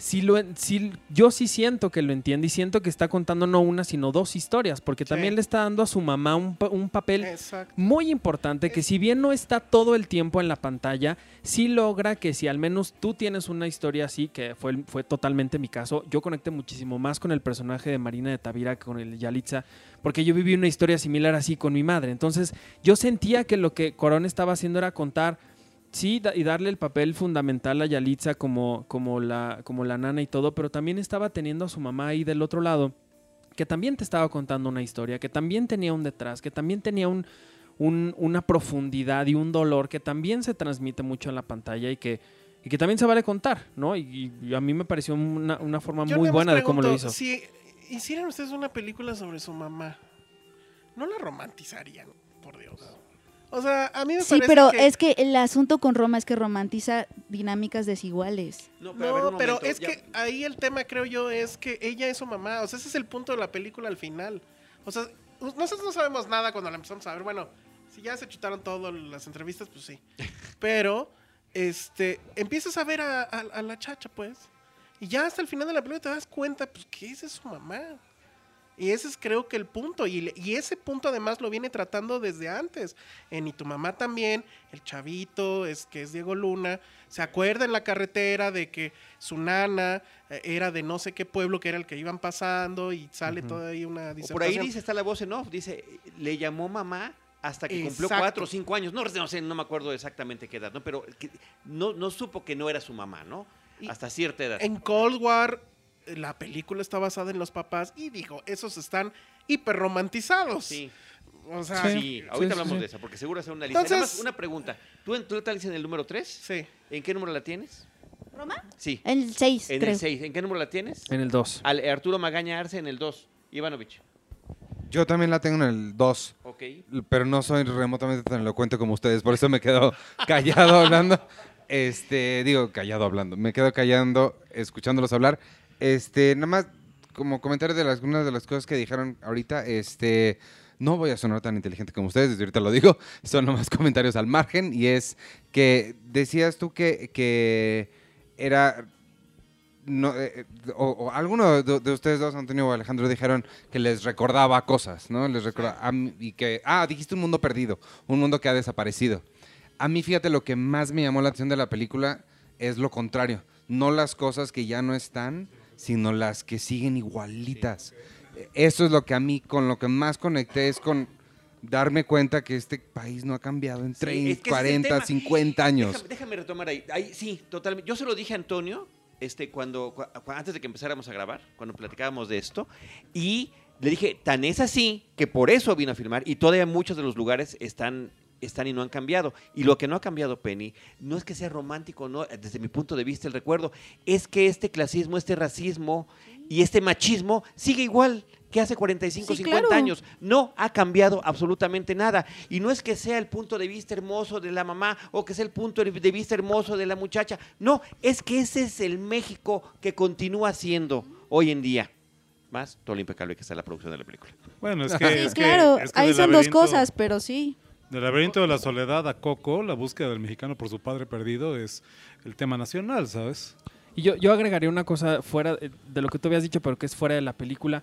sí lo, sí- yo sí siento que lo entiende y siento que está contando no una, sino dos historias, porque Sí. también le está dando a su mamá un, un papel Exacto. muy importante que si bien no está todo el tiempo en la pantalla, sí logra que si al menos tú tienes una historia así, que fue, fue totalmente mi caso, yo conecté muchísimo más con el personaje de Marina de Tavira que con el Yalitza, porque yo viví una historia similar así con mi madre. Entonces yo sentía que lo que Corón estaba haciendo era contar, sí, da- y darle el papel fundamental a Yalitza como, como, la, como la nana y todo, pero también estaba teniendo a su mamá ahí del otro lado que también te estaba contando una historia, que también tenía un detrás, que también tenía un, un- una profundidad y un dolor que también se transmite mucho en la pantalla y que, y que también se vale contar, ¿no? Y, y a mí me pareció una, una forma Yo muy buena de cómo lo hizo. Si hicieran ustedes una película sobre su mamá, ¿no la romantizarían? Por Dios. O sea, a mí me Sí, parece pero que... es que el asunto con Roma es que romantiza dinámicas desiguales. No, No, pero, a ver, un pero momento, es ya- que ahí el tema, creo yo, es que ella es su mamá. O sea, ese es el punto de la película al final. O sea, nosotros no sabemos nada cuando la empezamos a ver. Bueno, si ya se chutaron todas las entrevistas, pues sí. [LAUGHS] Pero, este, empiezas a ver a, a- a la chacha, pues. Y ya hasta el final de la película te das cuenta, pues, que esa es su mamá. Y ese es creo que el punto. Y, y ese punto además lo viene tratando desde antes. En Y tu mamá también, el chavito, es que es Diego Luna, se acuerda en la carretera de que su nana eh, era de no sé qué pueblo que era el que iban pasando y sale toda ahí una o por ahí disertación. dice, está la voz en off, dice, le llamó mamá hasta que cumplió cuatro o cinco años. No, no sé, no me acuerdo exactamente qué edad, ¿no? Pero que no, no supo que no era su mamá, ¿no? Y- Hasta cierta edad. En Cold War, la película está basada en los papás y dijo, esos están hiperromantizados. Sí, O sea, sí, sí. ahorita sí, hablamos sí. de esa, porque seguro es una lista. Nada Entonces- más una pregunta. ¿Tú, en- tú estás en el número 3? ¿En qué número la tienes? ¿Roma? Sí. En el 6, En creo. el 6. ¿En qué número la tienes? En el 2. Al- Arturo Magaña Arce en el 2. Ivanovich. Yo también la tengo en el 2, Ok. pero no soy remotamente tan elocuente como ustedes, por eso me quedo [LAUGHS] callado hablando. Este, digo, callado hablando. Me quedo callando, escuchándolos hablar. Este, nada más como comentario de las, algunas de las cosas que dijeron ahorita, este, no voy a sonar tan inteligente como ustedes, desde ahorita lo digo, [LAUGHS] son nomás comentarios al margen, y es que decías tú que, que era no, eh, o, o alguno de, de ustedes dos, Antonio o Alejandro, dijeron que les recordaba cosas, ¿no? Les recordaba, y que, ah, dijiste un mundo perdido, un mundo que ha desaparecido. A mí, fíjate, lo que más me llamó la atención de la película es lo contrario. No las cosas que ya no están, sino las que siguen igualitas. Eso es lo que a mí, con lo que más conecté, es con darme cuenta que este país no ha cambiado en Sí, 30, es que ese es el 40, tema. 50 años. Déjame, déjame retomar ahí. ahí. Sí, totalmente. Yo se lo dije a Antonio este, cuando, cua- cua- antes de que empezáramos a grabar, cuando platicábamos de esto, y le dije, tan es así que por eso vino a firmar y todavía muchos de los lugares están están y no han cambiado. Y lo que no ha cambiado, Penny, no es que sea romántico, no, desde mi punto de vista el recuerdo, es que este clasismo, este racismo y este machismo sigue igual que hace 45, Sí, 50 claro. años. No ha cambiado absolutamente nada. Y no es que sea el punto de vista hermoso de la mamá o que sea el punto de vista hermoso de la muchacha. No, es que ese es el México que continúa siendo hoy en día. Más todo lo impecable que está la producción de la película. Bueno, es [LAUGHS] que. Sí, es que- claro, es que ahí son dos cosas, pero sí. Del laberinto de la soledad a Coco, la búsqueda del mexicano por su padre perdido es el tema nacional, ¿sabes? Y yo, yo agregaría una cosa fuera de lo que tú habías dicho, pero que es fuera de la película.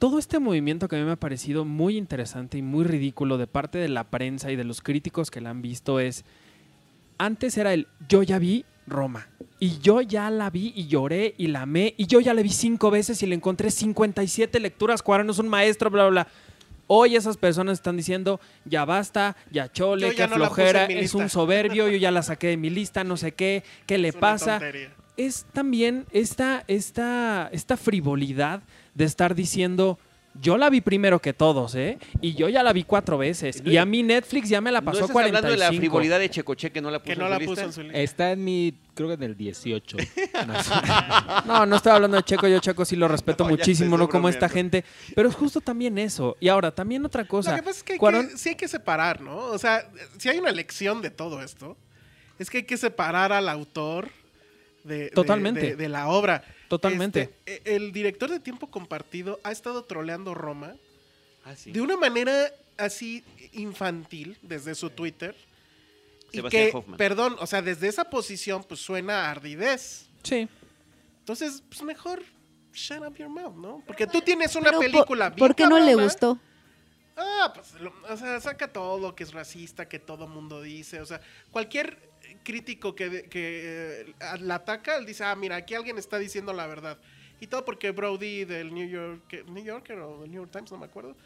Todo este movimiento que a mí me ha parecido muy interesante y muy ridículo de parte de la prensa y de los críticos que la han visto es, antes era el yo ya vi Roma y yo ya la vi y lloré y la amé y yo ya la vi cinco veces y le encontré 57 lecturas, Cuarón es un maestro, bla, bla, bla. Hoy esas personas están diciendo, ya basta, ya chole, ya qué no flojera, es un lista". soberbio, yo ya la saqué de mi lista, no sé qué, qué le Es pasa es también esta, esta, esta frivolidad de estar diciendo, yo la vi primero que todos, ¿eh? Y yo ya la vi cuatro veces. Y a mí Netflix ya me la ¿No pasó estás 45. hablando de la frivolidad de Checoche que no la puso Que no en la su puso en su lista. Está en mi, creo que en el 18. [LAUGHS] [LAUGHS] No, no estoy hablando de Checo, yo Checo sí lo respeto No, muchísimo, no como esta gente. Pero es justo también eso. Y ahora, también otra cosa. Lo que pasa es que, hay Cuarón- que sí hay que separar, ¿no? O sea, si hay una lección de todo esto, es que hay que separar al autor de, de- Totalmente. de, de la obra. Totalmente. Este, e- el director de Tiempo Compartido ha estado troleando Roma Ah, sí. de una manera así infantil desde su Twitter. Y Sebastián que, Hoffman. perdón, o sea, desde esa posición, pues suena a ardidez. Sí. Entonces, pues mejor shut up your mouth, ¿no? Porque tú tienes una Pero por- película bien ¿Por qué no le gustó? Ah, pues, lo- o sea, saca todo lo que es racista, que todo mundo dice. O sea, cualquier crítico que, que eh, la ataca, él dice, ah, mira, aquí alguien está diciendo la verdad. Y todo porque Brody del New York, New Yorker o del New York Times, no me acuerdo,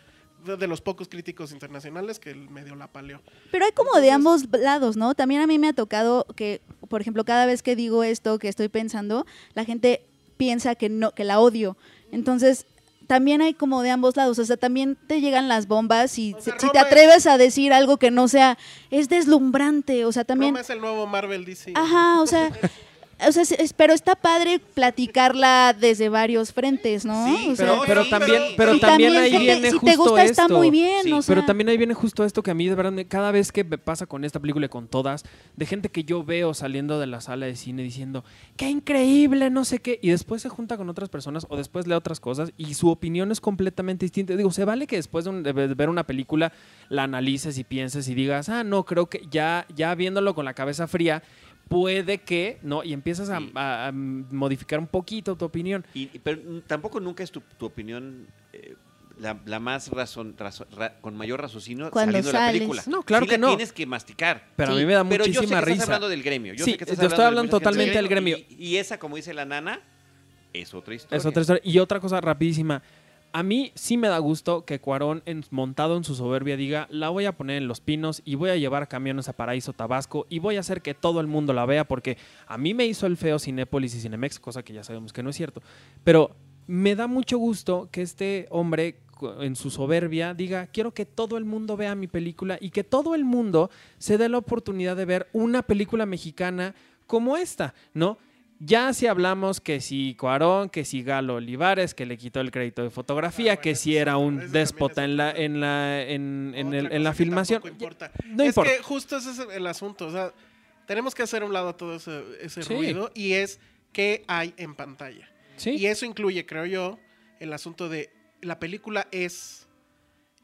de, los pocos críticos internacionales que él medio la paleó. Pero hay como de ambos lados, ¿no? También a mí me ha tocado que, por ejemplo, cada vez que digo esto, que estoy pensando, la gente piensa que no, que la odio. Entonces, también hay como de ambos lados. O sea, también te llegan las bombas y O si, te atreves a decir algo que no sea, es deslumbrante. O sea, también. Roma es el nuevo Marvel DC. Ajá, o sea. [LAUGHS] O sea, es- pero está padre platicarla desde varios frentes, ¿no? Sí, O sea, Pero, también, pero- también ahí te- viene si justo te gusta esto. está muy bien, Sí, o sea. Pero también ahí viene justo esto que a mí de verdad cada vez que me pasa con esta película y con todas, de gente que yo veo saliendo de la sala de cine diciendo, qué increíble, no sé qué, y después se junta con otras personas o después lee otras cosas y su opinión es completamente distinta. Digo, se vale que después de, un- de ver una película la analices y pienses y digas, ah, no, creo que ya, ya viéndolo con la cabeza fría, puede que, ¿no? Y empiezas a, Sí. a- a modificar un poquito tu opinión. Y, pero tampoco nunca es tu, tu opinión eh, la, la más razón, razón- ra- con mayor raciocinio Cuando saliendo de la película. No, claro Sí que la no. tienes que masticar. Pero Sí. a mí me da Pero yo sé que muchísima estás risa. hablando del gremio. Yo Sí, sé que estás estoy hablando totalmente del gremio. Y, y esa, como dice la nana, es otra historia. Es otra historia. Y otra cosa rapidísima. A mí sí me da gusto que Cuarón, en- montado en su soberbia, diga, la voy a poner en Los Pinos y voy a llevar camiones a Paraíso Tabasco y voy a hacer que todo el mundo la vea porque a mí me hizo el feo Cinépolis y Cinemex, cosa que ya sabemos que no es cierto. Pero me da mucho gusto que este hombre en su soberbia diga, quiero que todo el mundo vea mi película y que todo el mundo se dé la oportunidad de ver una película mexicana como esta, ¿no? Ya si hablamos que si Cuarón, que si Galo Olivares, que le quitó el crédito de fotografía, Ah, bueno, que si era un déspota es en la, en la, en, en el- en la filmación. importa. No es importa. que justo ese es el asunto. O sea, tenemos que hacer a un lado todo ese, ese Sí. ruido y es qué hay en pantalla. Sí. Y eso incluye, creo yo, el asunto de la película es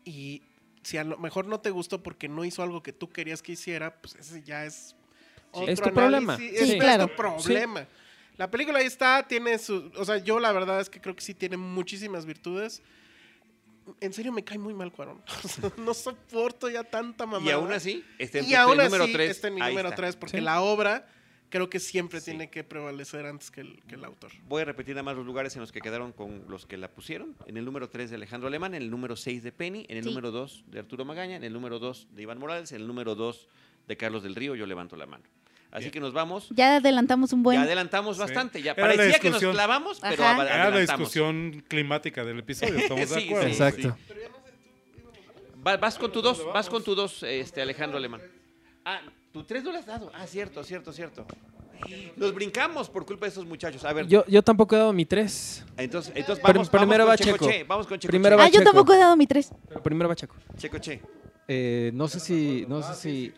y si a lo mejor no te gustó porque no hizo algo que tú querías que hiciera, pues ese ya es otro Es tu problema. análisis, Sí, es claro. tu problema. La película ahí está, tiene su, o sea, yo la verdad es que creo que sí tiene muchísimas virtudes. En serio me cae muy mal Cuarón. [LAUGHS] O sea, no soporto ya tanta mamada. Y aún así, está en Y tu aún número así 3. está en mi número 3 porque Sí. la obra creo que siempre Sí. tiene que prevalecer antes que el, que el autor. Voy a repetir nada más los lugares en los que quedaron con los que la pusieron. En el número 3 de Alejandro Alemán, en el número 6 de Penny, en el Sí. número 2 de Arturo Magaña, en el número 2 de Iván Morales, en el número 2 de Carlos del Río. Yo levanto la mano. Así que nos vamos. Ya adelantamos un buen. Ya adelantamos Sí. bastante. Ya Era parecía que nos clavamos, pero ava- Era la adelantamos. discusión climática del episodio, [LAUGHS] estamos de Sí, acuerdo. sí, Exacto. Va- vas con tu dos, vas con tu dos, este, Alejandro Alemán. Ah, tu tres no le has dado. Ah, cierto, cierto, cierto. Nos brincamos por culpa de esos muchachos. A ver, Yo, yo tampoco he dado mi 3. entonces, entonces vamos, primero vamos va con Checo. Che, Vamos con Checo Primero Che. va ah, yo Checo. tampoco he dado mi tres. Pero primero va Checo. Checo Che. Eh, no sé si. No sé si.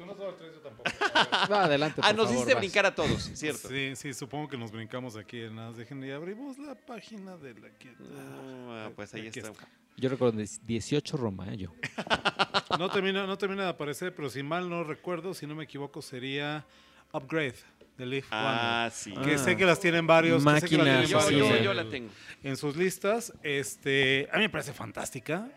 [LAUGHS] Va, adelante. Ah, por nos favor, hiciste vas. brincar a todos, cierto. Sí, sí, supongo que nos brincamos aquí en las dejen y abrimos la página de la que Ah, pues ahí está. Yo recuerdo 18 Roma, eh, yo. [LAUGHS] no termina, no termina de aparecer, pero si mal no recuerdo, si no me equivoco, sería Upgrade. de Leaf Ah, sí. Wonder, que Ah. sé que las tienen varios, que sé que las Máquina tienen Yo, varios yo, sí. yo la tengo. en sus listas. Este, a mí me parece fantástica.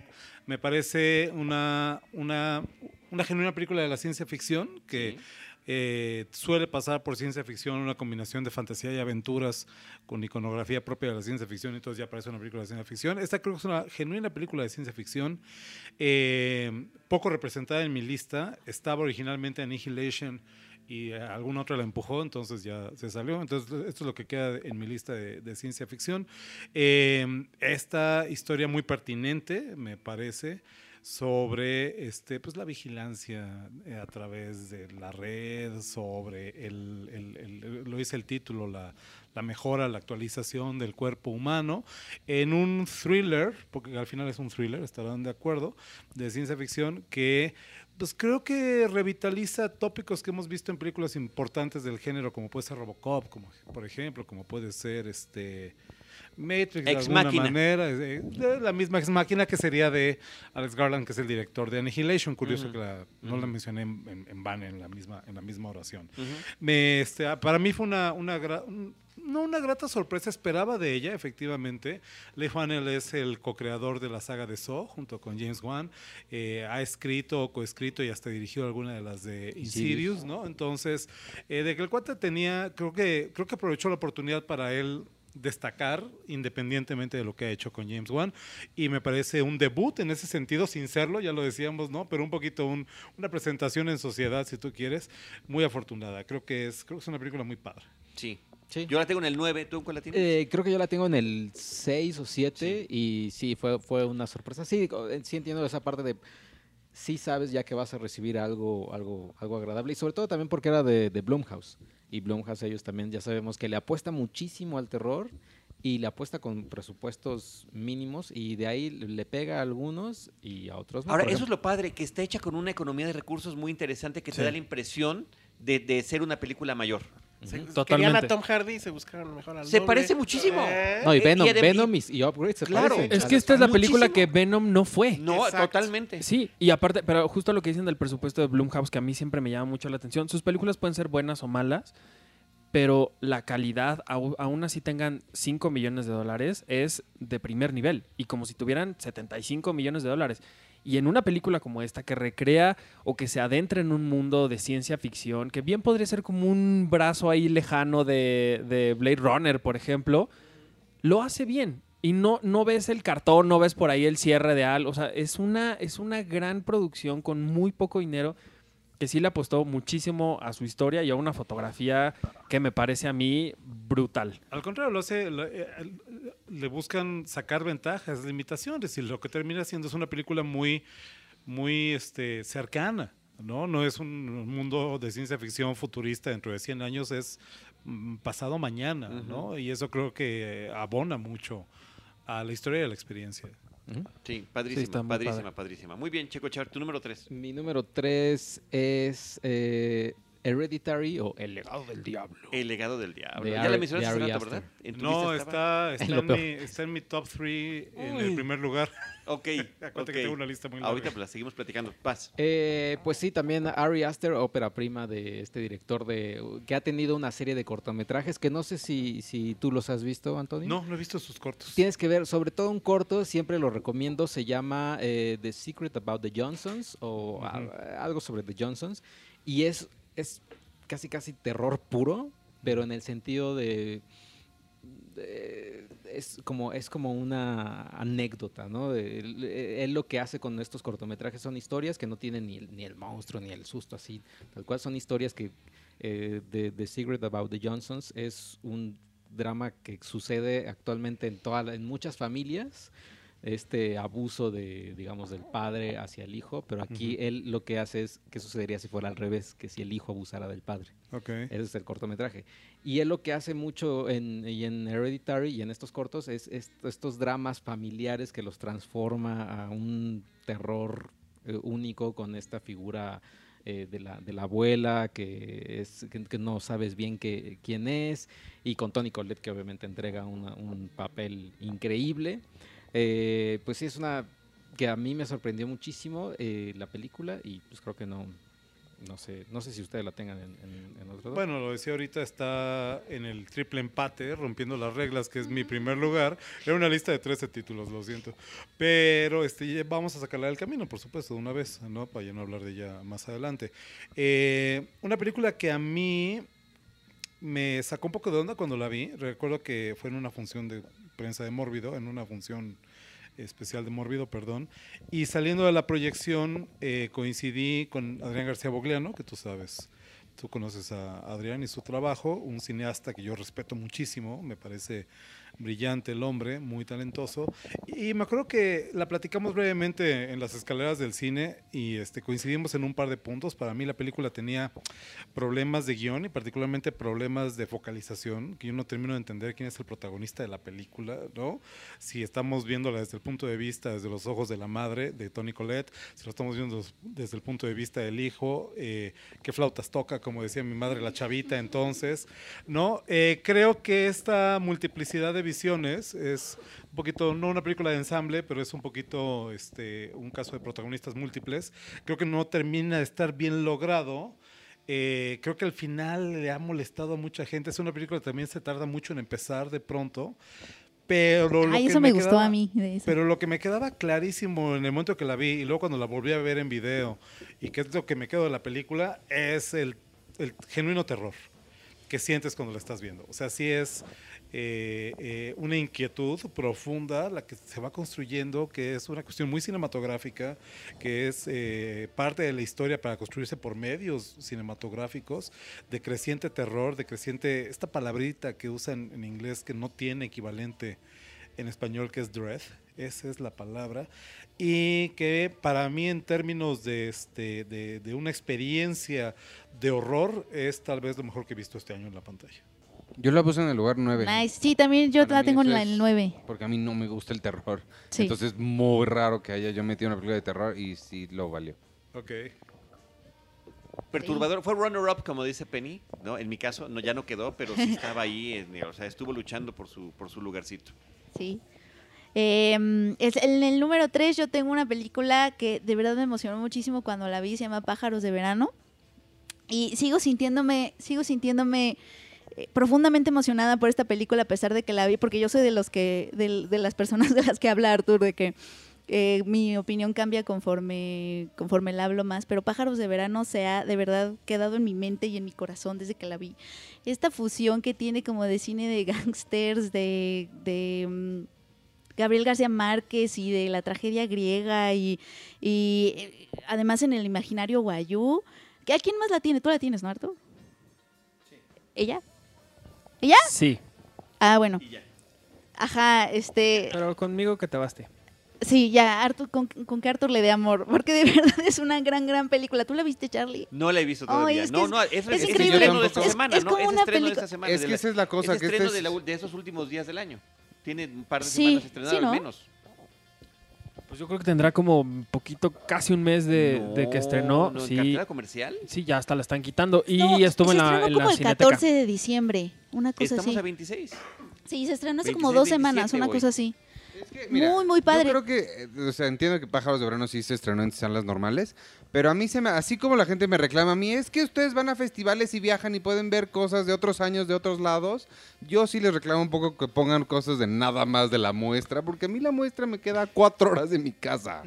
Me parece una, una, una genuina película de la ciencia ficción que Sí. eh, suele pasar por ciencia ficción, una combinación de fantasía y aventuras con iconografía propia de la ciencia ficción, entonces ya parece una película de ciencia ficción. Esta creo que es una genuina película de ciencia ficción, eh, poco representada en mi lista. Estaba originalmente Annihilation y alguna otra la empujó, entonces ya se salió. Entonces, esto es lo que queda en mi lista de, ciencia ficción. Eh, esta historia muy pertinente, me parece, sobre este, pues, la vigilancia eh, a través de la red, sobre el- lo dice el título, la, la mejora, la actualización del cuerpo humano, en un thriller, porque al final es un thriller, estarán de acuerdo, de ciencia ficción que pues creo que revitaliza tópicos que hemos visto en películas importantes del género, como puede ser Robocop, como por ejemplo, como puede ser este Matrix de Ex alguna manera, eh, de la misma ex máquina que sería de Alex Garland, que es el director de Annihilation. Curioso que la- no la mencioné en, en, en van en la misma en la misma oración. Me, este, ah, para mí fue una, una un- no una grata sorpresa, esperaba de ella, efectivamente. Leigh Whannell es el co-creador de la saga de Saw, junto con James Wan. Eh, ha escrito, coescrito y hasta dirigió alguna de las de Insidious, ¿no? Entonces, eh, de que el cuate tenía, creo que, creo que aprovechó la oportunidad para él destacar independientemente de lo que ha hecho con James Wan y me parece un debut en ese sentido sin serlo ya lo decíamos no pero un poquito un- una presentación en sociedad si tú quieres muy afortunada creo que es creo que es una película muy padre Sí. Sí. Yo la tengo en el 9, ¿tú en cuál la tienes? Eh, creo que yo la tengo en el 6 o 7 y sí, fue, fue una sorpresa. Sí, eh, sí entiendo esa parte de sí sabes ya que vas a recibir algo, algo, algo agradable y sobre todo también porque era de, de Blumhouse. Y Blumhouse ellos también ya sabemos que le apuesta muchísimo al terror y le apuesta con presupuestos mínimos y de ahí le pega a algunos y a otros no. Ahora, eso es lo padre, que está hecha con una economía de recursos muy interesante que Sí. te da la impresión de, de ser una película mayor. Se- Ujú, Querían totalmente. a Tom Hardy y se buscaron mejor al Se doble. parece muchísimo. Eh, No, y eh, Venom, y Venom y, y Upgrade se Claro. parecen. Es que esta es la Muchísimo. película que Venom no fue. No, Exacto. totalmente. Sí, y aparte, pero justo lo que dicen del presupuesto de Blumhouse, que a mí siempre me llama mucho la atención. Sus películas pueden ser buenas o malas, pero la calidad, aún así tengan 5 millones de dólares, es de primer nivel. Y como si tuvieran 75 millones de dólares. Y en una película como esta, que recrea o que se adentra en un mundo de ciencia ficción, que bien podría ser como un brazo ahí lejano de, de Blade Runner, por ejemplo, lo hace bien. Y no, no ves el cartón, no ves por ahí el cierre de algo. O sea, es una, es una gran producción con muy poco dinero que sí le apostó muchísimo a su historia y a una fotografía que me parece a mí brutal. Al contrario, lo hace, lo- eh, le buscan sacar ventajas, limitaciones, y lo que termina siendo es una película muy, muy este, cercana. ¿no? no es un mundo de ciencia ficción futurista dentro de 100 años, es mm, pasado mañana, ¿no? Y eso creo que abona mucho a la historia y a la experiencia. Sí, padrísima, padrísima, padre. padrísima. Muy bien, Checo Char, tu número 3. Mi número 3 es eh, Hereditary o El legado del diablo. El legado del diablo. De ya Ari- la mencionaste hace rato. ¿verdad? ¿En tu No, lista está, está, [LAUGHS] en mi, está en mi top 3 en el primer lugar. [LAUGHS] Ok, [LAUGHS] Acuérdate ok. que tengo una lista muy Ahorita larga. la seguimos platicando. Paz. Eh, pues sí, también Ari Aster, ópera prima de este director de que ha tenido una serie de cortometrajes que no sé si, si tú los has visto, Antonio. No, no he visto sus cortos. Tienes que ver, sobre todo un corto, siempre lo recomiendo, se llama eh, The Secret About the Johnsons o algo sobre The Johnsons y es, es casi casi terror puro, pero en el sentido de, es como es como una anécdota, ¿no? Él, él lo que hace con estos cortometrajes son historias que no tienen ni el, ni el monstruo ni el susto así, tal cual son historias que eh, de The Secret About the Johnsons es un drama que sucede actualmente en toda la- en muchas familias este abuso de digamos del padre hacia el hijo pero aquí Ujú. él lo que hace es que sucedería si fuera al revés que si el hijo abusara del padre Ok. ese es el cortometraje. Y él lo que hace mucho en, y en Hereditary y en estos cortos es, est- estos dramas familiares que los transforma a un terror eh, único con esta figura eh, de, la, de la abuela que, es, que, que no sabes bien que- quién es y con Tony Collette que obviamente entrega una- un papel increíble. Eh, pues sí, es una que a mí me sorprendió muchísimo eh, la película y pues creo que no, no sé, no sé si ustedes la tengan en, en, en otro. Bueno, lo decía ahorita, está en el triple empate, rompiendo las reglas, que es mi primer lugar. Era una lista de 13 títulos, lo siento. Pero este, vamos a sacarla del camino, por supuesto, de una vez, ¿no? Para ya no hablar de ella más adelante. Eh, una película que a mí me sacó un poco de onda cuando la vi. Recuerdo que fue en una función de prensa de Mórbido, en una función especial de Mórbido, perdón. Y saliendo de la proyección eh, coincidí con Adrián García Bogliano, que tú sabes, tú conoces a Adrián y su trabajo, un cineasta que yo respeto muchísimo, me parece brillante el hombre, muy talentoso. Y me acuerdo que la platicamos brevemente en las escaleras del cine y este, coincidimos en un par de puntos. Para mí la película tenía problemas de guion y particularmente problemas de focalización, que yo no termino de entender quién es el protagonista de la película, ¿no? Si estamos viéndola desde el punto de vista, desde los ojos de la madre, de Tony Collette, si lo estamos viendo desde el punto de vista del hijo, eh, qué flautas toca, como decía mi madre, la chavita entonces, ¿no? Eh, creo que esta multiplicidad de visiones es un poquito, no una película de ensamble, pero es un poquito este, un caso de protagonistas múltiples. Creo que no termina de estar bien logrado. Eh, creo que al final le ha molestado a mucha gente. Es una película que también se tarda mucho en empezar de pronto. Pero lo Ay, que eso me, gustó quedaba- a mí. de eso. Pero lo que me quedaba clarísimo en el momento que la vi y luego cuando la volví a ver en video y que es lo que me quedo de la película es el, el genuino terror que sientes cuando la estás viendo. O sea, sí es eh, eh, una inquietud profunda la que se va construyendo, que es una cuestión muy cinematográfica, que es eh, parte de la historia para construirse por medios cinematográficos, de creciente terror, de creciente, esta palabrita que usan en inglés que no tiene equivalente en español, que es dread, esa es la palabra, y que para mí en términos de, este, de, de una experiencia de horror es tal vez lo mejor que he visto este año en la pantalla. Yo la puse en el lugar 9. Nice. Sí, también yo Para la tengo en el 9. Porque a mí no me gusta el terror. Sí. Entonces es muy raro que haya yo metido una película de terror y sí lo valió. Ok. Perturbador. Fue runner-up, como dice Penny, ¿no? En mi caso, no, ya no quedó, pero sí estaba ahí, en- o sea, estuvo luchando por su, por su lugarcito. Sí. Eh, es- en el número 3 yo tengo una película que de verdad me emocionó muchísimo cuando la vi, se llama Pájaros de Verano. Y sigo sintiéndome, sigo sintiéndome eh, profundamente emocionada por esta película a pesar de que la vi, porque yo soy de los que, de, de las personas [LAUGHS] de las que habla Artur, de que eh, mi opinión cambia conforme, conforme la hablo más, pero Pájaros de Verano se ha de verdad quedado en mi mente y en mi corazón desde que la vi. Esta fusión que tiene como de cine de [LAUGHS] gangsters, de, de mm, Gabriel García Márquez y de la tragedia griega y, y, eh, además en el imaginario guayú. ¿A quién más la tiene? Tú la tienes, ¿no, Artur? ¿Ella? ¿Ella? Sí, Ah, bueno. Ajá, este... pero conmigo que te baste. Sí, ya, Arthur, con, con que Arthur le dé amor, porque de [LAUGHS] verdad es una gran, gran película. ¿Tú la viste, Charlie? No la he visto todavía. es no, no, es, es es increíble. estreno de esta Es- semana, es ¿no? como Es una estreno de pelicu- esta semana. Es de que la- esa es la cosa, Es que estreno este de, la de esos últimos días del año. Tiene un par de Sí, semanas estrenado sí, ¿no? al menos. Pues yo creo que tendrá como un poquito, casi un mes de, de que estrenó. No, ¿en sí, cartelera comercial? sí, ya hasta la están quitando. Y No, estuvo se en la, estrenó en como la el Cineteca. 14 de diciembre, una cosa Estamos así. a 26. Sí, se estrenó hace como 26, dos semanas, 27 una hoy. cosa así. Es que, mira, Muy, muy padre. Yo creo que, eh, o sea, entiendo que Pájaros de Verano sí se estrenó en salas normales, pero a mí se me, así como la gente me reclama a mí, es que ustedes van a festivales y viajan y pueden ver cosas de otros años, de otros lados. Yo sí les reclamo un poco que pongan cosas de nada más de la muestra, porque a mí la muestra me queda cuatro horas de mi casa.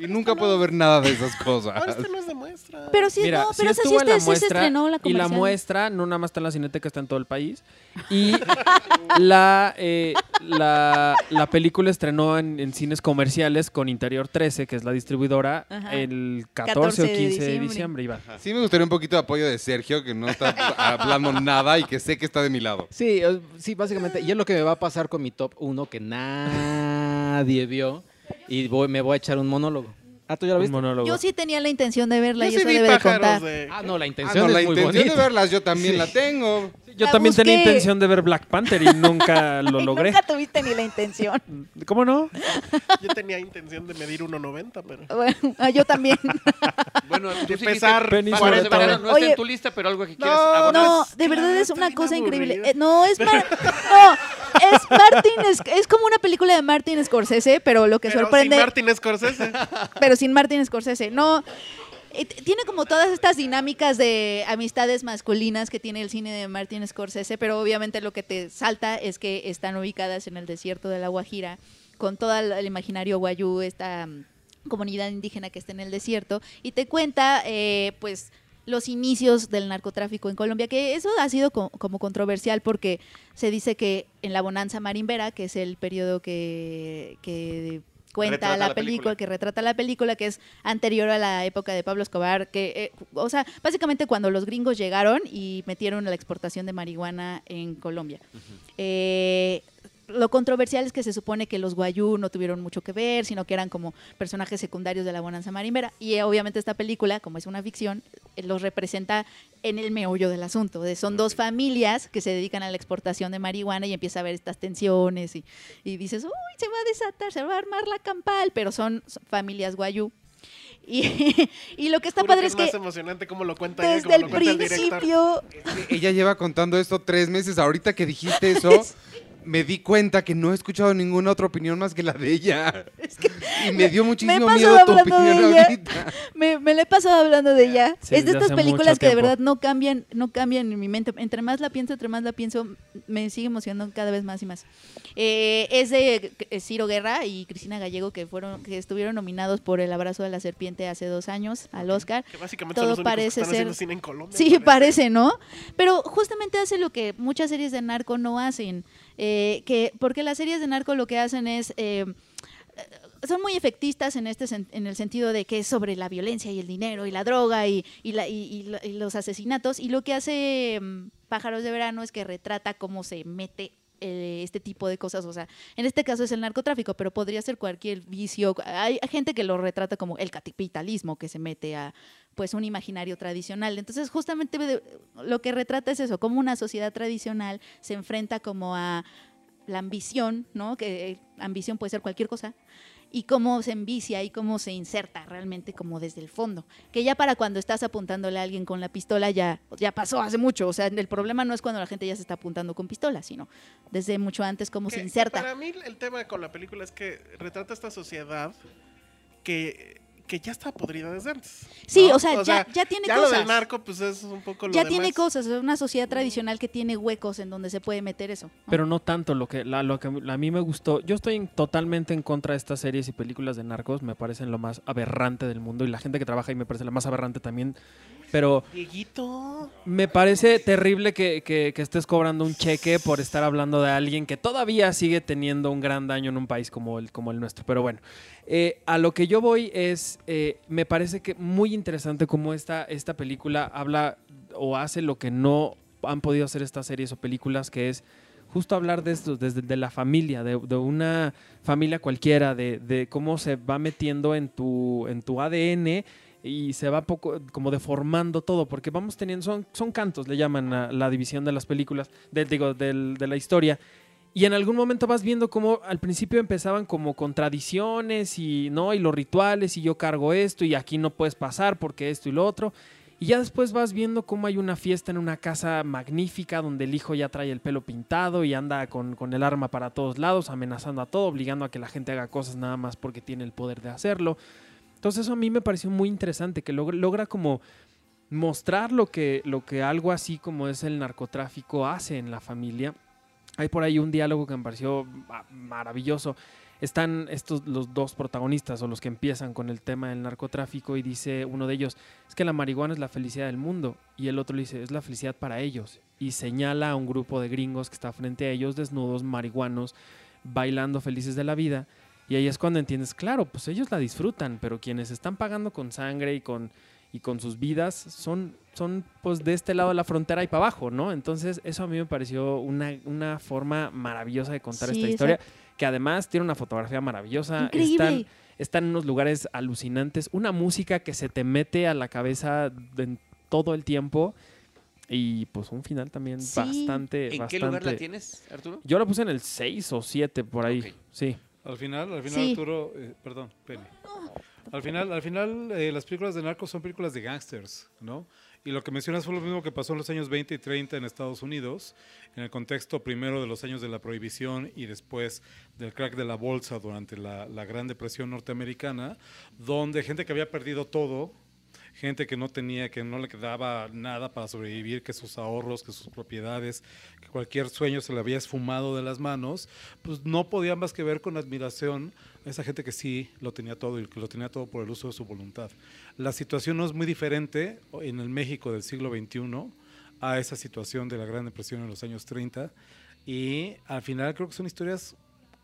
Y nunca puedo ver nada de esas cosas. Ahora este no es de muestra. Pero sí, Mira, no, sí pero esa sí, estuvo en la este- sí se muestra estrenó la y la comercial. muestra no nada más está en la Cineteca, está en todo el país. Y [LAUGHS] la, eh, la, la película estrenó en, en cines comerciales con Interior 13, que es la distribuidora, Ajá. el 14, 14 o de 15 de diciembre. diciembre. Iván. Sí me gustaría un poquito de apoyo de Sergio, que no está hablando nada y que sé que está de mi lado. Sí, o- sí, básicamente. Y es lo que me va a pasar con mi top 1 que nadie vio. Y voy- me voy a echar un monólogo. Ah, ¿tú ya lo Un viste? monólogo. Yo sí tenía la intención de verla Yo y sí eso vi debe de pájaros contar. de... Ah, no, la Ah, intención no, la es muy intención bonita. de verlas yo también la tengo. Yo La también tenía intención de ver Black Panther y nunca [LAUGHS] lo Y logré. Nunca tuviste ni la intención. [LAUGHS] ¿Cómo no? Yo tenía intención de medir 1.90, pero... [LAUGHS] Bueno, ah, yo también. Bueno, pesar de sobre Verano, todo. no está Oye. en tu lista, pero algo que quieres No, abonar. No, de verdad es está una cosa increíble. Eh, no, es Mar- no, es Martin, es, es como una película de Martin Scorsese, pero lo que Pero sorprende, sin Martin Scorsese. pero sin Martin Scorsese. No, Tiene como todas estas dinámicas de amistades masculinas que tiene el cine de Martin Scorsese, pero obviamente lo que te salta es que están ubicadas en el desierto de la Guajira, con todo el, imaginario guayú, esta mm, comunidad indígena que está en el desierto, y te cuenta, eh, pues los inicios del narcotráfico en Colombia, que eso ha sido co- como controversial porque se dice que en la bonanza marimbera, que es el periodo que, que cuenta la, la película, película. que retrata la película, que es anterior a la época de Pablo Escobar, que, eh, o sea, básicamente cuando los gringos llegaron y metieron la exportación de marihuana en Colombia. Eh, lo controversial es que se supone que los guayú no tuvieron mucho que ver, sino que eran como personajes secundarios de la bonanza marimbera. Y eh, obviamente esta película, como es una ficción, eh, los representa en el meollo del asunto. De, son dos familias que se dedican a la exportación de marihuana y empieza a haber estas tensiones y, y dices, uy, se va a desatar, se va a armar la campal, pero son, son familias guayú. Y, [LAUGHS] y lo que está Juro padre que es es más emocionante como lo cuenta ella, desde como el lo cuenta el director. principio Ella lleva contando esto tres meses. Ahorita que dijiste [LAUGHS] eso, me di cuenta que no he escuchado ninguna otra opinión más que la de ella. [LAUGHS] y me dio muchísimo pasado miedo tu hablando de opinión ella. ahorita. [LAUGHS] me, me la he pasado hablando de ella. Sí, es de estas películas que de verdad no cambian, no cambian en mi mente. Entre más la pienso, entre más la pienso, me sigue emocionando cada vez más y más. Eh, es de eh, Ciro Guerra y Cristina Gallego que fueron, que estuvieron nominados por El abrazo de la serpiente hace dos años al Oscar. Que básicamente Todo son los únicos que parece están ser- cine en Colombia. Sí, parece, ¿no? Pero justamente hace lo que muchas series de narco no hacen. Eh, que, porque las series de narco lo que hacen es. eh, son muy efectistas en este en el sentido de que es sobre la violencia y el dinero y la droga y la- y los asesinatos y lo que hace mm, Pájaros de Verano es que retrata cómo se mete eh, este tipo de cosas, o sea, en este caso es el narcotráfico, pero podría ser cualquier vicio. Hay gente que lo retrata como el capitalismo que se mete a pues un imaginario tradicional. Entonces, justamente lo que retrata es eso, como una sociedad tradicional se enfrenta como a la ambición, ¿no? Que eh, ambición puede ser cualquier cosa, y cómo se envicia y cómo se inserta realmente como desde el fondo. Que ya para cuando estás apuntándole a alguien con la pistola ya, ya pasó hace mucho. O sea, el problema no es cuando la gente ya se está apuntando con pistola, sino desde mucho antes cómo Que- se inserta. Para mí el tema con la película es que retrata esta sociedad que, que ya está podrida desde antes. Sí, ¿no? o sea, ya- ya tiene ya lo cosas. del narco, pues es un poco lo Ya demás. tiene cosas, es una sociedad tradicional que tiene huecos en donde se puede meter eso. ¿no? Pero no tanto lo que, la- lo que a mí me gustó. Yo estoy en- totalmente en contra de estas series y películas de narcos. Me parecen lo más aberrante del mundo. Y la gente que trabaja ahí me parece la más aberrante también. Pero Dieguito. me parece terrible que, que- que estés cobrando un cheque por estar hablando de alguien que todavía sigue teniendo un gran daño en un país como el, como el nuestro. Pero bueno, eh, a lo que yo voy es, eh, me parece que muy interesante cómo esta, esta película habla o hace lo que no han podido hacer estas series o películas, que es justo hablar de esto, desde de la familia, de, de una familia cualquiera, de, de cómo se va metiendo en tu, en tu ADN y se va poco como deformando todo, porque vamos teniendo, son, son cantos, le llaman a la división de las películas, del, digo, del- de la historia. Y en algún momento vas viendo cómo al principio empezaban como con tradiciones y no y los rituales y yo cargo esto y aquí no puedes pasar porque esto y lo otro. Y ya después vas viendo cómo hay una fiesta en una casa magnífica donde el hijo ya trae el pelo pintado y anda con, con el arma para todos lados, amenazando a todo, obligando a que la gente haga cosas nada más porque tiene el poder de hacerlo. Entonces eso a mí me pareció muy interesante, que logra, logra como mostrar lo que, lo que algo así como es el narcotráfico hace en la familia. Hay por ahí un diálogo que me pareció ma- maravilloso. Están estos los dos protagonistas o los que empiezan con el tema del narcotráfico y dice uno de ellos, es que la marihuana es la felicidad del mundo y el otro le dice, es la felicidad para ellos y señala a un grupo de gringos que está frente a ellos desnudos, marihuanos, bailando felices de la vida y ahí es cuando entiendes, claro, pues ellos la disfrutan, pero quienes están pagando con sangre y con y con sus vidas son, son pues de este lado de la frontera y para abajo, ¿no? Entonces eso a mí me pareció una, una forma maravillosa de contar Sí, esta historia, que además tiene una fotografía maravillosa, Increíble. están, están en unos lugares alucinantes, una música que se te mete a la cabeza en todo el tiempo y pues un final también Sí. bastante, ¿En bastante... qué lugar la tienes, Arturo? Yo la puse en el 6 o 7 por ahí, sí. Al final, al final Sí. Arturo, eh, perdón, Penny. Al final, al final eh, las películas de narcos son películas de gangsters, ¿no? Y lo que mencionas fue lo mismo que pasó en los años 20 y 30 en Estados Unidos, en el contexto primero de los años de la prohibición y después del crack de la bolsa durante la, la Gran Depresión norteamericana, donde gente que había perdido todo, gente que no tenía, que no le quedaba nada para sobrevivir, que sus ahorros, que sus propiedades, que cualquier sueño se le había esfumado de las manos, pues no podían más que ver con admiración a esa gente que sí lo tenía todo y que lo tenía todo por el uso de su voluntad. La situación no es muy diferente en el México del siglo XXI a esa situación de la Gran Depresión en los años 30 y al final creo que son historias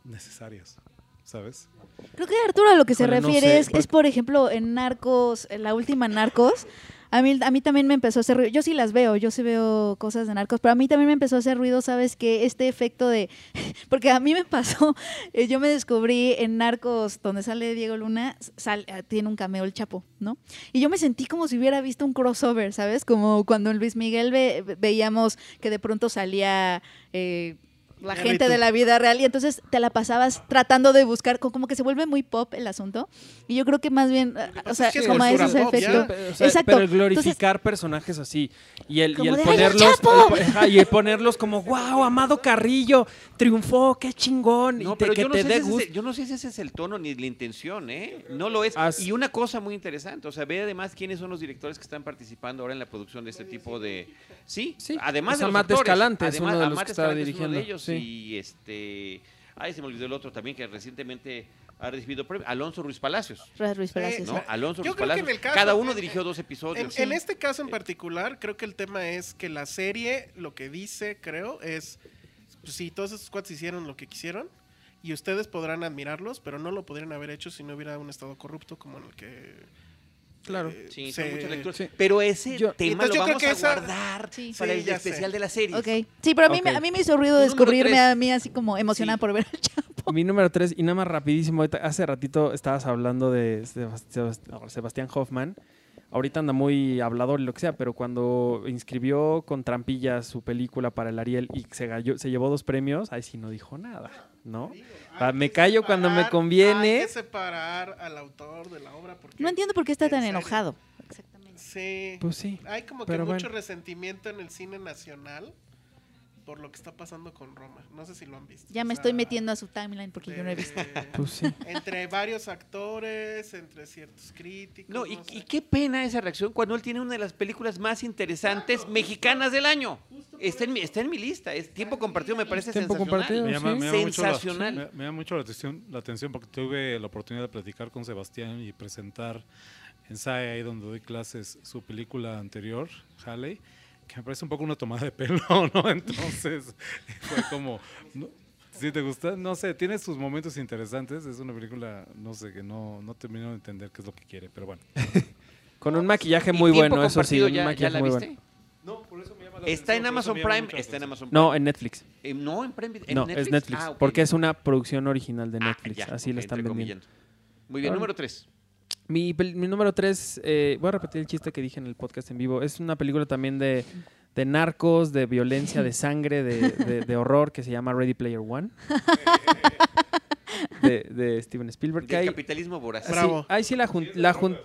necesarias, ¿sabes? Creo que Arturo a lo que se Bueno, no refiere sé, es, porque- es, por ejemplo, en Narcos, en la última Narcos, a mí, a mí también me empezó a hacer ruido. Yo sí las veo, yo sí veo cosas de Narcos, pero a mí también me empezó a hacer ruido, ¿sabes? Que este efecto de... [LAUGHS] Porque a mí me pasó, eh, yo me descubrí en Narcos, donde sale Diego Luna, sal- eh, tiene un cameo el Chapo, ¿no? Y yo me sentí como si hubiera visto un crossover, ¿sabes? Como cuando en Luis Miguel ve- veíamos que de pronto salía... eh, la gente de la vida real y entonces te la pasabas tratando de buscar, co- como que se vuelve muy pop el asunto y yo creo que más bien, o sea, es como ese efecto. Pero, o sea, Exacto. pero el Entonces, glorificar personajes así y el, y el de, ¡Ay, el ponerlos el- y el ponerlos como wow Amado Carrillo triunfó qué chingón y No, te- pero que yo no, te sé dé si ese es gusto el- yo no sé si ese es el tono ni la intención, ¿eh? No lo es. As- Y una cosa muy interesante, o sea, ve además quiénes son los directores que están participando ahora en la producción de este tipo de... Sí, Sí, además o de los Matt actores, Escalante es uno de los que está Escalante es uno dirigiendo, de ellos sí. Y este... Ay, se me olvidó el otro también que recientemente ha recibido premio, Alonso Ruiz Palacios. Ruiz Palacios, ¿no? Alonso Yo Ruiz creo que en Palacios. el caso- Cada uno dirigió dos En, episodios. en este caso en particular, creo que el tema es que la serie lo que dice, creo, es pues, sí, todos esos cuates hicieron lo que quisieron y ustedes podrán admirarlos, pero no lo podrían haber hecho si no hubiera un estado corrupto como en el que Claro. eh, Sí, se- son muchas lecturas. sí. Pero ese Yo- tema lo vamos a esa- guardar Sí. para Sí, el especial sé. de la serie. Ok. Sí, pero a mí, me- Ok. a mí me hizo ruido descubrirme a mí así como emocionada Sí. por ver al Chapo. Mi número tres, y nada más rapidísimo, ahorita- hace ratito estabas hablando de Sebast- Sebast- Sebastián Hoffman. Ahorita anda muy hablador y lo que sea, pero cuando inscribió con trampillas su película para el Ariel y se, galló- se llevó dos premios, ahí sí no dijo nada, ¿no? Ah, me callo cuando me Hay conviene. que separar al autor de la obra porque No entiendo por qué está en tan serio. enojado. Exactamente. Sí. Pues sí. Hay como que mucho bueno. resentimiento en el cine nacional por lo que está pasando con Roma. No sé si lo han visto. Ya me O sea, estoy metiendo a su timeline porque yo no he visto. de- [LAUGHS] Pues sí. entre varios actores, entre ciertos críticos. No, y, no sé. y qué pena esa reacción cuando él tiene una de las películas más interesantes mexicanas del año. Está en, mi, está en mi lista. Es tiempo compartido, me parece Tiempo sensacional. compartido. Me llama, sí. me llama mucho la- Sensacional. me- me llama mucho la atención, la atención porque tuve la oportunidad de platicar con Sebastián y presentar en SAE, ahí donde doy clases, su película anterior, Halley, que me parece un poco una tomada de pelo, [LAUGHS] ¿no? Entonces, fue como... no- ¿Sí te gusta? No sé, tiene sus momentos interesantes. Es una película, no sé, que no, no termino de entender qué es lo que quiere, pero bueno. [LAUGHS] Con un maquillaje ¿Y muy bueno, eso sí. Un ya, ya maquillaje la muy viste? bueno. No, por eso me llama la Está en atención, por eso Amazon me llama Prime. mucho la Está en atención. Amazon Prime. No, en Netflix. Eh, no, en Prime. ¿en No, es Netflix. Ah, ok. Porque es una producción original de Ah, Netflix. ya, Así ok, la están vendiendo. entrecomillando. Muy bien, número 3. Mi, mi número 3, voy a repetir el chiste que dije en el podcast en vivo. Es una película también de, de narcos, de violencia, de sangre, de, de- de horror que se llama Ready Player One. de, de Steven Spielberg. Del capitalismo voraz. sí, Bravo. ahí sí la jun- la jun-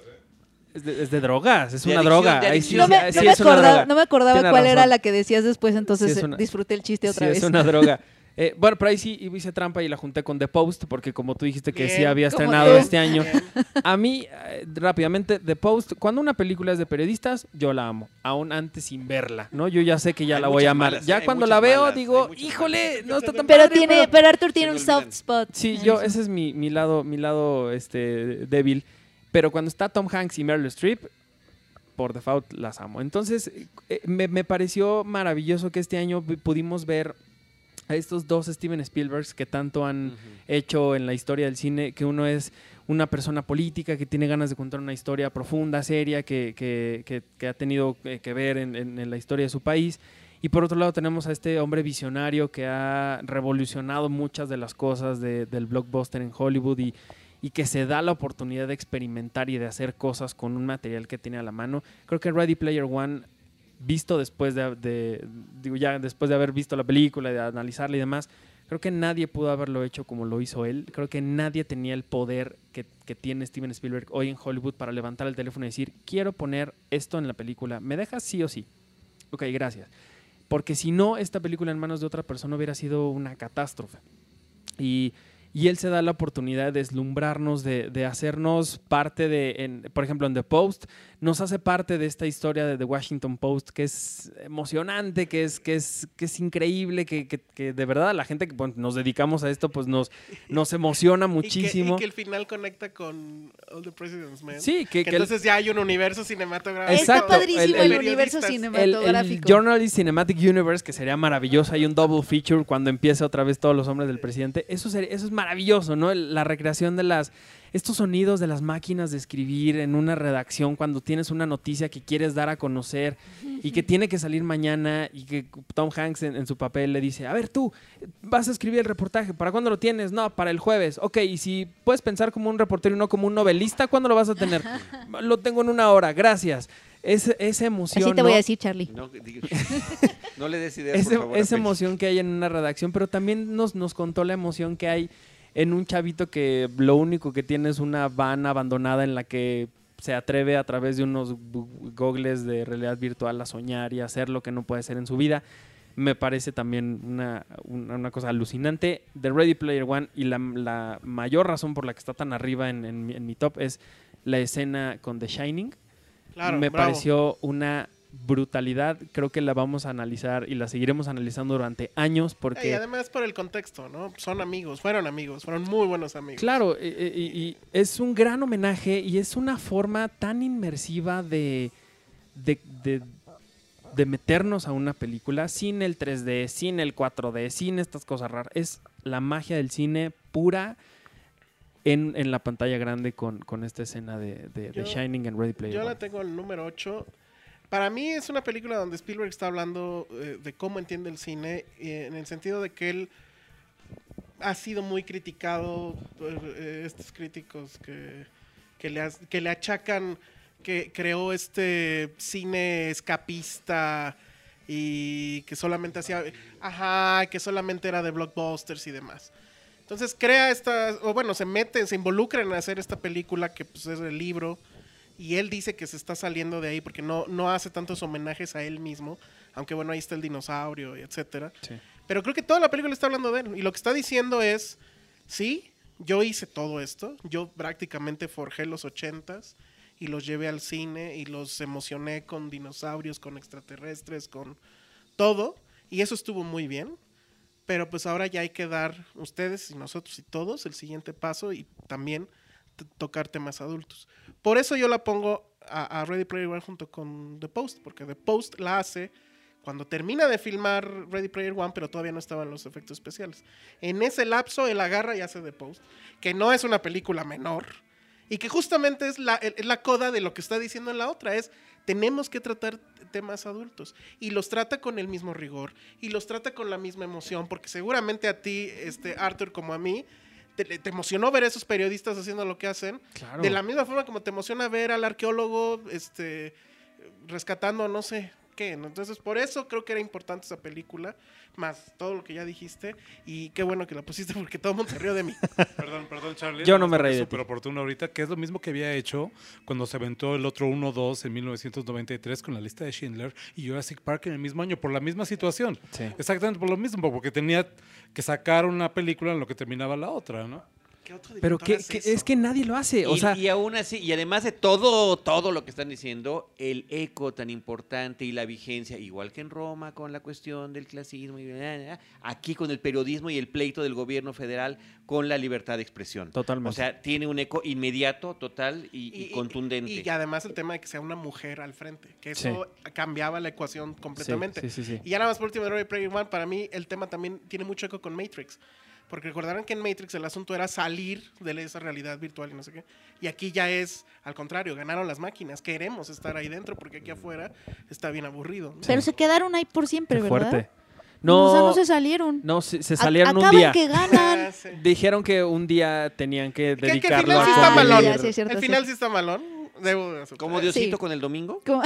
es, de, es de drogas, es De una adicción, droga. Ahí sí. No me, ahí no sí me es una acordaba, droga. no me acordaba Tiene cuál era la que decías después, entonces Sí, eh, una- disfruté el chiste otra Sí, vez. es una droga. Eh, bueno, pero ahí sí hice trampa y la junté con The Post, porque como tú dijiste que sí había estrenado este año. Bien. A mí, eh, rápidamente, The Post, cuando una película es de periodistas, yo la amo, aún antes sin verla, ¿no? Yo ya sé que ya Hay la voy a amar. malas, ya cuando la veo, malas, digo, híjole, no está tan Pero padre, tiene, pero- pero Arthur tiene un olvidan. soft spot. Sí, yo, ese es mi, mi lado, mi lado este, débil. Pero cuando está Tom Hanks y Meryl Streep, por default las amo. Entonces, eh, me, me pareció maravilloso que este año pu- pudimos ver a estos dos Steven Spielbergs que tanto han hecho en la historia del cine, que uno es una persona política que tiene ganas de contar una historia profunda, seria, que, que- que- que ha tenido eh, que ver en, en- en la historia de su país. Y por otro lado tenemos a este hombre visionario que ha revolucionado muchas de las cosas de- del blockbuster en Hollywood y, y que se da la oportunidad de experimentar y de hacer cosas con un material que tiene a la mano. Creo que Ready Player One, visto después de, ya después de haber visto la película, de analizarla y demás, creo que nadie pudo haberlo hecho como lo hizo él. Creo que nadie tenía el poder que, que tiene Steven Spielberg hoy en Hollywood para levantar el teléfono y decir, quiero poner esto en la película, ¿me dejas sí o sí? Ok, gracias. Porque si no, esta película en manos de otra persona hubiera sido una catástrofe. Y, y él se da la oportunidad de deslumbrarnos, de, de hacernos parte de, por ejemplo, en The Post, nos hace parte de esta historia de The Washington Post, que es emocionante, que es, que es, que es increíble, que, que- que de verdad la gente que bueno, nos dedicamos a esto, pues nos, nos emociona [LAUGHS] Y que- muchísimo. Y que, el final conecta con All the President's Men. Sí, que, Que, que el- entonces ya hay un universo cinematográfico. Exacto, Está padrísimo el- el, el- universo el, el cinematográfico. Journalist Cinematic Universe, que sería maravilloso, hay un double feature cuando empieza otra vez todos los hombres del presidente. Eso, sería- eso es maravilloso, ¿no? El- la recreación de las estos sonidos de las máquinas de escribir en una redacción cuando tienes una noticia que quieres dar a conocer y que tiene que salir mañana y que Tom Hanks en, en su papel le dice, a ver tú, vas a escribir el reportaje, ¿para cuándo lo tienes? No, para el jueves. Ok, y si puedes pensar como un reportero y no como un novelista, ¿cuándo lo vas a tener? [LAUGHS] lo tengo en una hora, gracias. Es, esa emoción. Así te ¿no? voy a decir, Charlie. No, [LAUGHS] no le des ideas, Ese- por favor. esa emoción que hay en una redacción, pero también nos, nos contó la emoción que hay en un chavito que lo único que tiene es una van abandonada en la que se atreve a través de unos gogles de realidad virtual a soñar y a hacer lo que no puede hacer en su vida. Me parece también una, una, una cosa alucinante. The Ready Player One y la, la mayor razón por la que está tan arriba en, en mi- en mi top es la escena con The Shining Claro, me bravo. pareció una brutalidad. Creo que la vamos a analizar y la seguiremos analizando durante años Y porque, además por el contexto, ¿no? Son amigos, fueron amigos, fueron muy buenos amigos. claro, y, y- y es un gran homenaje y es una forma tan inmersiva de, de, de- de meternos a una película sin el 3D, sin el 4D, sin estas cosas raras. Es la magia del cine pura. En, en la pantalla grande con, con esta escena de, de- Yo- Shining and Ready Player Yo la tengo el número 8. Para mí es una película donde Spielberg está hablando eh, de cómo entiende el cine, eh, en el sentido de que él ha sido muy criticado por eh, estos críticos que, que, le, achacan que creó este cine escapista y que solamente hacía, ajá, que solamente era de blockbusters y demás. Entonces crea esta, o bueno, se mete, se involucra en hacer esta película que pues, es el libro. Y él dice que se está saliendo de ahí porque no, no hace tantos homenajes a él mismo. Aunque bueno, ahí está el dinosaurio, etcétera. Sí. Pero creo que toda la película está hablando de él. Y lo que está diciendo es, sí, yo hice todo esto. Yo prácticamente forjé los ochentas y los llevé al cine y los emocioné con dinosaurios, con extraterrestres, con todo. Y eso estuvo muy bien. Pero pues ahora ya hay que dar ustedes y nosotros y todos el siguiente paso y también tocar temas adultos. Por eso yo la pongo a, a Ready Player One junto con The Post, porque The Post la hace cuando termina de filmar Ready Player One, pero todavía no estaban los efectos especiales. En ese lapso él agarra y hace The Post, que no es una película menor y que justamente es la, es la coda de lo que está diciendo en la otra, es tenemos que tratar temas adultos y los trata con el mismo rigor y los trata con la misma emoción, porque seguramente a ti, este Arthur, como a mí, te, te emocionó ver a esos periodistas haciendo lo que hacen, Claro. de la misma forma como te emociona ver al arqueólogo este, rescatando no sé qué. ¿no? Entonces, por eso creo que era importante esa película, más todo lo que ya dijiste. Y qué bueno que la pusiste porque todo el mundo se rió de mí. [LAUGHS] Perdón, perdón, Charlie. Yo no me reí es de ti. súper oportuno ahorita, que es lo mismo que había hecho cuando se aventó el otro 1-2 en 1993 con la lista de Schindler y Jurassic Park en el mismo año, por la misma situación. Sí. Exactamente por lo mismo, porque tenía que sacar una película en lo que terminaba la otra, ¿no? ¿Qué otro Pero que, hace que- eso? es que nadie lo hace. O y, sea, y aún así, y además de todo, todo lo que están diciendo, el eco tan importante y la vigencia, igual que en Roma con la cuestión del clasismo, y bla, bla, bla, aquí con el periodismo y el pleito del gobierno federal con la libertad de expresión. Totalmente. O sea, tiene un eco inmediato, total y, y contundente. Y, además el tema de que sea una mujer al frente, que eso cambiaba la ecuación completamente. Sí, sí, sí, sí. Y ya nada más por último de Ready Player One, para mí el tema también tiene mucho eco con Matrix. Porque recordarán que en Matrix el asunto era salir de esa realidad virtual y no sé qué. Y aquí ya es al contrario, ganaron las máquinas. Queremos estar ahí dentro porque aquí afuera está bien aburrido. ¿no? Pero se quedaron ahí por siempre, qué ¿verdad? fuerte. No, No, o sea, no se salieron. no, se, se A- salieron un día. que ganan. [LAUGHS] Ah, sí. Dijeron que un día tenían que Que- que al dedicarlo final a sí está malón. Sí, cierto, el sí. final sí está malón. Debo. Como Diosito Sí. con el domingo. Como-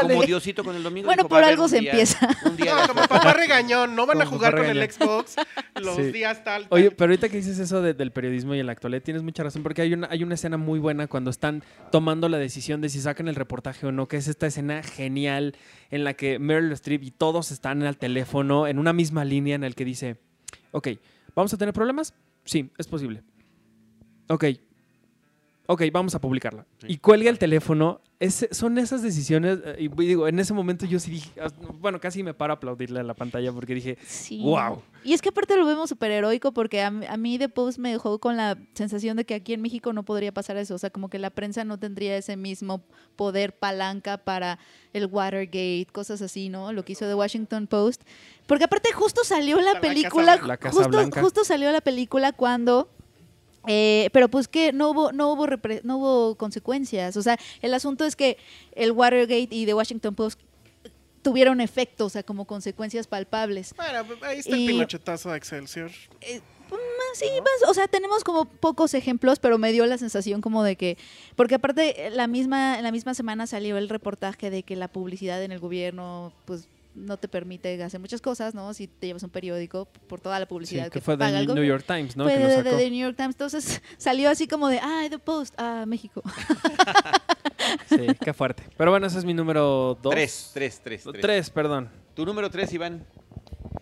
Como Diosito con el domingo. Bueno, dijo, por "Va a haber algo se día- empieza". Un día No, como papá regañón, no van a jugar con el. Xbox los Sí. días tal. Oye, pero ahorita que dices eso de- del periodismo y en la actualidad tienes mucha razón, porque hay una, hay una escena muy buena cuando están tomando la decisión de si sacan el reportaje o no, que es esta escena genial en la que Meryl Streep y todos están al teléfono en una misma línea en el que dice, ok, ¿vamos a tener problemas? Sí, es posible. Ok. Ok, vamos a publicarla. Y cuelga el teléfono. Es- son esas decisiones. eh, Y digo, en ese momento yo sí dije. ah, Bueno, casi me paro a aplaudirle a la pantalla porque dije. Sí. Wow. Y es que aparte lo vemos súper heroico porque a, mí- a mí The Post me dejó con la sensación de que aquí en México no podría pasar eso. O sea, como que la prensa no tendría ese mismo poder palanca para el Watergate, cosas así, ¿no? Lo que hizo The Washington Post. Porque aparte justo salió la película. Blanca. La Casa justo, Blanca. justo salió la película cuando. Eh, pero pues que no hubo, no, hubo repre- no hubo consecuencias. O sea, el asunto es que el Watergate y The Washington Post tuvieron efectos, o sea, como consecuencias palpables. Bueno, pues, ahí está Y- el pinochetazo de Excelsior. Eh, pues, sí, pues, o sea, tenemos como pocos ejemplos, pero me dio la sensación como de que, porque aparte la misma, la misma semana salió el reportaje de que la publicidad en el gobierno, pues no te permite hacer muchas cosas, ¿no? Si te llevas un periódico por toda la Sí, publicidad que que, fue del New. York Times, ¿no? Fue que de, sacó. de The New York Times, entonces [LAUGHS] salió así como de, ah, The Post, ah, México. [LAUGHS] Sí, qué fuerte. Pero bueno, ese es mi número dos. Tres, tres, tres, tres. Tres, perdón. Tu número tres, Iván.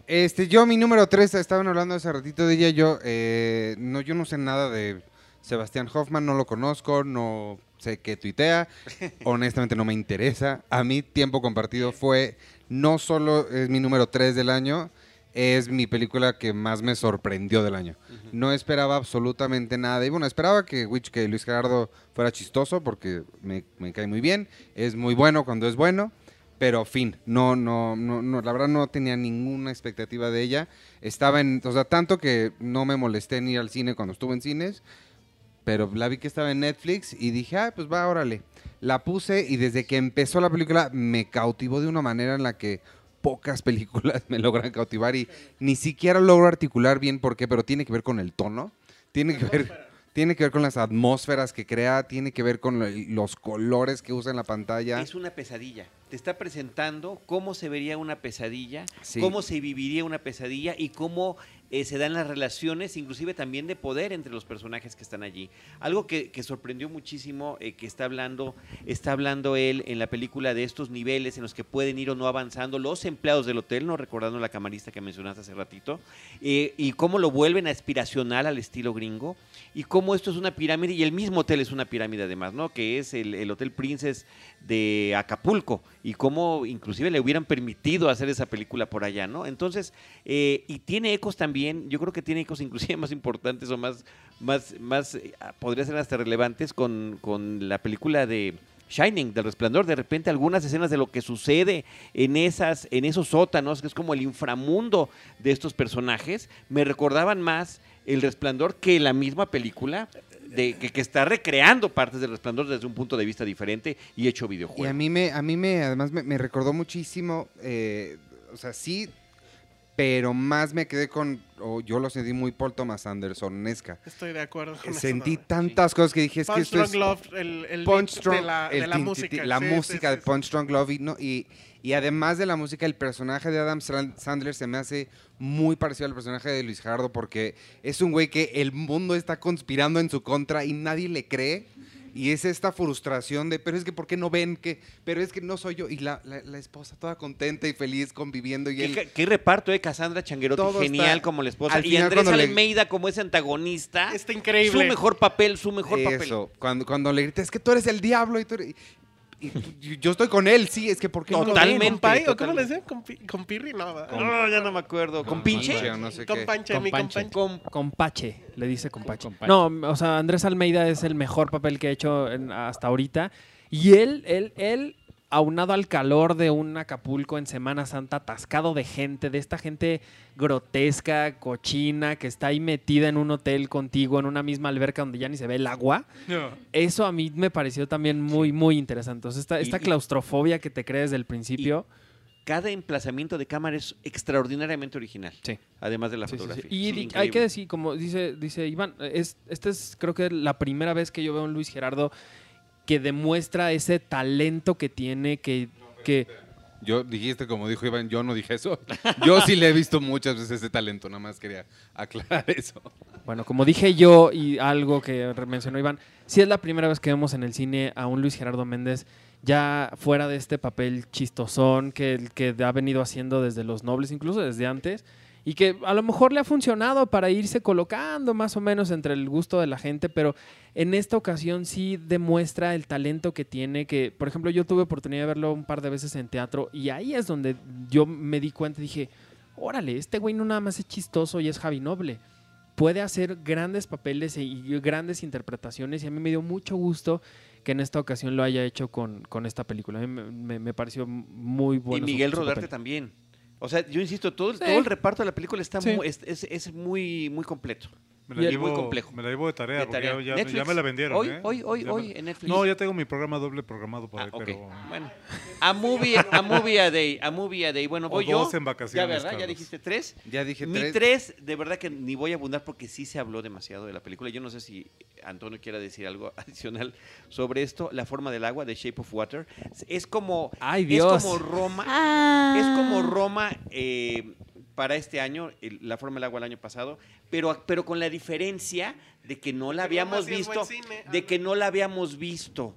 Este, yo, mi número 3, estaban hablando hace ratito de ella. Yo, eh, no, yo no sé nada de Sebastián Hoffman, no lo conozco, no sé qué tuitea. [LAUGHS] Honestamente, no me interesa. A mí, tiempo compartido fue no solo es mi número 3 del año, es mi película que más me sorprendió del año. No esperaba absolutamente nada. Y bueno, esperaba que, Witch, que Luis Gerardo fuera chistoso porque me, me cae muy bien. Es muy bueno cuando es bueno. Pero fin, no, no, no, no, la verdad no tenía ninguna expectativa de ella. Estaba en, o sea, tanto que no me molesté en ir al cine cuando estuve en cines, pero la vi que estaba en Netflix y dije, ah, pues va, órale. La puse y desde que empezó la película me cautivó de una manera en la que pocas [LAUGHS] películas me logran cautivar y ni siquiera logro articular bien por qué, pero tiene que ver con el tono, tiene que ver, tiene que ver con las atmósferas que crea, tiene que ver con lo- los colores que usa en la pantalla. Es una pesadilla. Te está presentando cómo se vería una pesadilla, Sí. cómo se viviría una pesadilla y cómo eh, se dan las relaciones, inclusive también de poder entre los personajes que están allí. Algo que, sorprendió muchísimo, eh, que está hablando, está hablando él en la película de estos niveles en los que pueden ir o no avanzando los empleados del hotel, no recordando la camarista que mencionaste hace ratito, eh, y cómo lo vuelven aspiracional al estilo gringo, y cómo esto es una pirámide, y el mismo hotel es una pirámide además, ¿no? Que es el, el Hotel Princess de Acapulco, y cómo inclusive le hubieran permitido hacer esa película por allá, ¿no? Entonces, y tiene ecos también, yo creo que tiene ecos inclusive más importantes o más, más, más eh, podría ser hasta relevantes con, con la película de Shining, del resplandor, de repente algunas escenas de lo que sucede en esas, en esos sótanos, que es como el inframundo de estos personajes, me recordaban más el resplandor que la misma película de, que, que está recreando partes del resplandor desde un punto de vista diferente y hecho videojuego. Y a mí me, a mí me, además me, me recordó muchísimo, eh, o sea, sí, pero más me quedé con, o yo lo sentí muy Paul Thomas Andersonesca. Estoy de acuerdo con eso Sentí tantas cosas que dije, es que esto es... Drunk Love, el, el Punch Drunk, de la, de la música. la sí, música sí, de Punch Drunk Love y, no, y, y además de la música, el personaje de Adam Sand- Sandler se me hace muy parecido al personaje de Luis Gerardo porque es un güey que el mundo está conspirando en su contra y nadie le cree. Y es esta frustración de, pero es que ¿por qué no ven que, pero es que no soy yo? Y la, la- la esposa toda contenta y feliz conviviendo y ¿Qué, él... qué- reparto, eh? Cassandra Changuerotti, Todo genial está- como la esposa. Y Andrés le- Almeida como ese antagonista. Está increíble. Su mejor papel, su mejor papel. Eso, cuando, cuando le grita, es que tú eres el diablo y tú eres- y- yo estoy con él, sí, es que ¿por qué no lo ven? Totalmente. ¿Compay? ¿O cómo le decían? ¿Con, pi- con Pirri? No, No, ya no me acuerdo. ¿Con pinche? No sé Con qué. Panche, Con mi Panche. Con, con Pache, le dice con Pache. No, o sea, Andrés Almeida es el mejor papel que ha hecho en- hasta ahorita. Y él, él, él, aunado al calor de un Acapulco en Semana Santa, atascado de gente, de esta gente grotesca, cochina, que está ahí metida en un hotel contigo, en una misma alberca donde ya ni se ve el agua. Eso a mí me pareció también muy, muy interesante. Sea, esta, esta Y- y- claustrofobia que te crees desde el principio. Cada emplazamiento de cámara es extraordinariamente original. Sí. Además de la Sí, sí, sí. fotografía. Y hay que decir, como dice, dice Iván, es, esta es creo que la primera vez que yo veo a un Luis Gerardo que demuestra ese talento que tiene, que, que Yo dijiste, como dijo Iván, yo no dije eso. Yo sí le he visto muchas veces ese talento, nada más quería aclarar eso. bueno, como dije yo y algo que mencionó Iván, sí es la primera vez que vemos en el cine a un Luis Gerardo Méndez ya fuera de este papel chistosón que, que ha venido haciendo desde Los Nobles, incluso desde antes, y que a lo mejor le ha funcionado para irse colocando más o menos entre el gusto de la gente, pero en esta ocasión sí demuestra el talento que tiene, que por ejemplo yo tuve oportunidad de verlo un par de veces en teatro y ahí es donde yo me di cuenta, dije, órale, este güey no nada más es chistoso y es Javi Noble. Puede hacer grandes papeles y grandes interpretaciones y a mí me dio mucho gusto que en esta ocasión lo haya hecho con, con esta película. A mí me, me- me pareció muy bueno. y Miguel Rodarte también. O sea, yo insisto, todo, Sí. todo el reparto de la película está Sí. muy, es, es- es muy, muy completo. Me Y la, es llevo, muy complejo. me la llevo de tarea, De porque tarea. ya, ya- Netflix. ya me la vendieron. Hoy, ¿eh? hoy, hoy, Ya me- hoy en Netflix. No, ya tengo mi programa doble programado por Ah, pero... Bueno, a movie, a movie a day, a movie a day. Bueno, O voy dos yo. en vacaciones, Ya, ¿verdad? Ya dijiste tres. Ya dije Mi tres. tres, de verdad que ni voy a abundar porque sí se habló demasiado de la película. Yo no sé si Antonio quiera decir algo [LAUGHS] adicional sobre esto. La forma del agua, The Shape of Water. Es como, Ay, es Dios. como Roma. Ah. Es como Roma eh, para este año, el- la forma del agua el año pasado, pero, pero con la diferencia de que no la habíamos visto, de que no la habíamos visto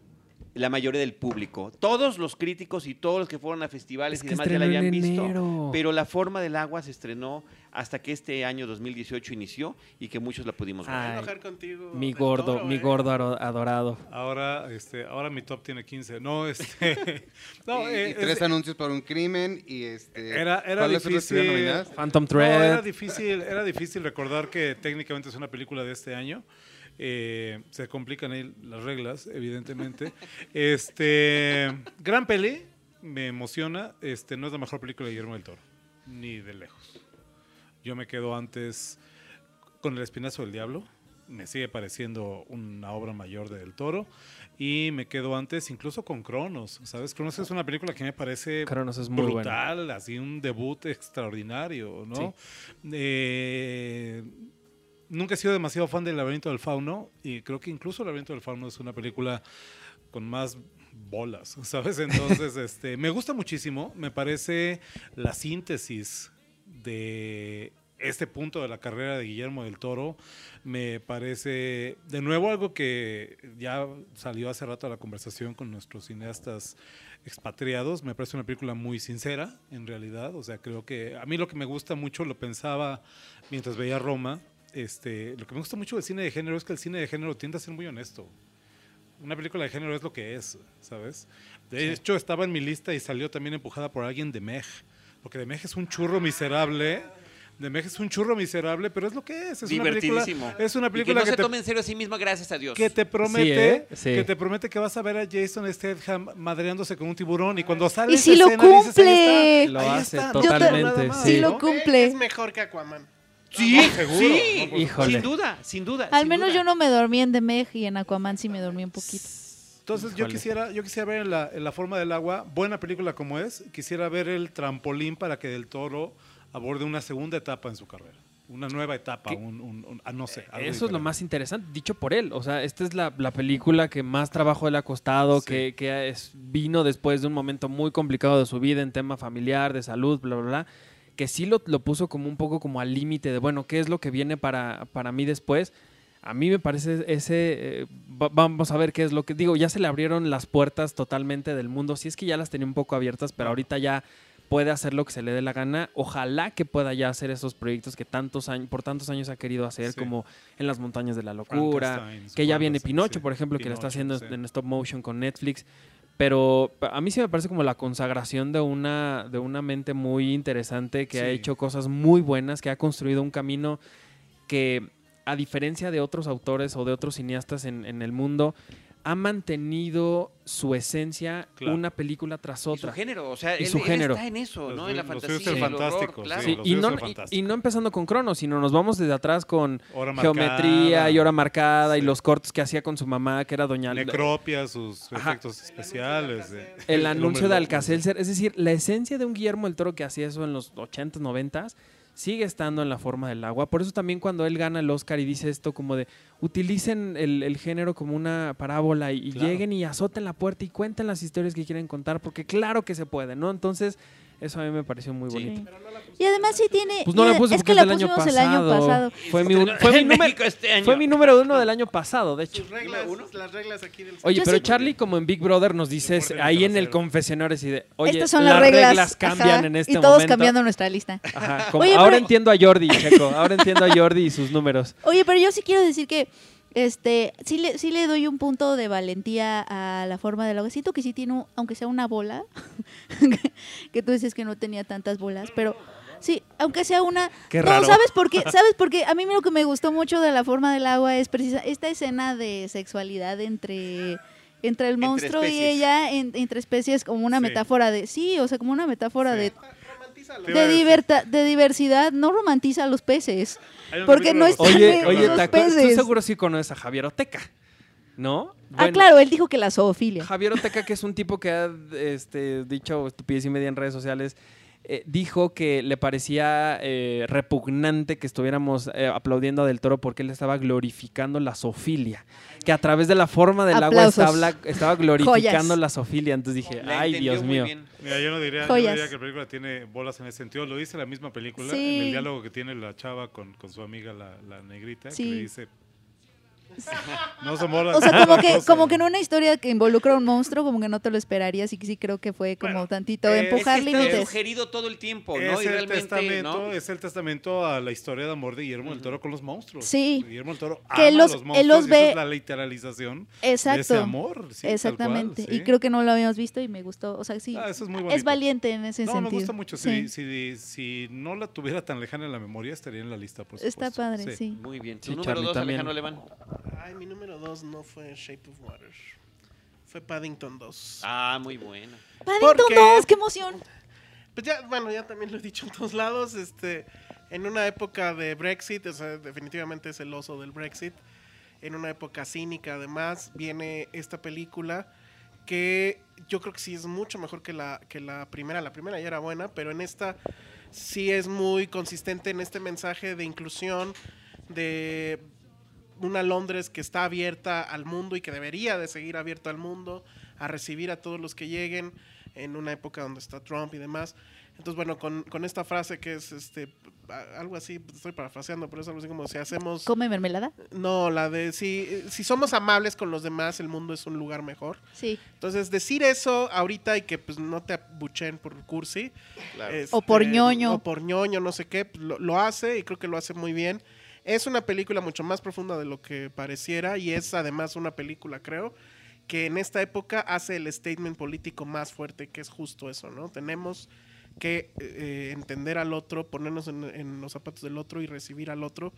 la mayoría del público. Todos los críticos y todos los que fueron a festivales Es y que demás ya la habían visto, enero. pero la forma del agua se estrenó hasta que este año 2018 inició y que muchos la pudimos ver. Ay, enojar contigo, Mi gordo, Toro, mi ¿eh? gordo adorado. Ahora, este, ahora mi top tiene 15. No, este... [LAUGHS] no, y, eh, y tres es- anuncios por un crimen y este. Era- era ¿cuáles otras estuvieron difícil. Phantom No, era Thread. difícil, era difícil recordar que técnicamente es una película de este año. Eh, se complican ahí las reglas, evidentemente. [LAUGHS] Este, gran peli, me emociona. Este, no es la mejor película de Guillermo del Toro, ni de lejos. Yo me quedo antes con El Espinazo del Diablo. Me sigue pareciendo una obra mayor de Del Toro. Y me quedo antes incluso con Cronos. ¿Sabes? Cronos es una película que me parece Cronos es muy buena. brutal, así un debut extraordinario, ¿no? Eh, nunca he sido demasiado fan del Laberinto del Fauno y creo que incluso El Laberinto del Fauno es una película con más bolas, [LAUGHS] ¿sabes? Entonces, [LAUGHS] este, me gusta muchísimo, me parece la síntesis de este punto de la carrera de Guillermo del Toro, me parece de nuevo algo que ya salió hace rato a la conversación con nuestros cineastas expatriados, me parece una película muy sincera en realidad, o sea, creo que a mí lo que me gusta mucho, lo pensaba mientras veía Roma, este, lo que me gusta mucho del cine de género es que el cine de género tiende a ser muy honesto una película de género es lo que es, ¿sabes? De hecho, estaba en mi lista y salió también empujada por alguien de Meg. Porque de Meg es un churro miserable. De Meg es un churro miserable, pero es lo que es. Es una película, Divertidísimo. es una Y que no que, se te, tome en serio a sí misma, gracias a Dios. que te promete ¿eh? Sí. que te promete que vas a ver a Jason Statham madreándose con un tiburón y cuando sale Y esa sí lo escena dices, ahí cumple. está, Lo ahí hace está, totalmente, más, sí. Sí lo ¿no? cumple. Es mejor que Aquaman. Sí, seguro, sí. no, por Híjole. Sin duda, sin duda. Al sin menos duda. yo no me dormí en The Meg y en Aquaman sí me dormí un poquito. Entonces yo quisiera, yo quisiera ver en la, en la forma del agua, buena película como es, quisiera ver el trampolín para que Del Toro aborde una segunda etapa en su carrera. Una nueva etapa, un, un- un- ah, no sé. algo Eso es lo más interesante, dicho por él. O sea, esta es la, la película que más trabajo le ha costado, Sí. que, que es- vino después de un momento muy complicado de su vida en tema familiar, de salud, bla, bla, bla. Que sí lo, lo puso como un poco como al límite de, bueno, ¿qué es lo que viene para, para mí después? A mí me parece ese, eh, va- vamos a ver qué es lo que digo, ya se le abrieron las puertas totalmente del mundo, si es que ya las tenía un poco abiertas, pero ahorita ya puede hacer lo que se le dé la gana. Ojalá que pueda ya hacer esos proyectos que tantos años, por tantos años ha querido hacer, Sí. como en las montañas de la locura, que ya viene Pinocho, sí. por ejemplo, que le está haciendo sí. en stop motion con Netflix. Pero a mí sí me parece como la consagración de una, de una mente muy interesante que ha hecho cosas muy buenas, que ha construido un camino que, a diferencia de otros autores o de otros cineastas en, en el mundo, ha mantenido su esencia Claro. una película tras Y su otra. género, o sea, Y él, su él género. está en eso, Los ¿no? En la fantasía, el horror, claro. sí. Sí, y, no, y- no empezando con Cronos, sino nos vamos desde atrás con Hora geometría marcada, y hora marcada y los cortos que hacía con su mamá, que era Doña Necropia, sus Ajá. efectos especiales. eh. El anuncio de Alcacelser, es decir, la esencia de un Guillermo del Toro que hacía eso en los 80s, 90s, sigue estando en la forma del agua. Por eso también cuando él gana el Oscar y dice esto como de, utilicen el, el género como una parábola y, y lleguen y azoten la puerta y cuenten las historias que quieren contar, porque claro que se puede, ¿no? Entonces, Eso a mí me pareció muy Sí. bonito. Y además sí tiene... Pues no la puse es porque que es la del año pusimos el año pasado. pasado. Fue mi, un- fue mi En número, México este año. fue mi número uno del año pasado, de hecho. Sus reglas, las reglas aquí del Oye, Yo pero sí- Charlie, como en Big Brother, nos dices ahí en el confesionario así de, oye, Estas son las reglas. cambian ajá, en este Y todos momento. cambiando nuestra lista. Ajá, como- Oye, ahora pero- entiendo a Jordi, Checo. Ahora entiendo a Jordi y sus números. Oye, pero yo sí quiero decir que este sí le, sí le doy un punto de valentía a la forma del agua. Siento que sí tiene, un- aunque sea una bola, [LAUGHS] que tú dices que no tenía tantas bolas, pero sí, aunque sea una... Qué no, raro. ¿sabes por qué? [LAUGHS] ¿Sabes por qué? A mí lo que me gustó mucho de la forma del agua es precisa esta escena de sexualidad entre... Entre el Entre monstruo y ella, en- entre especies, como una Sí. metáfora de. Sí, o sea, como una metáfora Sí. de, de, decir. diverta- de diversidad. No romantiza a los peces. Porque no de está los- Oye, oye, los ¿te acuerdas? Tú peces. seguro sí conoces a Javier Oteca, ¿no? ah, claro, él dijo que la zoofilia. Javier Oteca, que es un tipo que ha este, dicho estupidez y media en redes sociales, eh, dijo que le parecía eh, repugnante que estuviéramos eh, aplaudiendo a Del Toro porque él estaba glorificando la zoofilia. Que a través de la forma del agua Aplausos. estaba, estaba [LAUGHS] glorificando Joyas. la zoofilia. Entonces dije, La ay, entendió Dios muy mío. bien. Mira, yo no diría, yo no Joyas. diría que la película tiene bolas en ese sentido. Lo dice la misma película, Sí. en el diálogo que tiene la chava con, con su amiga, la, la negrita, Sí. que le dice... [LAUGHS] No son bolas. O sea, como que, cosa". como que en una historia que involucra a un monstruo, como que no te lo esperarías y que sí creo que fue como Bueno, tantito eh, empujar es que está límites. sugerido todo el tiempo, ¿no? Es y el, realmente, testamento, ¿no? es el testamento a la historia de amor de Guillermo del Toro con los monstruos. Sí. Guillermo del Toro Que ama él los- a los él monstruos y esa ve- es la literalización de Exacto. ese amor. sí, Exactamente. cual, Y creo que no lo habíamos visto y me gustó. O sea, sí. Ah, eso es muy es valiente en ese No, sentido. me gusta mucho. Sí. Si, si, si no la tuviera tan lejana en la memoria, estaría en la lista, por Está padre, sí. Muy bien. Tu número Charlie, dos, también. Alejandro Leván. Ay, mi número dos no fue Shape of Water. Fue Paddington 2. Ah, muy buena. Paddington ¿Por qué? 2, qué emoción. Pues ya, bueno, ya también lo he dicho en todos lados. Este, en una época de Brexit, o sea, definitivamente es el oso del Brexit. En una época cínica, además, viene esta película que yo creo que sí es mucho mejor que la, que la primera. La primera ya era buena, pero en esta sí es muy consistente en este mensaje de inclusión, de una Londres que está abierta al mundo y que debería de seguir abierta al mundo, a recibir a todos los que lleguen en una época donde está Trump y demás. Entonces, bueno, con, con esta frase que es este algo así, estoy parafraseando, pero es algo así como si hacemos... ¿Come mermelada? No, la de si, si somos amables con los demás, el mundo es un lugar mejor. Sí. Entonces, decir eso ahorita y que pues no te abuchen por cursi. este, O por ñoño. O por ñoño, no sé qué, lo, lo hace y creo que lo hace muy bien. Es una película mucho más profunda de lo que pareciera y es además una película, creo, que en esta época hace el statement político más fuerte, que es justo eso, ¿no? Tenemos que eh, entender al otro, ponernos en, en los zapatos del otro y recibir al otro,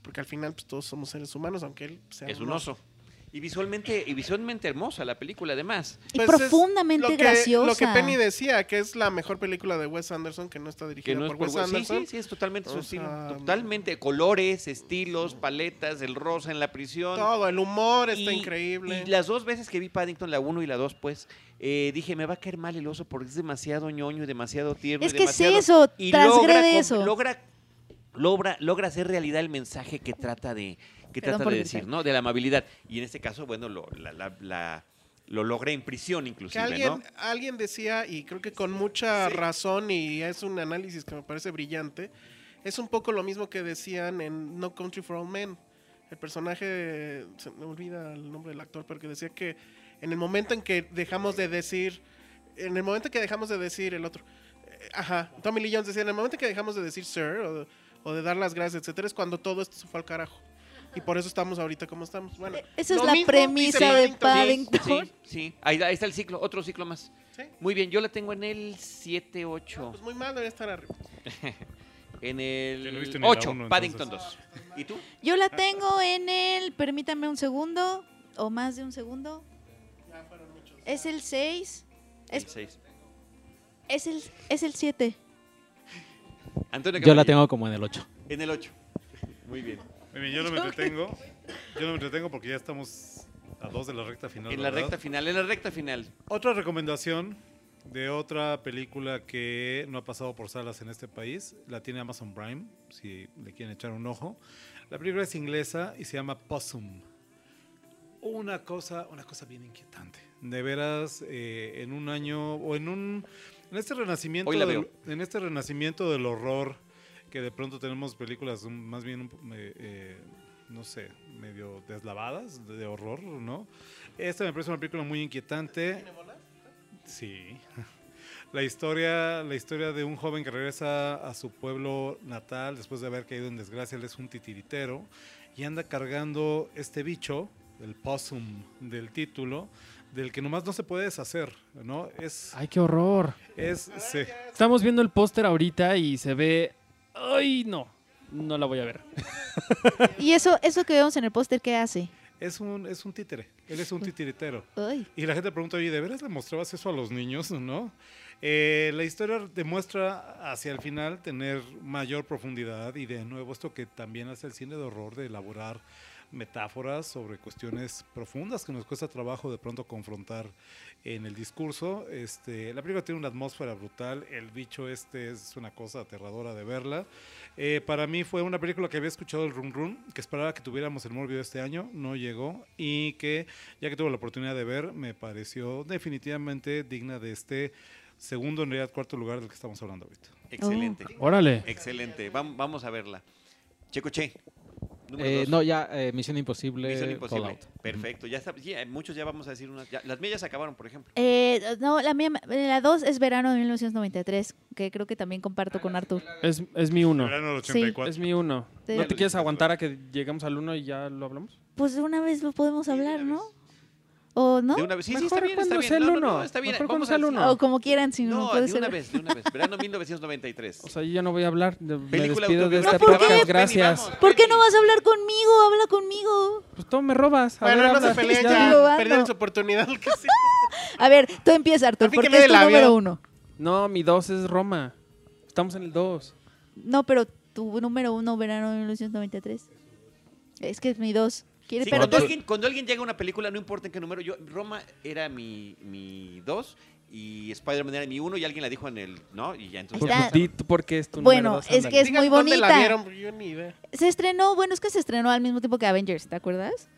porque al final pues, todos somos seres humanos, aunque él sea Es un oso. Y visualmente, y visualmente hermosa la película, además. Y Pues es profundamente lo que, graciosa. Lo que Penny decía, que es la mejor película de Wes Anderson, que no está Que dirigida no es por por Wes Wes- Sí, Anderson. sí, sí, es totalmente su estilo. sea, Totalmente. Colores, estilos, paletas, el rosa en la prisión. Todo, el humor está Y- increíble. Y las dos veces que vi Paddington, la 1 y la 2, pues, eh, dije, me va a caer mal el oso porque es demasiado ñoño y demasiado tierno. Es y que es eso, y transgrede logra, com- eso. Logra, logra, logra hacer realidad el mensaje que trata de, que Perdón trata de decir, ¿no? De la amabilidad. Y en este caso, bueno, lo, la, la- la- lo logra en prisión que inclusive, alguien, ¿no? alguien decía, y creo que con mucha razón, y es un análisis que me parece brillante, es un poco lo mismo que decían en No Country for All Men. El personaje, se me olvida el nombre del actor, pero que decía que en el momento en que dejamos de decir, en el momento en que dejamos de decir el otro, eh, ajá, Tommy Lee Jones decía, en el momento en que dejamos de decir sir o, o de dar las gracias, etcétera, es cuando todo esto se fue al carajo. Y por eso estamos ahorita como estamos. Bueno, E, Esa es la mismo premisa de Paddington. Sí, sí. Ahí, ahí está el ciclo, otro ciclo más. Sí. Muy bien, yo la tengo en el 7, 8. Pues muy mal debería estar arriba. [LAUGHS] En el ni la 8, uno, Paddington 2. ¿Y tú? Yo la tengo en el, permítame un segundo, o más de un segundo. Es el 6. Es, El 6. es el es el 7. Antonio Yo la tengo como en el 8. En el 8. Muy bien. Muy bien, yo no me entretengo. Yo no me entretengo porque ya estamos a dos de la recta final. En la ¿verdad? recta final, en la recta final. Otra recomendación de otra película que no ha pasado por salas en este país, la tiene Amazon Prime, si le quieren echar un ojo. La película es inglesa y se llama Possum. Una cosa, una cosa bien inquietante. De veras, eh, en un año o en un En este renacimiento, Hoy la del, veo. en este renacimiento del horror, que de pronto tenemos películas más bien, eh, no sé, medio deslavadas de, de horror, ¿no? Esta me parece una película muy inquietante. Sí. [LAUGHS] La historia, la historia de un joven que regresa a su pueblo natal después de haber caído en desgracia. Él es un titiritero y anda cargando este bicho, el possum del título, del que nomás no se puede deshacer, ¿no? Es, Ay, qué horror. es, se- Estamos viendo el póster ahorita y se ve. Ay, no. No la voy a ver. [LAUGHS] Y eso, eso que vemos en el póster, ¿qué hace? es un, es un títere. Él es un titiritero. Ay. Y la gente pregunta, oye, ¿de veras le mostrabas eso a los niños? ¿No? Eh, la historia demuestra hacia el final tener mayor profundidad y de nuevo esto que también hace el cine de horror de elaborar metáforas sobre cuestiones profundas que nos cuesta trabajo de pronto confrontar en el discurso. Este, la película tiene una atmósfera brutal, el bicho este es una cosa aterradora de verla. Eh, para mí fue una película que había escuchado el Run Run, que esperaba que tuviéramos el Morbio este año, no llegó, y que ya que tuve la oportunidad de ver, me pareció definitivamente digna de este segundo, en realidad cuarto lugar del que estamos hablando ahorita. Excelente. Órale. Excelente. Vam- vamos a verla. Checoche. número Eh, no, ya, eh, Misión Imposible. Misión Imposible. Fallout. Perfecto. Ya está, ya, muchos ya vamos a decir unas. ya- las mías ya se acabaron, por ejemplo. Eh, no, la mía, la 2 es verano de 1993, que creo que también comparto con Artur. Es, es mi uno. Verano del Sí. 84. Es mi uno. Sí. ¿No te quieres aguantar a que lleguemos al uno y ya lo hablamos? Pues de una vez lo podemos hablar, ¿no? ¿O no? De una vez. Sí, sí, Mejor está bien, está cuando bien. sea el No, no, no, está bien. Mejor Vamos cuando sea el uno. O como quieran, si no, No, puede de ser. una vez, de una vez. Verano [LAUGHS] 1993. O sea, yo ya no voy a hablar. de- Me Película despido de este podcast. Vamos, Gracias. Penny, vamos. ¿Por qué no vas a hablar conmigo? Habla conmigo. Pues todo me robas. A Bueno, ver, no se habla. peleen Ya. Perdieron su oportunidad. que sí. [LAUGHS] A ver, tú empieza, Artur, porque es tu número uno. No, mi dos es Roma. Estamos en el dos. No, pero tu número uno, verano de 1993. Es que es mi dos. ¿Quieres? Sí, pero cuando, tú- alguien, cuando alguien llega a una película, no importa en qué número, yo Roma era mi, mi dos y Spider-Man era mi uno y alguien la dijo en el, ¿no? Y ya entonces ya por qué es tu Bueno, dos, es que es Digan muy dónde la bonita. vieron, yo ni idea. Se estrenó, bueno, es que se estrenó al mismo tiempo que Avengers, ¿te acuerdas?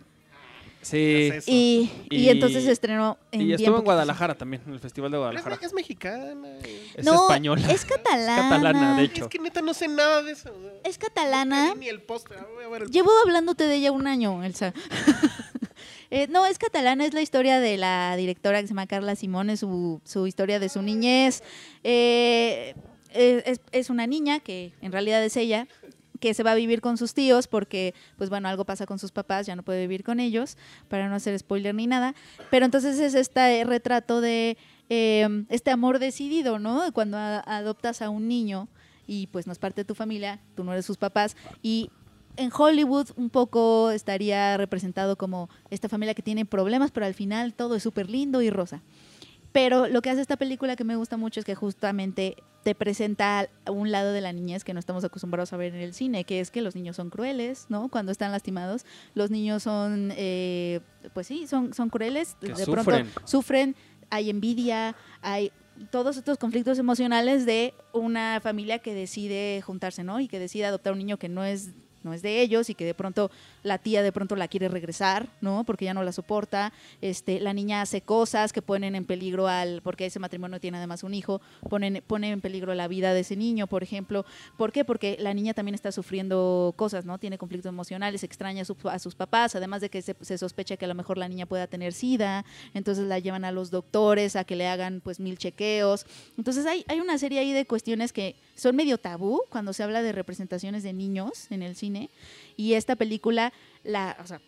Sí. Y, y Y- entonces se estrenó en Y estuvo en. Guadalajara también, en el Festival de Pero Guadalajara. Es, es mexicana. Es no, española. es catalana. [LAUGHS] catalana, de Es hecho. que neta no sé nada de eso. Es catalana. No Ni el póster. Ah, voy a ver el Llevo hablándote de ella un año, Elsa. [LAUGHS] Eh, no, es catalana, es la historia de la directora que se llama Carla Simón, es su, su historia de su niñez. Eh, eh, es, es una niña, que en realidad es ella, que se va a vivir con sus tíos porque, pues bueno, algo pasa con sus papás, ya no puede vivir con ellos, para no hacer spoiler ni nada. Pero entonces es este retrato de eh, este amor decidido, ¿no? Cuando adoptas a un niño y pues no es parte de tu familia, tú no eres sus papás y en Hollywood un poco estaría representado como esta familia que tiene problemas, pero al final todo es súper lindo y rosa. Pero lo que hace esta película que me gusta mucho es que justamente te presenta un lado de la niñez que no estamos acostumbrados a ver en el cine, que es que los niños son crueles, ¿no? Cuando están lastimados, los niños son, eh, pues sí, son, son crueles, Que de sufren. pronto sufren, hay envidia, hay todos estos conflictos emocionales de una familia que decide juntarse, ¿no? Y que decide adoptar un niño que no es no es de ellos y que de pronto la tía de pronto la quiere regresar, ¿no? Porque ya no la soporta. Este, la niña hace cosas que ponen en peligro al, porque ese matrimonio tiene además un hijo, ponen, ponen en peligro la vida de ese niño, por ejemplo. ¿Por qué? Porque la niña también está sufriendo cosas, ¿no? Tiene conflictos emocionales, extraña a, a sus papás, además de que se, se sospecha que a lo mejor la niña pueda tener sida, entonces la llevan a los doctores a que le hagan pues mil chequeos. Entonces hay, hay una serie ahí de cuestiones que son medio tabú cuando se habla de representaciones de niños en el cine y esta película la, o sea,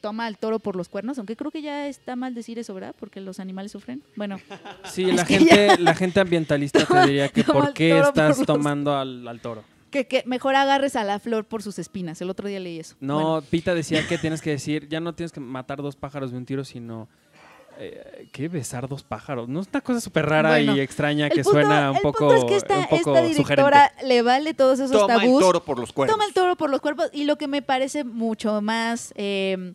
toma al toro por los cuernos, aunque creo que ya está mal decir eso, ¿verdad? Porque los animales sufren. Bueno, Sí, la [LAUGHS] gente, la gente ambientalista te diría que por qué estás por los- tomando al, al toro. que, que mejor agarres a la flor por sus espinas. El otro día leí eso. No, Bueno, Pita decía que tienes que decir, ya no tienes que matar dos pájaros de un tiro, sino eh, ¿qué besar dos pájaros? No es una cosa súper rara Bueno, y extraña el que punto- suena un el poco, punto es que esta, un poco esta directora le vale todos esos Toma el tabús. toro por los cuernos. Toma el toro por los cuerpos y lo que me parece mucho más eh,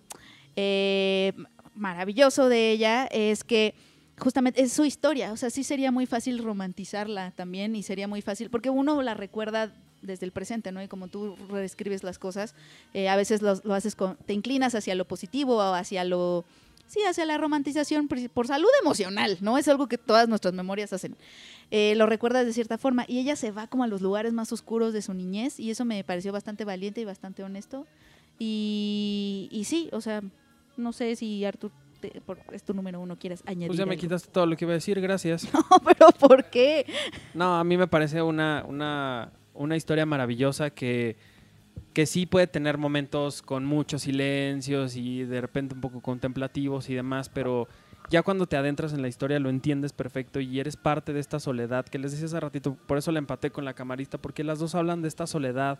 eh, maravilloso de ella es que justamente es su historia, o sea, sí sería muy fácil romantizarla también y sería muy fácil, porque uno la recuerda desde el presente, ¿no? Y como tú reescribes las cosas, eh, a veces los- lo, haces con, te inclinas hacia lo positivo o hacia lo sí hacia la romantización por, salud emocional, ¿no? Es algo que todas nuestras memorias hacen. Eh, lo recuerdas de cierta forma y ella se va como a los lugares más oscuros de su niñez y eso me pareció bastante valiente y bastante honesto. Y, y sí, o sea, no sé si Artur te- por- es tu número uno, quieres añadir. Pues ya me algo. quitaste todo lo que iba a decir, gracias. [LAUGHS] No, pero ¿por qué? No, a mí me parece una, una, una historia maravillosa que, que sí puede tener momentos con muchos silencios y de repente un poco contemplativos y demás, pero ya cuando te adentras en la historia lo entiendes perfecto y eres parte de esta soledad que les decía hace ratito, por eso la empaté con la camarista, porque las dos hablan de esta soledad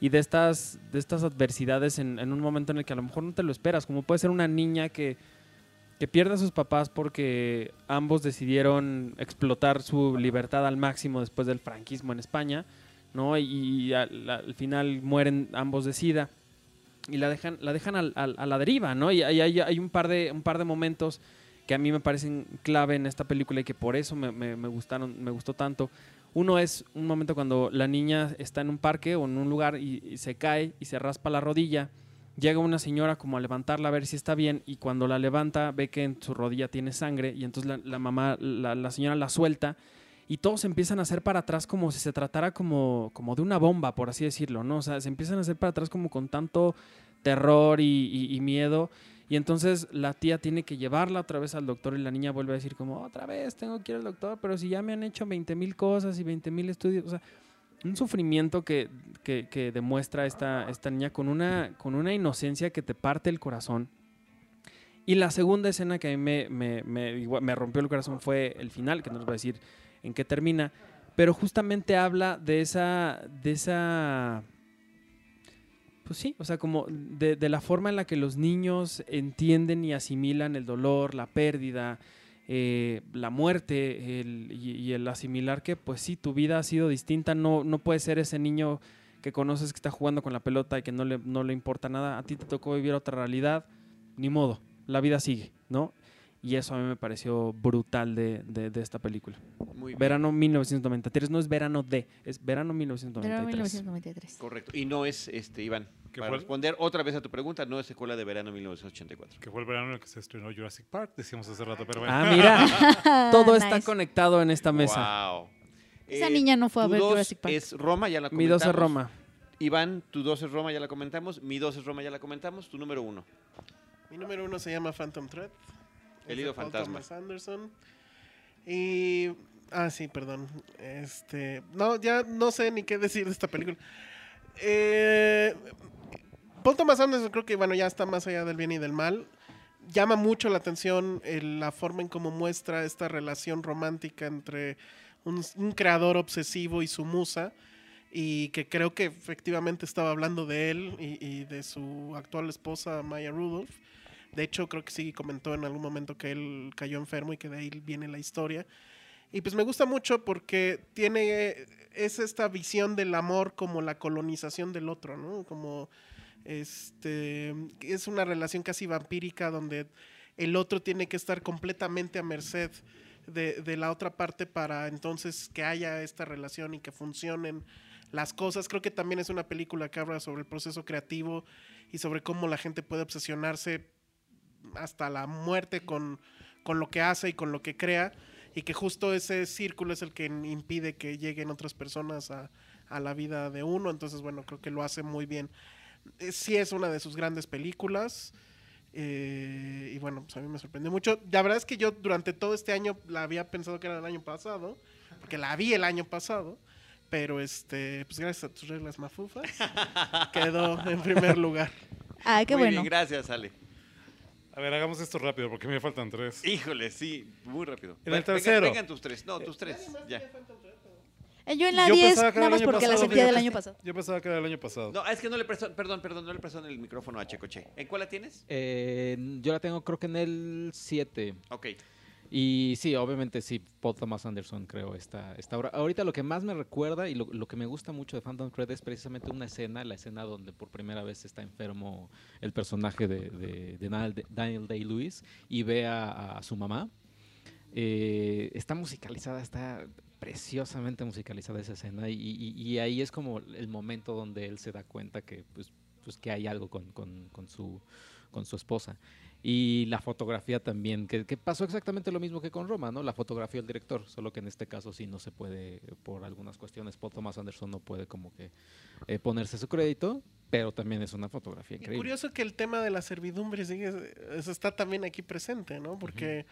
y de estas, de estas adversidades en, un momento en el que a lo mejor no te lo esperas, como puede ser una niña que, que pierde a sus papás porque ambos decidieron explotar su libertad al máximo después del franquismo en España, ¿no? Y, al, al final mueren ambos de sida y la dejan, la dejan al- a la deriva, ¿no? Y hay, hay- hay un, par de, un par de momentos que a mí me parecen clave en esta película y que por eso me, gustaron, me gustó tanto. Uno es un momento cuando la niña está en un parque o en un lugar y, se cae y se raspa la rodilla. Llega una señora como a levantarla a ver si está bien y cuando la levanta ve que en su rodilla tiene sangre y entonces la mamá, la, la señora la suelta y todos empiezan a hacer para atrás como si se tratara como, como de una bomba, por así decirlo, ¿no? O sea, se empiezan a hacer para atrás como con tanto terror y, y- y miedo. Y entonces la tía tiene que llevarla otra vez al doctor y la niña vuelve a decir como, otra vez tengo que ir al doctor, pero si ya me han hecho 20 mil cosas y 20 mil estudios, o sea, un sufrimiento que, que- que demuestra esta, esta niña con una, con una inocencia que te parte el corazón. Y la segunda escena que a mí me, me, me- me rompió el corazón fue el final, que no les voy a decir en qué termina, pero justamente habla de esa, de esa, pues sí, o sea, como de, la forma en la que los niños entienden y asimilan el dolor, la pérdida, eh, la muerte y, y el asimilar que, pues sí, tu vida ha sido distinta, no, no puedes ser ese niño que conoces que está jugando con la pelota y que no le, no le importa nada, a ti te tocó vivir otra realidad, ni modo, la vida sigue, ¿no? Y eso a mí me pareció brutal de, de- de esta película. Muy bien. Verano 1993, no es verano de, es verano Pero 1993. 1993. Correcto. Y no es, este, Iván, ¿Qué para fue? responder otra vez a tu pregunta, no es secuela de verano 1984. Que fue el verano en el que se estrenó Jurassic Park, decíamos hace rato, pero bueno. Ah, mira, [LAUGHS] todo está Nice. conectado en esta mesa. Wow. Esa niña no fue a ver dos Jurassic Park. es Roma, ya la Mi comentamos. 12 Roma. Iván, tu 2 es Roma, ya la comentamos. Mi 2 es Roma, ya la comentamos. Tu número 1. Mi número uno se llama Phantom Thread. El Es hilo Paul fantasma. Thomas Anderson. Y. Ah, sí, perdón. Este. No, ya no sé ni qué decir de esta película. Eh, Paul Thomas Anderson creo que, bueno, ya está más allá del bien y del mal. Llama mucho la atención el- la forma en cómo muestra esta relación romántica entre un, un creador obsesivo y su musa. Y que creo que efectivamente estaba hablando de él y, y de su actual esposa Maya Rudolph. De hecho, creo que sí comentó en algún momento que él cayó enfermo y que de ahí viene la historia. Y pues me gusta mucho porque tiene, es esta visión del amor como la colonización del otro, ¿no? Como, este, es una relación casi vampírica donde el otro tiene que estar completamente a merced de, de la otra parte para entonces que haya esta relación y que funcionen las cosas. Creo que también es una película que habla sobre el proceso creativo y sobre cómo la gente puede obsesionarse hasta la muerte con, con lo que hace y con lo que crea y que justo ese círculo es el que impide que lleguen otras personas a, a la vida de uno. Entonces, bueno, creo que lo hace muy bien. Eh, sí es una de sus grandes películas. eh, y bueno, pues a mí me sorprendió mucho. La verdad es que yo durante todo este año la había pensado que era del año pasado, porque la vi el año pasado. Pero este, pues gracias a tus reglas mafufas, quedó en primer lugar. Ay, qué Muy bueno. bien, gracias, Ale. A ver, hagamos esto rápido porque me faltan tres. Híjole, sí, muy rápido. En el Vengan- tercero. Vengan, tus tres. No, tus tres. Ya. Eh, Yo en la Yo 10, pensaba que era nada el más año porque la pasado, sentía del fíjate. año pasado. Yo pensaba que era el año pasado. No, es que no le prestó, perdón, perdón, no le prestó el micrófono a Checoche. ¿En cuál la tienes? Eh, yo la tengo creo que en el 7. Ok. Y sí, obviamente sí, Paul Thomas Anderson creo esta, esta obra. Ahorita lo que más me recuerda y lo, lo que me gusta mucho de Phantom Thread es precisamente una escena, la escena donde por primera vez está enfermo el personaje de, de- Daniel, Day-Lewis y ve a, su mamá. Eh, está musicalizada, está preciosamente musicalizada esa escena y, y- ahí es como el momento donde él se da cuenta que, pues, pues que hay algo con- con su, con su esposa. Y la fotografía también, que, que pasó exactamente lo mismo que con Roma, ¿no? La fotografía del director, solo que en este caso sí no se puede, por algunas cuestiones, Paul Thomas Anderson no puede como que eh, ponerse su crédito, pero también es una fotografía Y increíble. curioso que el tema de la servidumbre sigue, eso está también aquí presente, ¿no? Porque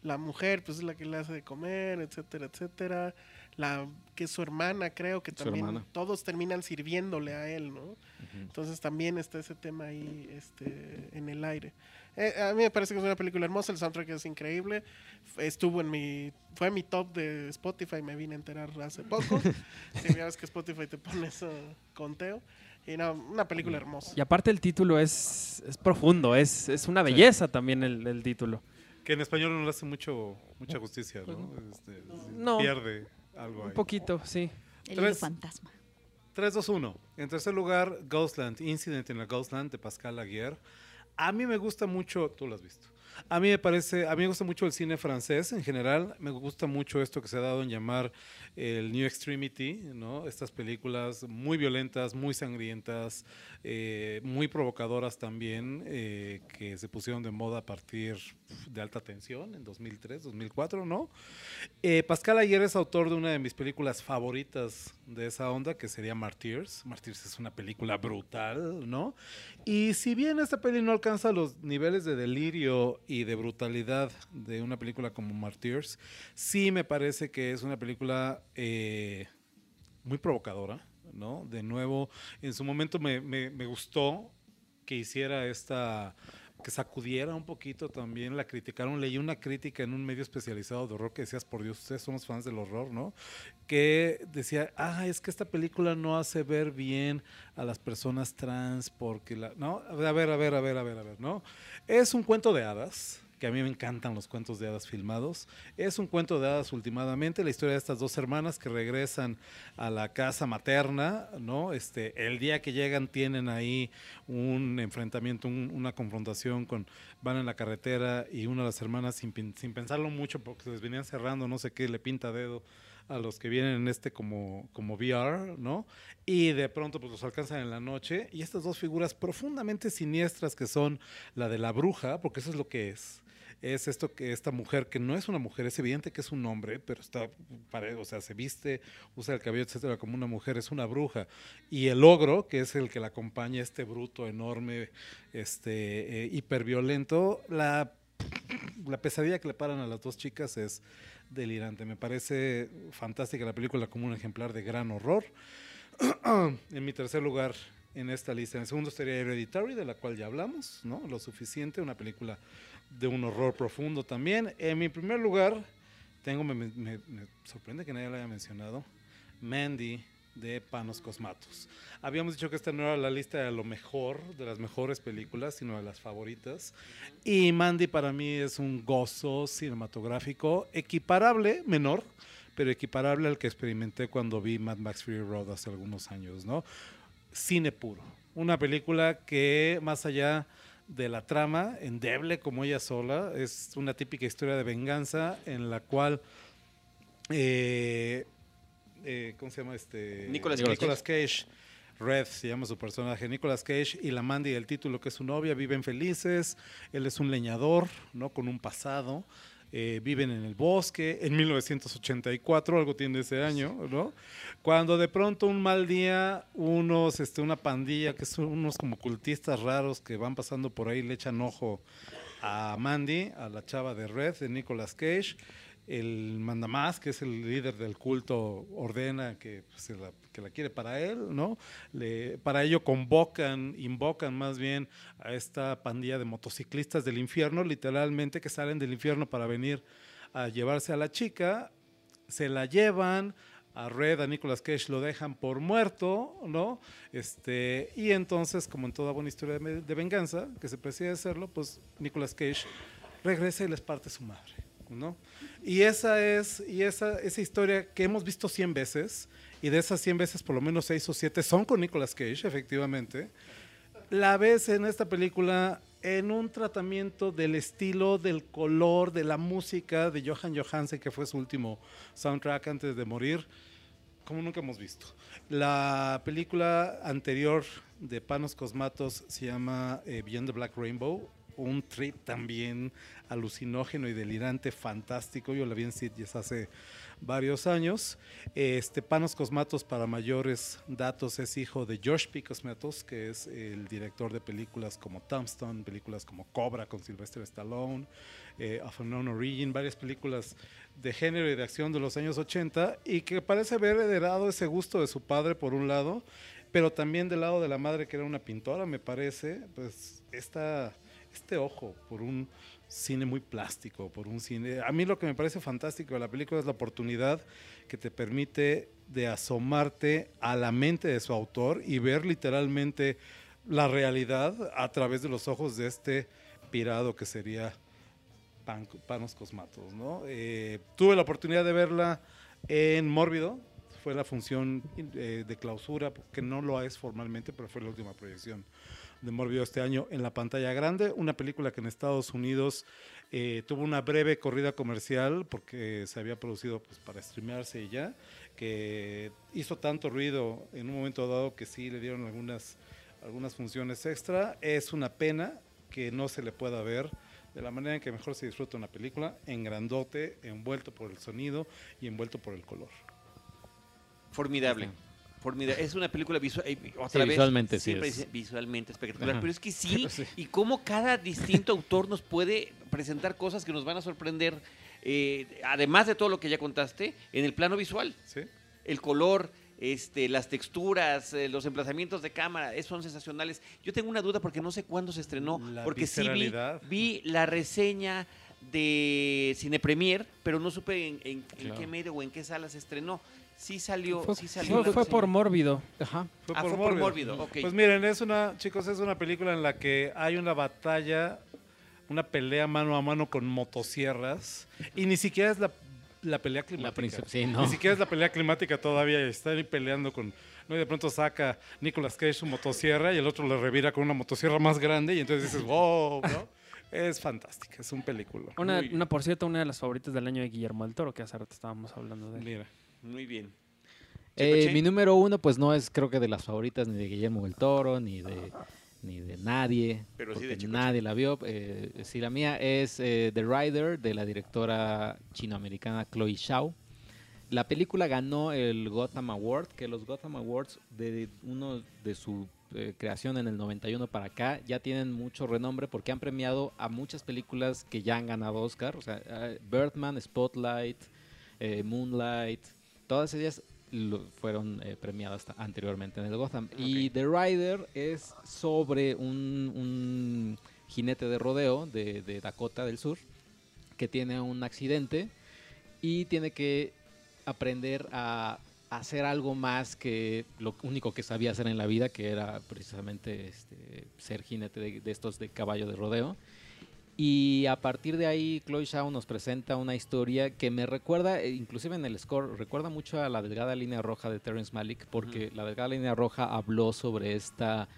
la mujer, pues es la que le hace de comer, etcétera, etcétera. La que es su hermana, creo que Su también hermana. todos terminan sirviéndole a él, ¿no? Entonces también está ese tema ahí este, en el aire. Eh, a mí me parece que es una película hermosa, el soundtrack es increíble. Estuvo en mi, fue mi top de Spotify, me vine a enterar hace poco. [LAUGHS] Si ya ves que Spotify te pone eso conteo. Y no, una película hermosa. Y aparte el título es, es profundo, es, es una belleza también el, el título. Que en español no le hace mucho, mucha justicia, ¿no? Este, sí, No. Pierde algo Un ahí. poquito, sí. El Tres. fantasma. 3, 2, 1. En tercer lugar, Ghostland, Incident in the Ghostland de Pascal Aguirre. A mí me gusta mucho, tú lo has visto. A mí me parece, a mí me gusta mucho el cine francés en general. Me gusta mucho esto que se ha dado en llamar el New Extremity, ¿no? Estas películas muy violentas, muy sangrientas, eh, muy provocadoras también, eh, que se pusieron de moda a partir de alta tensión en 2003, 2004, ¿no? Eh, Pascal Ayer es autor de una de mis películas favoritas de esa onda, que sería Martyrs. Martyrs es una película brutal, ¿no? Y si bien esta peli no alcanza los niveles de delirio y de brutalidad de una película como Martyrs, sí me parece que es una película eh, muy provocadora, ¿no? De nuevo, en su momento me, me- me gustó que hiciera esta que sacudiera un poquito también, la criticaron, leí una crítica en un medio especializado de horror que decías, por Dios, ustedes somos fans del horror, ¿no? Que decía, ah, es que esta película no hace ver bien a las personas trans porque la, ¿no? A ver, a ver, a ver, a ver, a ver, ¿no? Es un cuento de hadas, que a mí me encantan los cuentos de hadas filmados. Es un cuento de hadas últimamente, la historia de estas dos hermanas que regresan a la casa materna, ¿no? Este, el día que llegan tienen ahí un enfrentamiento, un- una confrontación con, van en la carretera y una de las hermanas sin, sin pensarlo mucho porque se les venían cerrando, no sé qué, le pinta dedo a los que vienen en este como, como VR, ¿no? Y de pronto pues los alcanzan en la noche y estas dos figuras profundamente siniestras que son la de la bruja, porque eso es lo que es. Es esto que esta mujer, que no es una mujer, es evidente que es un hombre, pero está, o sea, se viste, usa el cabello, etcétera, como una mujer, es una bruja. Y el ogro, que es el que la acompaña, este bruto enorme, este, eh, hiperviolento, la la pesadilla que le paran a las dos chicas es delirante. Me parece fantástica la película como un ejemplar de gran horror. [CLEARS THROAT] en mi tercer lugar en esta lista. En el segundo estaría Hereditary, de la cual ya hablamos, ¿no? Lo suficiente, una película de un horror profundo también. En mi primer lugar, tengo, me, sorprende que nadie la haya mencionado, Mandy de Panos Cosmatos. Habíamos dicho que esta no era la lista de lo mejor, de las mejores películas, sino de las favoritas. Y Mandy para mí es un gozo cinematográfico equiparable, menor, pero equiparable al que experimenté cuando vi Mad Max Fury Road hace algunos años, ¿no? Cine puro. Una película que más allá de la trama, endeble como ella sola, es una típica historia de venganza en la cual eh, eh, ¿cómo se llama este? Nicolas Cage. Nicolas Cage. Red se llama su personaje, Nicolas Cage y la Mandy del título que es su novia, viven felices, él es un leñador, ¿no? Con un pasado, eh, viven en el bosque, en 1984, algo tiene ese año, ¿no? Cuando de pronto un mal día, unos, este, una pandilla, que son unos como cultistas raros que van pasando por ahí, le echan ojo a Mandy, a la chava de Red, de Nicolas Cage, el mandamás, que es el líder del culto, ordena que, se la, que la quiere para él, ¿no? Para ello convocan, invocan más bien a esta pandilla de motociclistas del infierno, literalmente, que salen del infierno para venir a llevarse a la chica, se la llevan, a Red, a Nicolas Cage lo dejan por muerto, ¿no? Este, y entonces, como en toda buena historia de, venganza, que se precisa hacerlo, pues Nicolas Cage regresa y les parte su madre, ¿no? Y esa es, y esa, esa historia que hemos visto 100 veces, y de esas 100 veces por lo menos 6 o 7 son con Nicolas Cage, efectivamente, la ves en esta película en un tratamiento del estilo, del color, de la música de Johan Johansen, que fue su último soundtrack antes de morir, como nunca hemos visto. La película anterior de Panos Cosmatos se llama eh, Beyond the Black Rainbow, un trip también alucinógeno y delirante, fantástico. Yo la vi en Sitges hace varios años. Este Panos Cosmatos, para mayores datos, es hijo de George P. Cosmatos, que es el director de películas como Tombstone, películas como Cobra con Sylvester Stallone, eh, Of Unknown Origin, varias películas de género y de acción de los años 80, y que parece haber heredado ese gusto de su padre, por un lado, pero también del lado de la madre, que era una pintora, me parece, pues esta, este ojo por un cine muy plástico, por un cine... A mí lo que me parece fantástico de la película es la oportunidad que te permite de asomarte a la mente de su autor y ver literalmente la realidad a través de los ojos de este pirado que sería Pan- Panos Cosmatos. ¿no? Eh, tuve la oportunidad de verla en Mórbido, fue la función eh, de clausura, que no lo es formalmente, pero fue la última proyección de Morbido este año en la pantalla grande. Una película que en Estados Unidos eh, tuvo una breve corrida comercial porque se había producido pues, para streamearse y ya, que hizo tanto ruido en un momento dado que sí le dieron algunas, algunas funciones extra. Es una pena que no se le pueda ver de la manera en que mejor se disfruta una película, en grandote, envuelto por el sonido y envuelto por el color. Formidable. Formidable. Es una película visual. eh, otra Sí, vez, visualmente sí siempre es. dice visualmente espectacular. Ajá. Pero es que [LAUGHS] sí, y cómo cada distinto autor nos puede presentar cosas que nos van a sorprender, eh, además de todo lo que ya contaste, en el plano visual. ¿sí? El color, este, las texturas, eh, los emplazamientos de cámara, eh, son sensacionales. Yo tengo una duda porque no sé cuándo se estrenó, La porque sí vi, la reseña de Cine Premier, pero no supe en, en- en Claro. qué medio o en qué sala se estrenó. Sí salió, Fue, sí salió fue- la fue por mórbido. Ajá. Fue Ah, por fue por Mórbido. Mórbido, ok. Pues miren, es una, chicos, es una película en la que hay una batalla, una pelea mano a mano con motosierras y ni siquiera es la, la pelea La climática. príncipe, sí, no. Ni siquiera es la pelea climática todavía y están ahí peleando con... ¿no? Y de pronto saca Nicolas Cage su motosierra y el otro le revira con una motosierra más grande y entonces dices, wow, ¿no? Es fantástica, es un película. Una, una, por cierto, una de las favoritas del año de Guillermo del Toro, que hace rato estábamos hablando de él. Mira. Muy bien. Eh, mi número uno, pues no es creo que de las favoritas ni de Guillermo del Toro, ni de, ni de nadie. Pero sí de Chicoche. nadie la vio. Eh, sí, la mía es eh, The Rider, de la directora chinoamericana Chloe Zhao. La película ganó el Gotham Award, que los Gotham Awards, de uno de su eh, creación en el 91 para acá, ya tienen mucho renombre porque han premiado a muchas películas que ya han ganado Oscar. O sea, eh, Birdman, Spotlight, Moonlight, todas ellas lo- fueron eh, premiadas anteriormente en el Gotham. Y The Rider es sobre un, un jinete de rodeo de, de Dakota del Sur que tiene un accidente y tiene que aprender a hacer algo más que lo único que sabía hacer en la vida, que era precisamente este, ser jinete de, de estos de caballo de rodeo. Y a partir de ahí, Chloe Zhao nos presenta una historia que me recuerda, eh, inclusive en el score, recuerda mucho a la delgada línea roja de Terrence Malick, porque la delgada línea roja habló sobre esta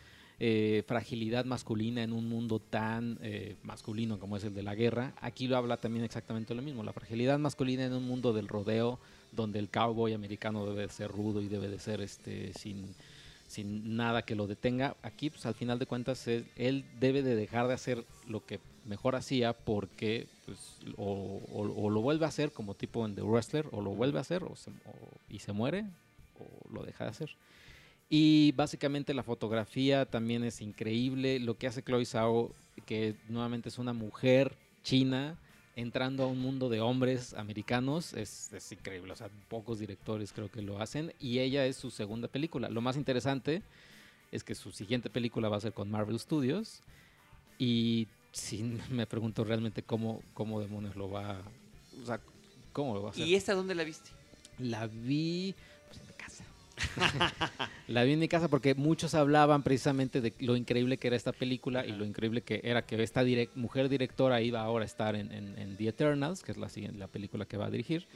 eh, fragilidad masculina en un mundo tan eh, masculino como es el de la guerra. Aquí lo habla también exactamente lo mismo, la fragilidad masculina en un mundo del rodeo, donde el cowboy americano debe de ser rudo y debe de ser este sin sin nada que lo detenga. Aquí, pues al final de cuentas, él, él debe de dejar de hacer lo que mejor hacía porque pues, o, o- o lo vuelve a hacer como tipo en The Wrestler, o lo vuelve a hacer o se- y se muere, o lo deja de hacer. Y básicamente la fotografía también es increíble. Lo que hace Chloe Zhao, que nuevamente es una mujer china entrando a un mundo de hombres americanos, es, es increíble. O sea, pocos directores creo que lo hacen. Y ella es su segunda película. Lo más interesante es que su siguiente película va a ser con Marvel Studios. Y sí [LAUGHS] me pregunto realmente cómo, cómo demonios lo va o sea, cómo lo va a hacer. ¿Y esta dónde la viste? La vi pues, en mi casa. [LAUGHS] la vi en mi casa porque muchos hablaban precisamente de lo increíble que era esta película y lo increíble que era que esta direc- mujer directora iba ahora a estar en, en- en The Eternals, que es la, siguiente, la película que va a dirigir.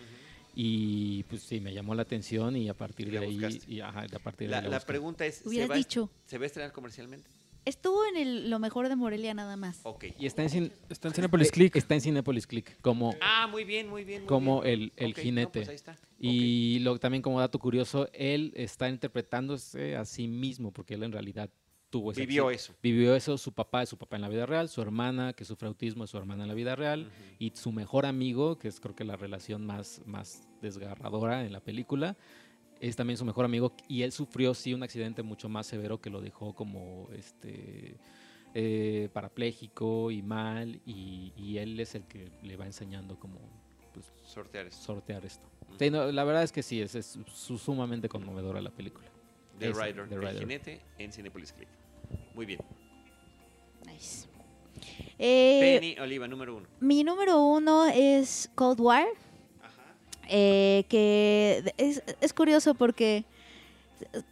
Y pues sí, me llamó la atención y a partir Y de ahí... buscaste. Y, ajá, a partir de La, ahí la la busqué. pregunta es, ¿se va, dicho. ¿se va a estrenar comercialmente? Estuvo en el, lo mejor de Morelia nada más. Ok. Y está en, Cin- Está en Cinepolis Click. Está en Cinepolis Click, como... Ah, muy bien, muy bien. muy Como bien. el- el Ok, no, jinete. pues ahí está. Y lo, también como dato curioso, él está interpretándose a sí mismo, porque él en realidad tuvo ese Vivió accidente. eso. Vivió eso, su papá es su papá en la vida real, su hermana que sufre autismo es su hermana en la vida real y su mejor amigo, que es creo que la relación más, más desgarradora en la película, es también su mejor amigo y él sufrió sí un accidente mucho más severo que lo dejó como este eh, parapléjico y mal y, y él es el que le va enseñando cómo pues, Sortear esto. sortear esto. Sí, no, la verdad es que sí, es, es su- sumamente conmovedora la película. The Rider, The el Rider. jinete en Cinepolis Click. Muy bien. Nice. Eh, Penny Oliva, número uno. mi número uno es Cold War. Eh, que es, es curioso porque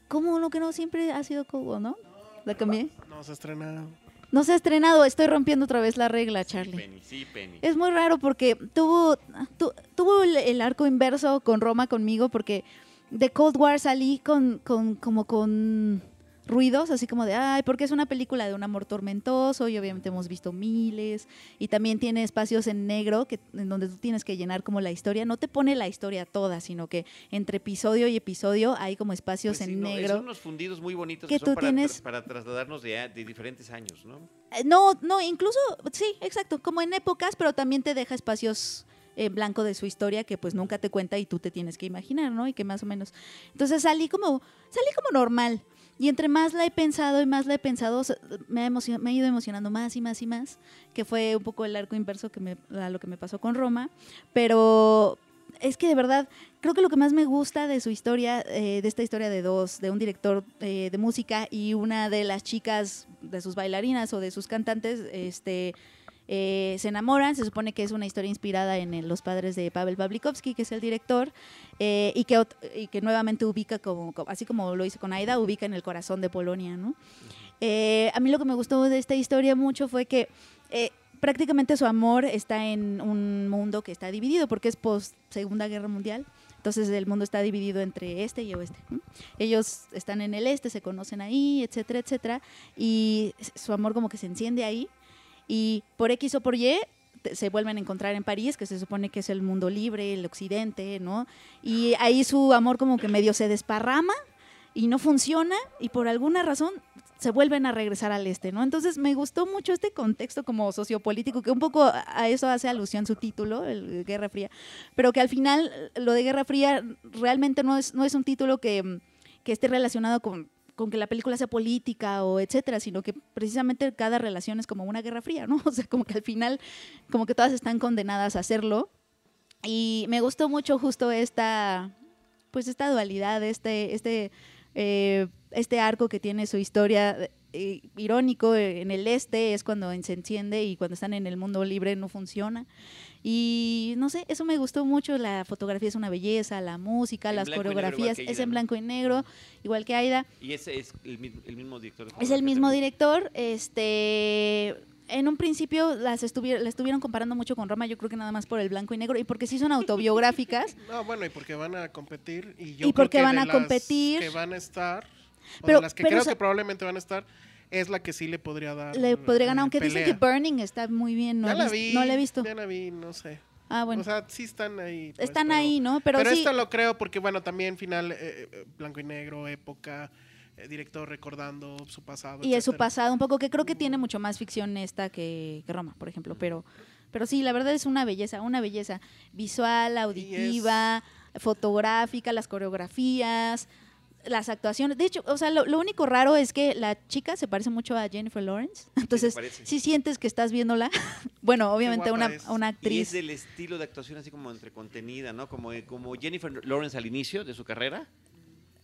como uno que no siempre ha sido War, ¿no? La cambié. No se estrena. No se ha estrenado, estoy rompiendo otra vez la regla, Charlie. Penny, sí, Penny. Es muy raro porque tuvo, tu- tuvo el, el arco inverso con Roma conmigo porque de Cold War salí con, con como con ruidos, así como de, ay, porque es una película de un amor tormentoso y obviamente hemos visto miles y también tiene espacios en negro que, en donde tú tienes que llenar como la historia. No te pone la historia toda, sino que entre episodio y episodio hay como espacios Pues sí, en no, negro. Son unos fundidos muy bonitos que que, son tú para, tienes- para trasladarnos de, de diferentes años, ¿no? Eh, No, no, incluso, sí, exacto, como en épocas, pero también te deja espacios en blanco de su historia que pues nunca te cuenta y tú te tienes que imaginar, ¿no? Y que más o menos. Entonces salí como, salí como normal. Y entre más la he pensado y más la he pensado, me ha, me ha ido emocionando más y más y más, que fue un poco el arco inverso que a lo que me pasó con Roma. Pero es que de verdad, creo que lo que más me gusta de su historia, eh, de esta historia de dos, de un director eh, de música y una de las chicas, de sus bailarinas o de sus cantantes, este, eh, se enamoran. Se supone que es una historia inspirada en los padres de Pavel Pavlikovsky, que es el director, eh, y, que, y que nuevamente ubica, como, así como lo hizo con Aida, ubica en el corazón de Polonia. ¿no? Eh, a mí lo que me gustó de esta historia mucho fue que prácticamente su amor está en un mundo que está dividido, porque es post Segunda Guerra Mundial. Entonces el mundo está dividido entre este y oeste. Ellos están en el este, se conocen ahí, etcétera, etcétera. Y su amor como que se enciende ahí. Y por X o por Y se vuelven a encontrar en París, que se supone que es el mundo libre, el occidente, ¿no? Y ahí su amor como que medio se desparrama y no funciona y por alguna razón se vuelven a regresar al este, ¿no? Entonces me gustó mucho este contexto como sociopolítico, que un poco a eso hace alusión su título, el Guerra Fría, pero que al final lo de Guerra Fría realmente no es, no es un título que, que esté relacionado con, con que la película sea política o etcétera, sino que precisamente cada relación es como una guerra fría, ¿no? [LAUGHS] O sea, como que al final, como que todas están condenadas a hacerlo. Y me gustó mucho justo esta, pues esta dualidad, este, este, eh, este arco que tiene su historia eh, irónico en el este es cuando se enciende y cuando están en el mundo libre no funciona. Y no sé, eso me gustó mucho, la fotografía es una belleza, la música, En las negro, coreografías, es en blanco y negro, igual que Aida. Y ese es el, mi- el mismo director. Es el mismo también. director. Este, en un principio las estuvieron, la estuvieron comparando mucho con Roma, yo creo que nada más por el blanco y negro y porque sí son autobiográficas. [LAUGHS] No, bueno, y porque van a competir. Y, yo Y creo porque que van de a las competir. que van a estar, o Pero- de las que pero, creo o sea- que probablemente van a estar, es la que sí le podría dar. Le podría ganar, aunque dicen que pelea. Burning está muy bien, no, Ya la vi, no la he visto. Ya la vi, no sé. Ah, bueno. O sea, sí están ahí. pues, Están pero- ahí, ¿no? Pero, Pero, sí, esto lo creo porque, bueno, también final eh, eh, blanco y negro, época, eh, director recordando su pasado. y es su pasado un poco, que creo que tiene mucho más ficción esta que, que Roma, por ejemplo, pero, pero sí, la verdad es una belleza, una belleza visual, auditiva, fotográfica, las coreografías, las actuaciones. De hecho, o sea, lo, lo único raro es que la chica se parece mucho a Jennifer Lawrence, [LAUGHS] entonces sí sientes que estás viéndola. [LAUGHS] bueno, obviamente una, una Y es actriz. del estilo de actuación así como entre contenida, ¿no? Como, como Jennifer Lawrence al inicio de su carrera.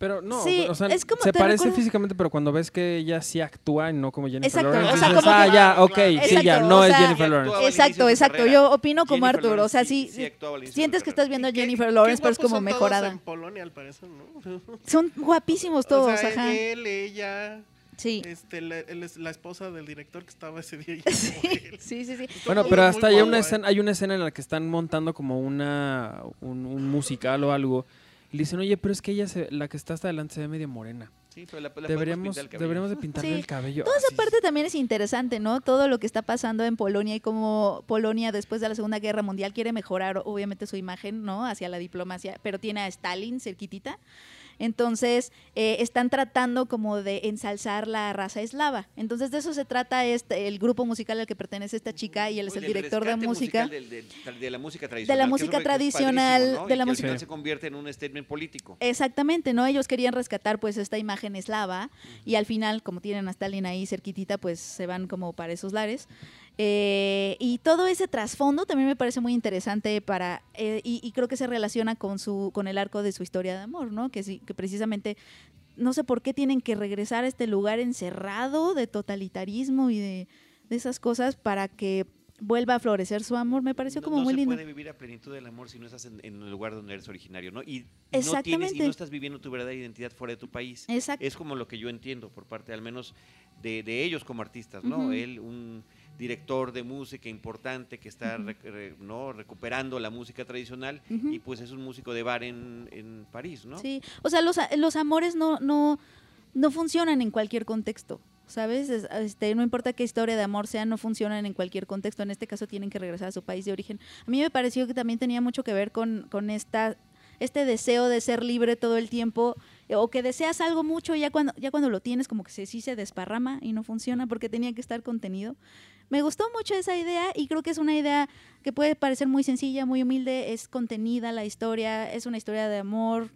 Pero no, Sí, o sea, es como- se parece físicamente, pero cuando ves que ella sí actúa y no como Jennifer Exacto, Lawrence, o sea, dices, como ah, que- ya, ok, sí, ya, no o es Jennifer Lawrence. Exacto, exacto. Yo opino como Jennifer Arthur, o sea, sí- sí, sí sientes que estás viendo a qué- Jennifer qué Lawrence, pero es como son todos mejorada. en Polonia, al parecer, ¿no? [LAUGHS] Son guapísimos todos, o sea, ajá. él, ella, Sí. este, la, él es la esposa del director que estaba ese día. y [LAUGHS] [LAUGHS] Sí, sí, sí, sí. Bueno, pero hasta hay guapo, una eh. escena, hay una escena en la que están montando como una un, un musical o algo. Le dicen, oye, pero es que ella, se- la que está hasta adelante, se ve medio morena. Sí, pero la, la Deberíamos, el cabello. deberíamos de pintarle Sí. el cabello. Toda esa parte también es interesante, ¿no? Todo lo que está pasando en Polonia y cómo Polonia después de la Segunda Guerra Mundial quiere mejorar, obviamente, su imagen, ¿no? Hacia la diplomacia, pero tiene a Stalin cerquitita. Entonces, eh, están tratando como de ensalzar la raza eslava. Entonces, de eso se trata este, el grupo musical al que pertenece esta chica y él es el director de música. musical del- del- de la música tradicional. De la música tradicional, de la música- se convierte en un statement político. Exactamente, ¿no? Ellos querían rescatar pues esta imagen eslava y al final, como tienen a Stalin ahí cerquitita, pues se van como para esos lares. Eh, y todo ese trasfondo también me parece muy interesante para eh, y, y creo que se relaciona con su con el arco de su historia de amor, ¿no? Que sí, que precisamente no sé por qué tienen que regresar a este lugar encerrado de totalitarismo y de, de esas cosas para que vuelva a florecer su amor. Me pareció No- como no muy se lindo. puede vivir a plenitud del amor si no estás en, en el lugar donde eres originario, ¿no? Y no tienes y no estás viviendo tu verdadera identidad fuera de tu país. Exacto. Es como lo que yo entiendo por parte, al menos, de, de ellos como artistas, ¿no? Ujú. Él, un director de música importante que está re- ¿no? recuperando la música tradicional y pues es un músico de bar en, en París, ¿no? Sí, o sea, los, los amores no, no, no funcionan en cualquier contexto, ¿sabes? Es- Este, no importa qué historia de amor sea, no funcionan en cualquier contexto. En este caso tienen que regresar a su país de origen. A mí me pareció que también tenía mucho que ver con, con esta, este deseo de ser libre todo el tiempo o que deseas algo mucho y ya cuando, ya cuando lo tienes como que se, sí se desparrama y no funciona porque tenía que estar contenido. Me gustó mucho esa idea y creo que es una idea que puede parecer muy sencilla, muy humilde, es contenida la historia, es una historia de amor.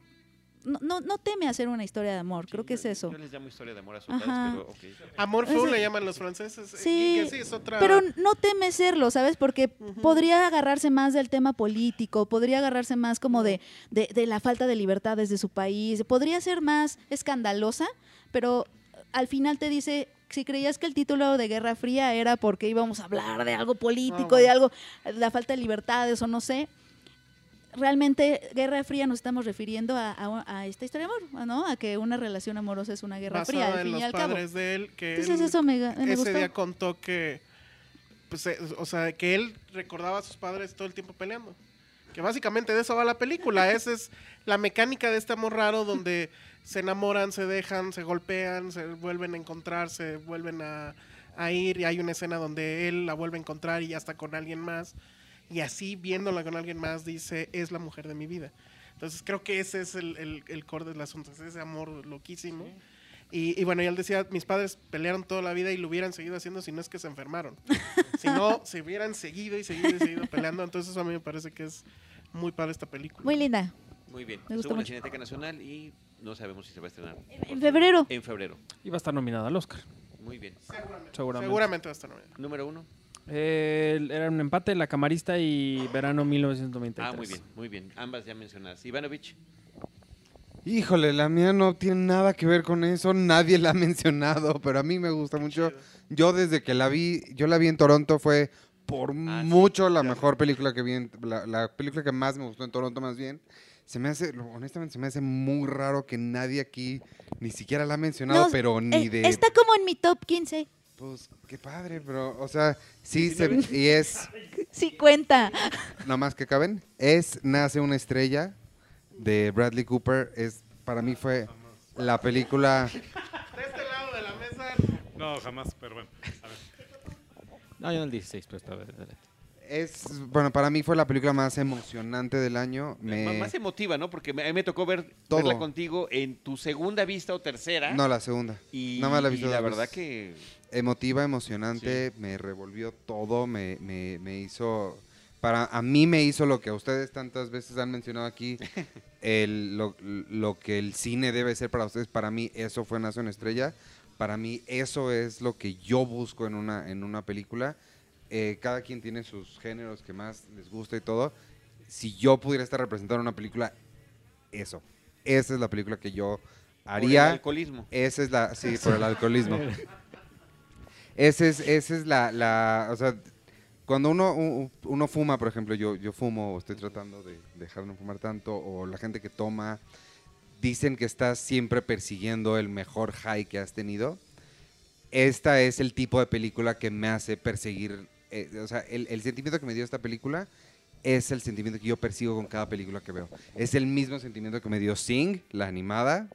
No, no, no teme hacer una historia de amor, creo que es eso. Yo les llamo historia de amor a pero. Amor fou le llaman los franceses. Sí, que sí, es otra. Pero no teme serlo, ¿sabes? Porque podría agarrarse más del tema político, podría agarrarse más como de, de, de la falta de libertades de su país, podría ser más escandalosa, pero al final te dice, si creías que el título de Guerra Fría era porque íbamos a hablar de algo político, de algo, la falta de libertades o no sé, realmente Guerra Fría nos estamos refiriendo a, a- a esta historia de amor, ¿no? A que una relación amorosa es una guerra fría, al en fin los y al cabo. padres de él. Que Entonces él eso me, me ese gustó. día contó que. Pues, eh, o sea, que él recordaba a sus padres todo el tiempo peleando. Que básicamente de eso va la película. [LAUGHS] Esa es la mecánica de este amor raro donde se enamoran, se dejan, se golpean, se vuelven a encontrar, se vuelven a, a ir. Y hay una escena donde él la vuelve a encontrar y ya está con alguien más. Y así, viéndola con alguien más, dice: Es la mujer de mi vida. Entonces creo que ese es el, el, el core del asunto, es ese amor loquísimo. Y, y bueno, y él decía, mis padres pelearon toda la vida y lo hubieran seguido haciendo si no es que se enfermaron. [LAUGHS] si no, se hubieran seguido y seguido y seguido peleando. Entonces eso a mí me parece que es muy padre esta película. Muy linda. Muy bien. Me gustó Estuvo en la. Cineteca Nacional y no sabemos si se va a estrenar. En febrero. En febrero. Y va a estar nominada al Oscar, Muy bien. seguramente. Seguramente va a estar nominado. Número uno. Eh, era un empate, La Camarista y Verano 1993. Ah, muy bien, muy bien. Ambas ya mencionadas. Ivanovich. Híjole, la mía no tiene nada que ver con eso, nadie la ha mencionado, pero a mí me gusta mucho. Yo desde que la vi, yo la vi en Toronto, fue por Ah, sí, mucho la ya. mejor película que vi, en- la, la película que más me gustó en Toronto más bien. Se me hace, honestamente, se me hace muy raro que nadie aquí ni siquiera la ha mencionado, No, pero ni eh, de... Está como en mi top 15. Pues, qué padre, pero, o sea, sí, se, y es, [LAUGHS] Sí cuenta. nada más que caben, es Nace una estrella de Bradley Cooper, es, para mí fue la película... [LAUGHS] De este lado de la mesa, No, jamás, pero bueno. A ver. No, yo en el 16, pero está adelante. Es, bueno, para mí fue la película más emocionante del año. Me... Más emotiva, ¿no? Porque me- a mí me tocó ver, Todo. verla contigo en tu segunda vista o tercera. No, la segunda. y, nada más la he y la verdad que Emotiva, emocionante, me revolvió todo, me, me, me hizo... Para, a mí me hizo lo que a ustedes tantas veces han mencionado aquí, [LAUGHS] el, lo, lo que el cine debe ser para ustedes. Para mí eso fue Nace una estrella. Para mí eso es lo que yo busco en una, en una película. Eh, cada quien tiene sus géneros que más les gusta y todo. Si yo pudiera estar representando una película, eso. Esa es la película que yo por el haría. alcoholismo. Esa es la, sí, [LAUGHS] por el alcoholismo. Esa es, esa es la, la, o sea, cuando uno, uno fuma, por ejemplo, yo, yo fumo o estoy tratando de dejar de no fumar tanto, o la gente que toma, dicen que estás siempre persiguiendo el mejor high que has tenido. Esta es el tipo de película que me hace perseguir, eh, o sea, el, el sentimiento que me dio esta película es el sentimiento que yo persigo con cada película que veo. Es el mismo sentimiento que me dio Sing, la animada,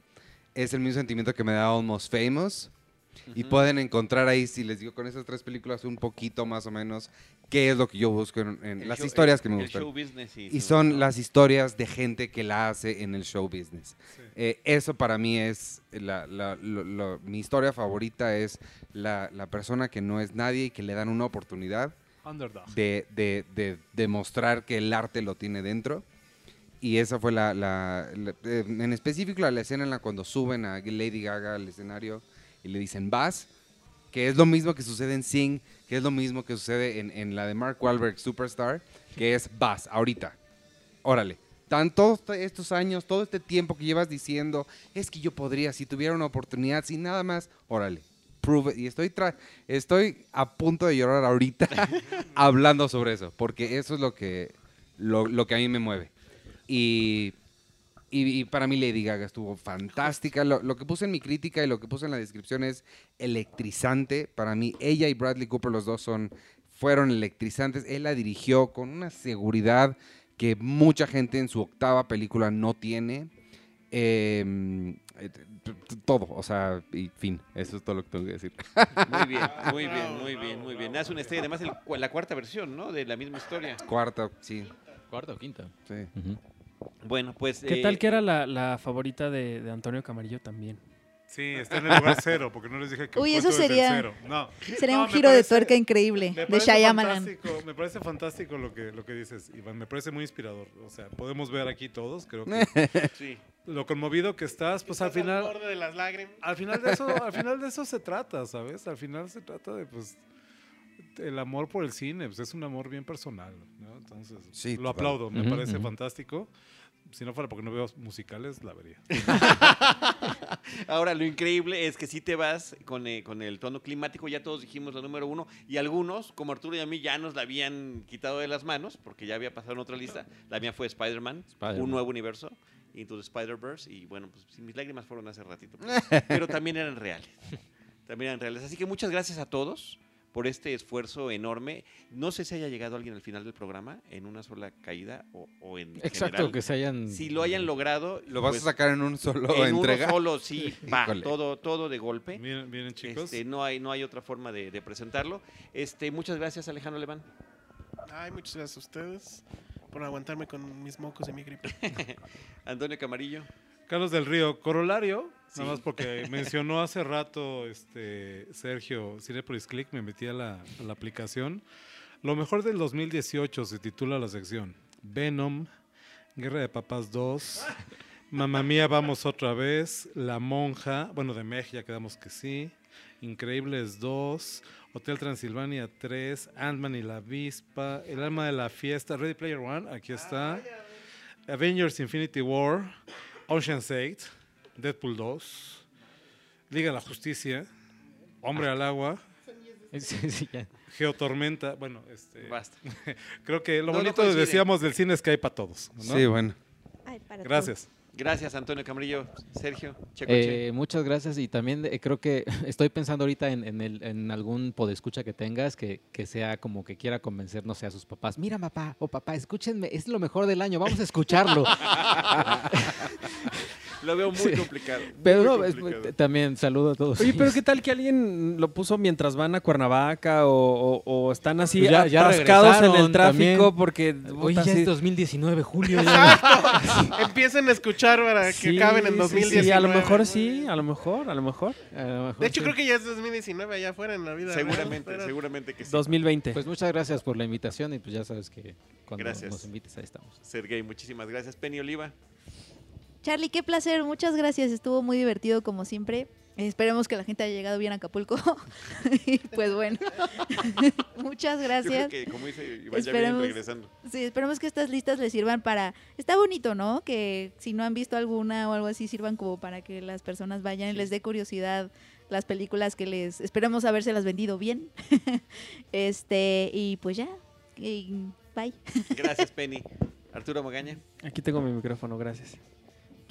es el mismo sentimiento que me da Almost Famous. Y pueden encontrar ahí, si les digo con esas tres películas, un poquito más o menos qué es lo que yo busco en, en las show- historias el- que me el gustan. show business y Y son las historias de gente que la hace en el show business. Sí. Eh, eso para mí es, la, la- lo- lo- mi historia favorita es la, la persona que no es nadie y que le dan una oportunidad Underdog. de, de, de demostrar que el arte lo tiene dentro. Y esa fue la, la- la- en específico la escena en la cuando suben a Lady Gaga al escenario y le dicen vas, que es lo mismo que sucede en Sing, que es lo mismo que sucede en, en la de Mark Wahlberg Superstar, que es vas, ahorita, órale. Tan todos estos años, todo este tiempo que llevas diciendo, es que yo podría, si tuviera una oportunidad, sin nada más, órale. Prove it. Y estoy, tra- estoy a punto de llorar ahorita [LAUGHS] hablando sobre eso, porque eso es lo que, lo, lo que a mí me mueve. Y, y, y para mí Lady Gaga estuvo fantástica. Lo, lo que puse en mi crítica y lo que puse en la descripción es electrizante. Para mí, ella y Bradley Cooper, los dos son, fueron electrizantes. Él la dirigió con una seguridad que mucha gente en su octava película no tiene. Eh, eh, todo, o sea, y fin, eso es todo lo que tengo que decir. Muy bien, muy bien, muy bien, muy bien. Nace una estrella, además el la cuarta versión, ¿no? De la misma historia. Cuarta, sí, Cuarta o quinta. sí. Ujú. Bueno, pues... ¿Qué eh, tal que era la, la favorita de, de Antonio Camarillo también? Sí, está en el lugar cero, porque no les dije que Uy, el eso el sería- cero. No. Sería No, un me giro de parece- tuerca increíble Me de parece Shyamalan. fantástico, me parece fantástico lo que, lo que dices, Iván. Me parece muy inspirador. O sea, podemos ver aquí todos, creo que [LAUGHS] Sí. lo conmovido que estás, pues al Estás final, borde de las lágrimas. al final de eso, al final de [LAUGHS] eso se trata, ¿sabes? Al final se trata de pues el amor por el cine, pues es un amor bien personal, ¿no? Entonces, Sí, lo aplaudo, me Ujú, parece ujú. fantástico. Si no fuera porque no veo musicales, la vería. [LAUGHS] Ahora, lo increíble es que si te vas con, eh, con el tono climático, ya todos dijimos la número uno, y algunos, como Arturo y a mí, ya nos la habían quitado de las manos, porque ya había pasado en otra lista. La mía fue Spider-Man, Spider-Man. un nuevo universo, Into the Spider-Verse, y bueno, pues sí, mis lágrimas fueron hace ratito, pero, pero también eran reales. [LAUGHS] También eran reales. Así que muchas gracias a todos por este esfuerzo enorme. No sé si haya llegado alguien al final del programa en una sola caída o, o en Exacto, general. que se hayan... Si lo hayan logrado, ¿Lo vas pues, a sacar en un solo en entrega? uno solo, sí, [LAUGHS] va, todo, todo de golpe. Miren, miren chicos. Este, no hay, no hay otra forma de, de presentarlo. Este, muchas gracias, Alejandro Leván. Ay, muchas gracias a ustedes por aguantarme con mis mocos y mi gripe. [LAUGHS] Antonio Camarillo. Carlos del Río, corolario, Sí. nada más porque mencionó hace rato este Sergio Cinepolis Click, me metí a la, a la aplicación. Lo mejor del 2018 se titula la sección Venom, Guerra de Papas 2, Mamma Mía, vamos otra vez, La Monja, bueno, de Meg ya quedamos que sí, Increíbles 2, Hotel Transilvania 3, Ant-Man y la Avispa, El alma de la fiesta, Ready Player One, aquí está. Avengers Infinity War, Ocean's 8, Deadpool 2, Liga de la Justicia, Hombre al Agua, [LAUGHS] Sí, sí, ya. Geotormenta. Bueno, este, Basta. [LAUGHS] creo que lo No, no bonito coincide. decíamos del cine es que hay para todos. ¿no? Sí, bueno. Ay, para Gracias. Gracias, Antonio Camarillo. Sergio, Checoche. Eh, muchas gracias y también eh, creo que [LAUGHS] estoy pensando ahorita en, en, el- en algún podescucha que tengas que, que sea como que quiera convencer, no sé, a sus papás. Mira, papá o papá, escúchenme, es lo mejor del año, vamos a escucharlo. [LAUGHS] Lo veo muy sí. complicado. muy Pero no, es- también saludo a todos. Oye, pero [LAUGHS] ¿qué tal que alguien lo puso mientras van a Cuernavaca o, o- o están así Pues ya- ya atascados en el tráfico también. porque... Oye, ya sí- es 2019, julio. ya. [LAUGHS] Empiecen a escuchar para que sí, acaben en sí, 2019. Sí, a lo mejor sí, a lo mejor, a lo mejor. A lo mejor De hecho, sí. creo que ya es 2019 allá afuera en la vida. Seguramente, seguramente que sí. 2020. Pues muchas gracias por la invitación y pues ya sabes que cuando Gracias. nos invites ahí estamos. Sergey, muchísimas gracias. Penny Oliva. Charlie, qué placer, muchas gracias, estuvo muy divertido como siempre. Esperemos que la gente haya llegado bien a Acapulco. [LAUGHS] y pues bueno, [LAUGHS] muchas Yo creo gracias. que, como dice Iván, ya vienen Esperemos- regresando. Sí, esperemos que estas listas les sirvan para... Está bonito, ¿no? Que si no han visto alguna o algo así, sirvan como para que las personas vayan y les dé curiosidad las películas que les... Esperemos habérselas vendido bien. [LAUGHS] este, y pues ya. Y bye. Gracias, Penny. Arturo Magaña. Aquí tengo mi micrófono, gracias.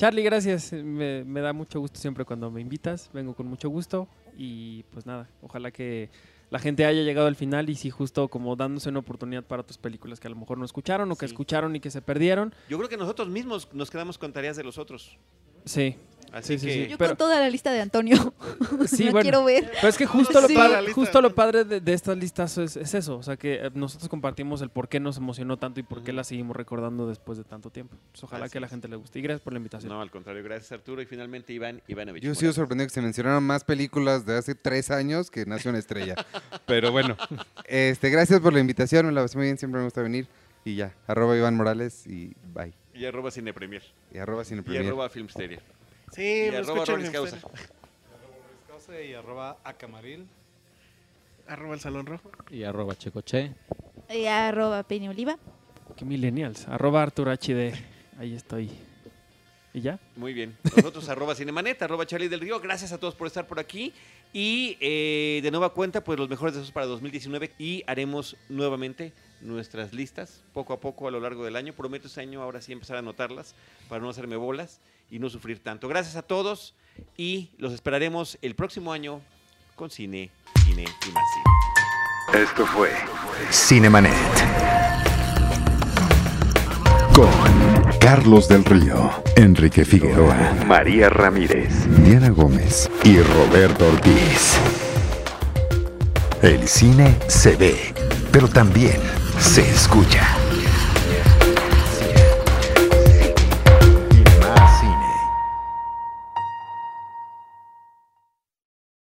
Charlie, gracias. Me, me da mucho gusto siempre cuando me invitas. Vengo con mucho gusto. Y pues nada, ojalá que la gente haya llegado al final y sí, justo como dándose una oportunidad para otras películas que a lo mejor no escucharon o que Sí. escucharon y que se perdieron. Yo creo que nosotros mismos nos quedamos con tareas de los otros. Sí, Así Sí, sí, que sí. Yo Pero- con toda la lista de Antonio. [LAUGHS] Sí, bueno. quiero ver. Pero es que justo, lo, padre, justo lo padre de, de estas listas es, es eso. O sea, que eh, nosotros compartimos el por qué nos emocionó tanto y por qué la seguimos recordando después de tanto tiempo. Pues ojalá Así que a la gente le guste. Y gracias por la invitación. No, al contrario, gracias Arturo y finalmente Iván Ivanovich. Yo sigo sorprendido que se mencionaron más películas de hace tres años que Nació una estrella. [LAUGHS] Pero bueno, este, gracias por la invitación, me la pasé muy bien, siempre me gusta venir. Y ya, arroba Iván Morales y bye. Y arroba Cine Premier. Y arroba Cine Y arroba Filmsteria. Sí, Y me arroba en Causa. Causa y arroba acamaril. Arroba el Salón Rojo. Y arroba checoche. Y arroba Penny Oliva. Qué millennials. Arroba Arturo HD. Ahí estoy. ¿Y ya? Muy bien. Nosotros [LAUGHS] arroba Cinemanet, arroba Charlie del Río. Gracias a todos por estar por aquí. Y eh, de nueva cuenta, pues los mejores deseos para 2019. Y haremos nuevamente nuestras listas poco a poco a lo largo del año. Prometo este año ahora sí empezar a anotarlas para no hacerme bolas y no sufrir tanto. Gracias a todos y los esperaremos el próximo año con cine, cine y más cine. Esto fue Cinemanet. Con Carlos del Río, Enrique Figueroa, María Ramírez, Diana Gómez y Roberto Ortiz. El cine se ve, pero también se escucha.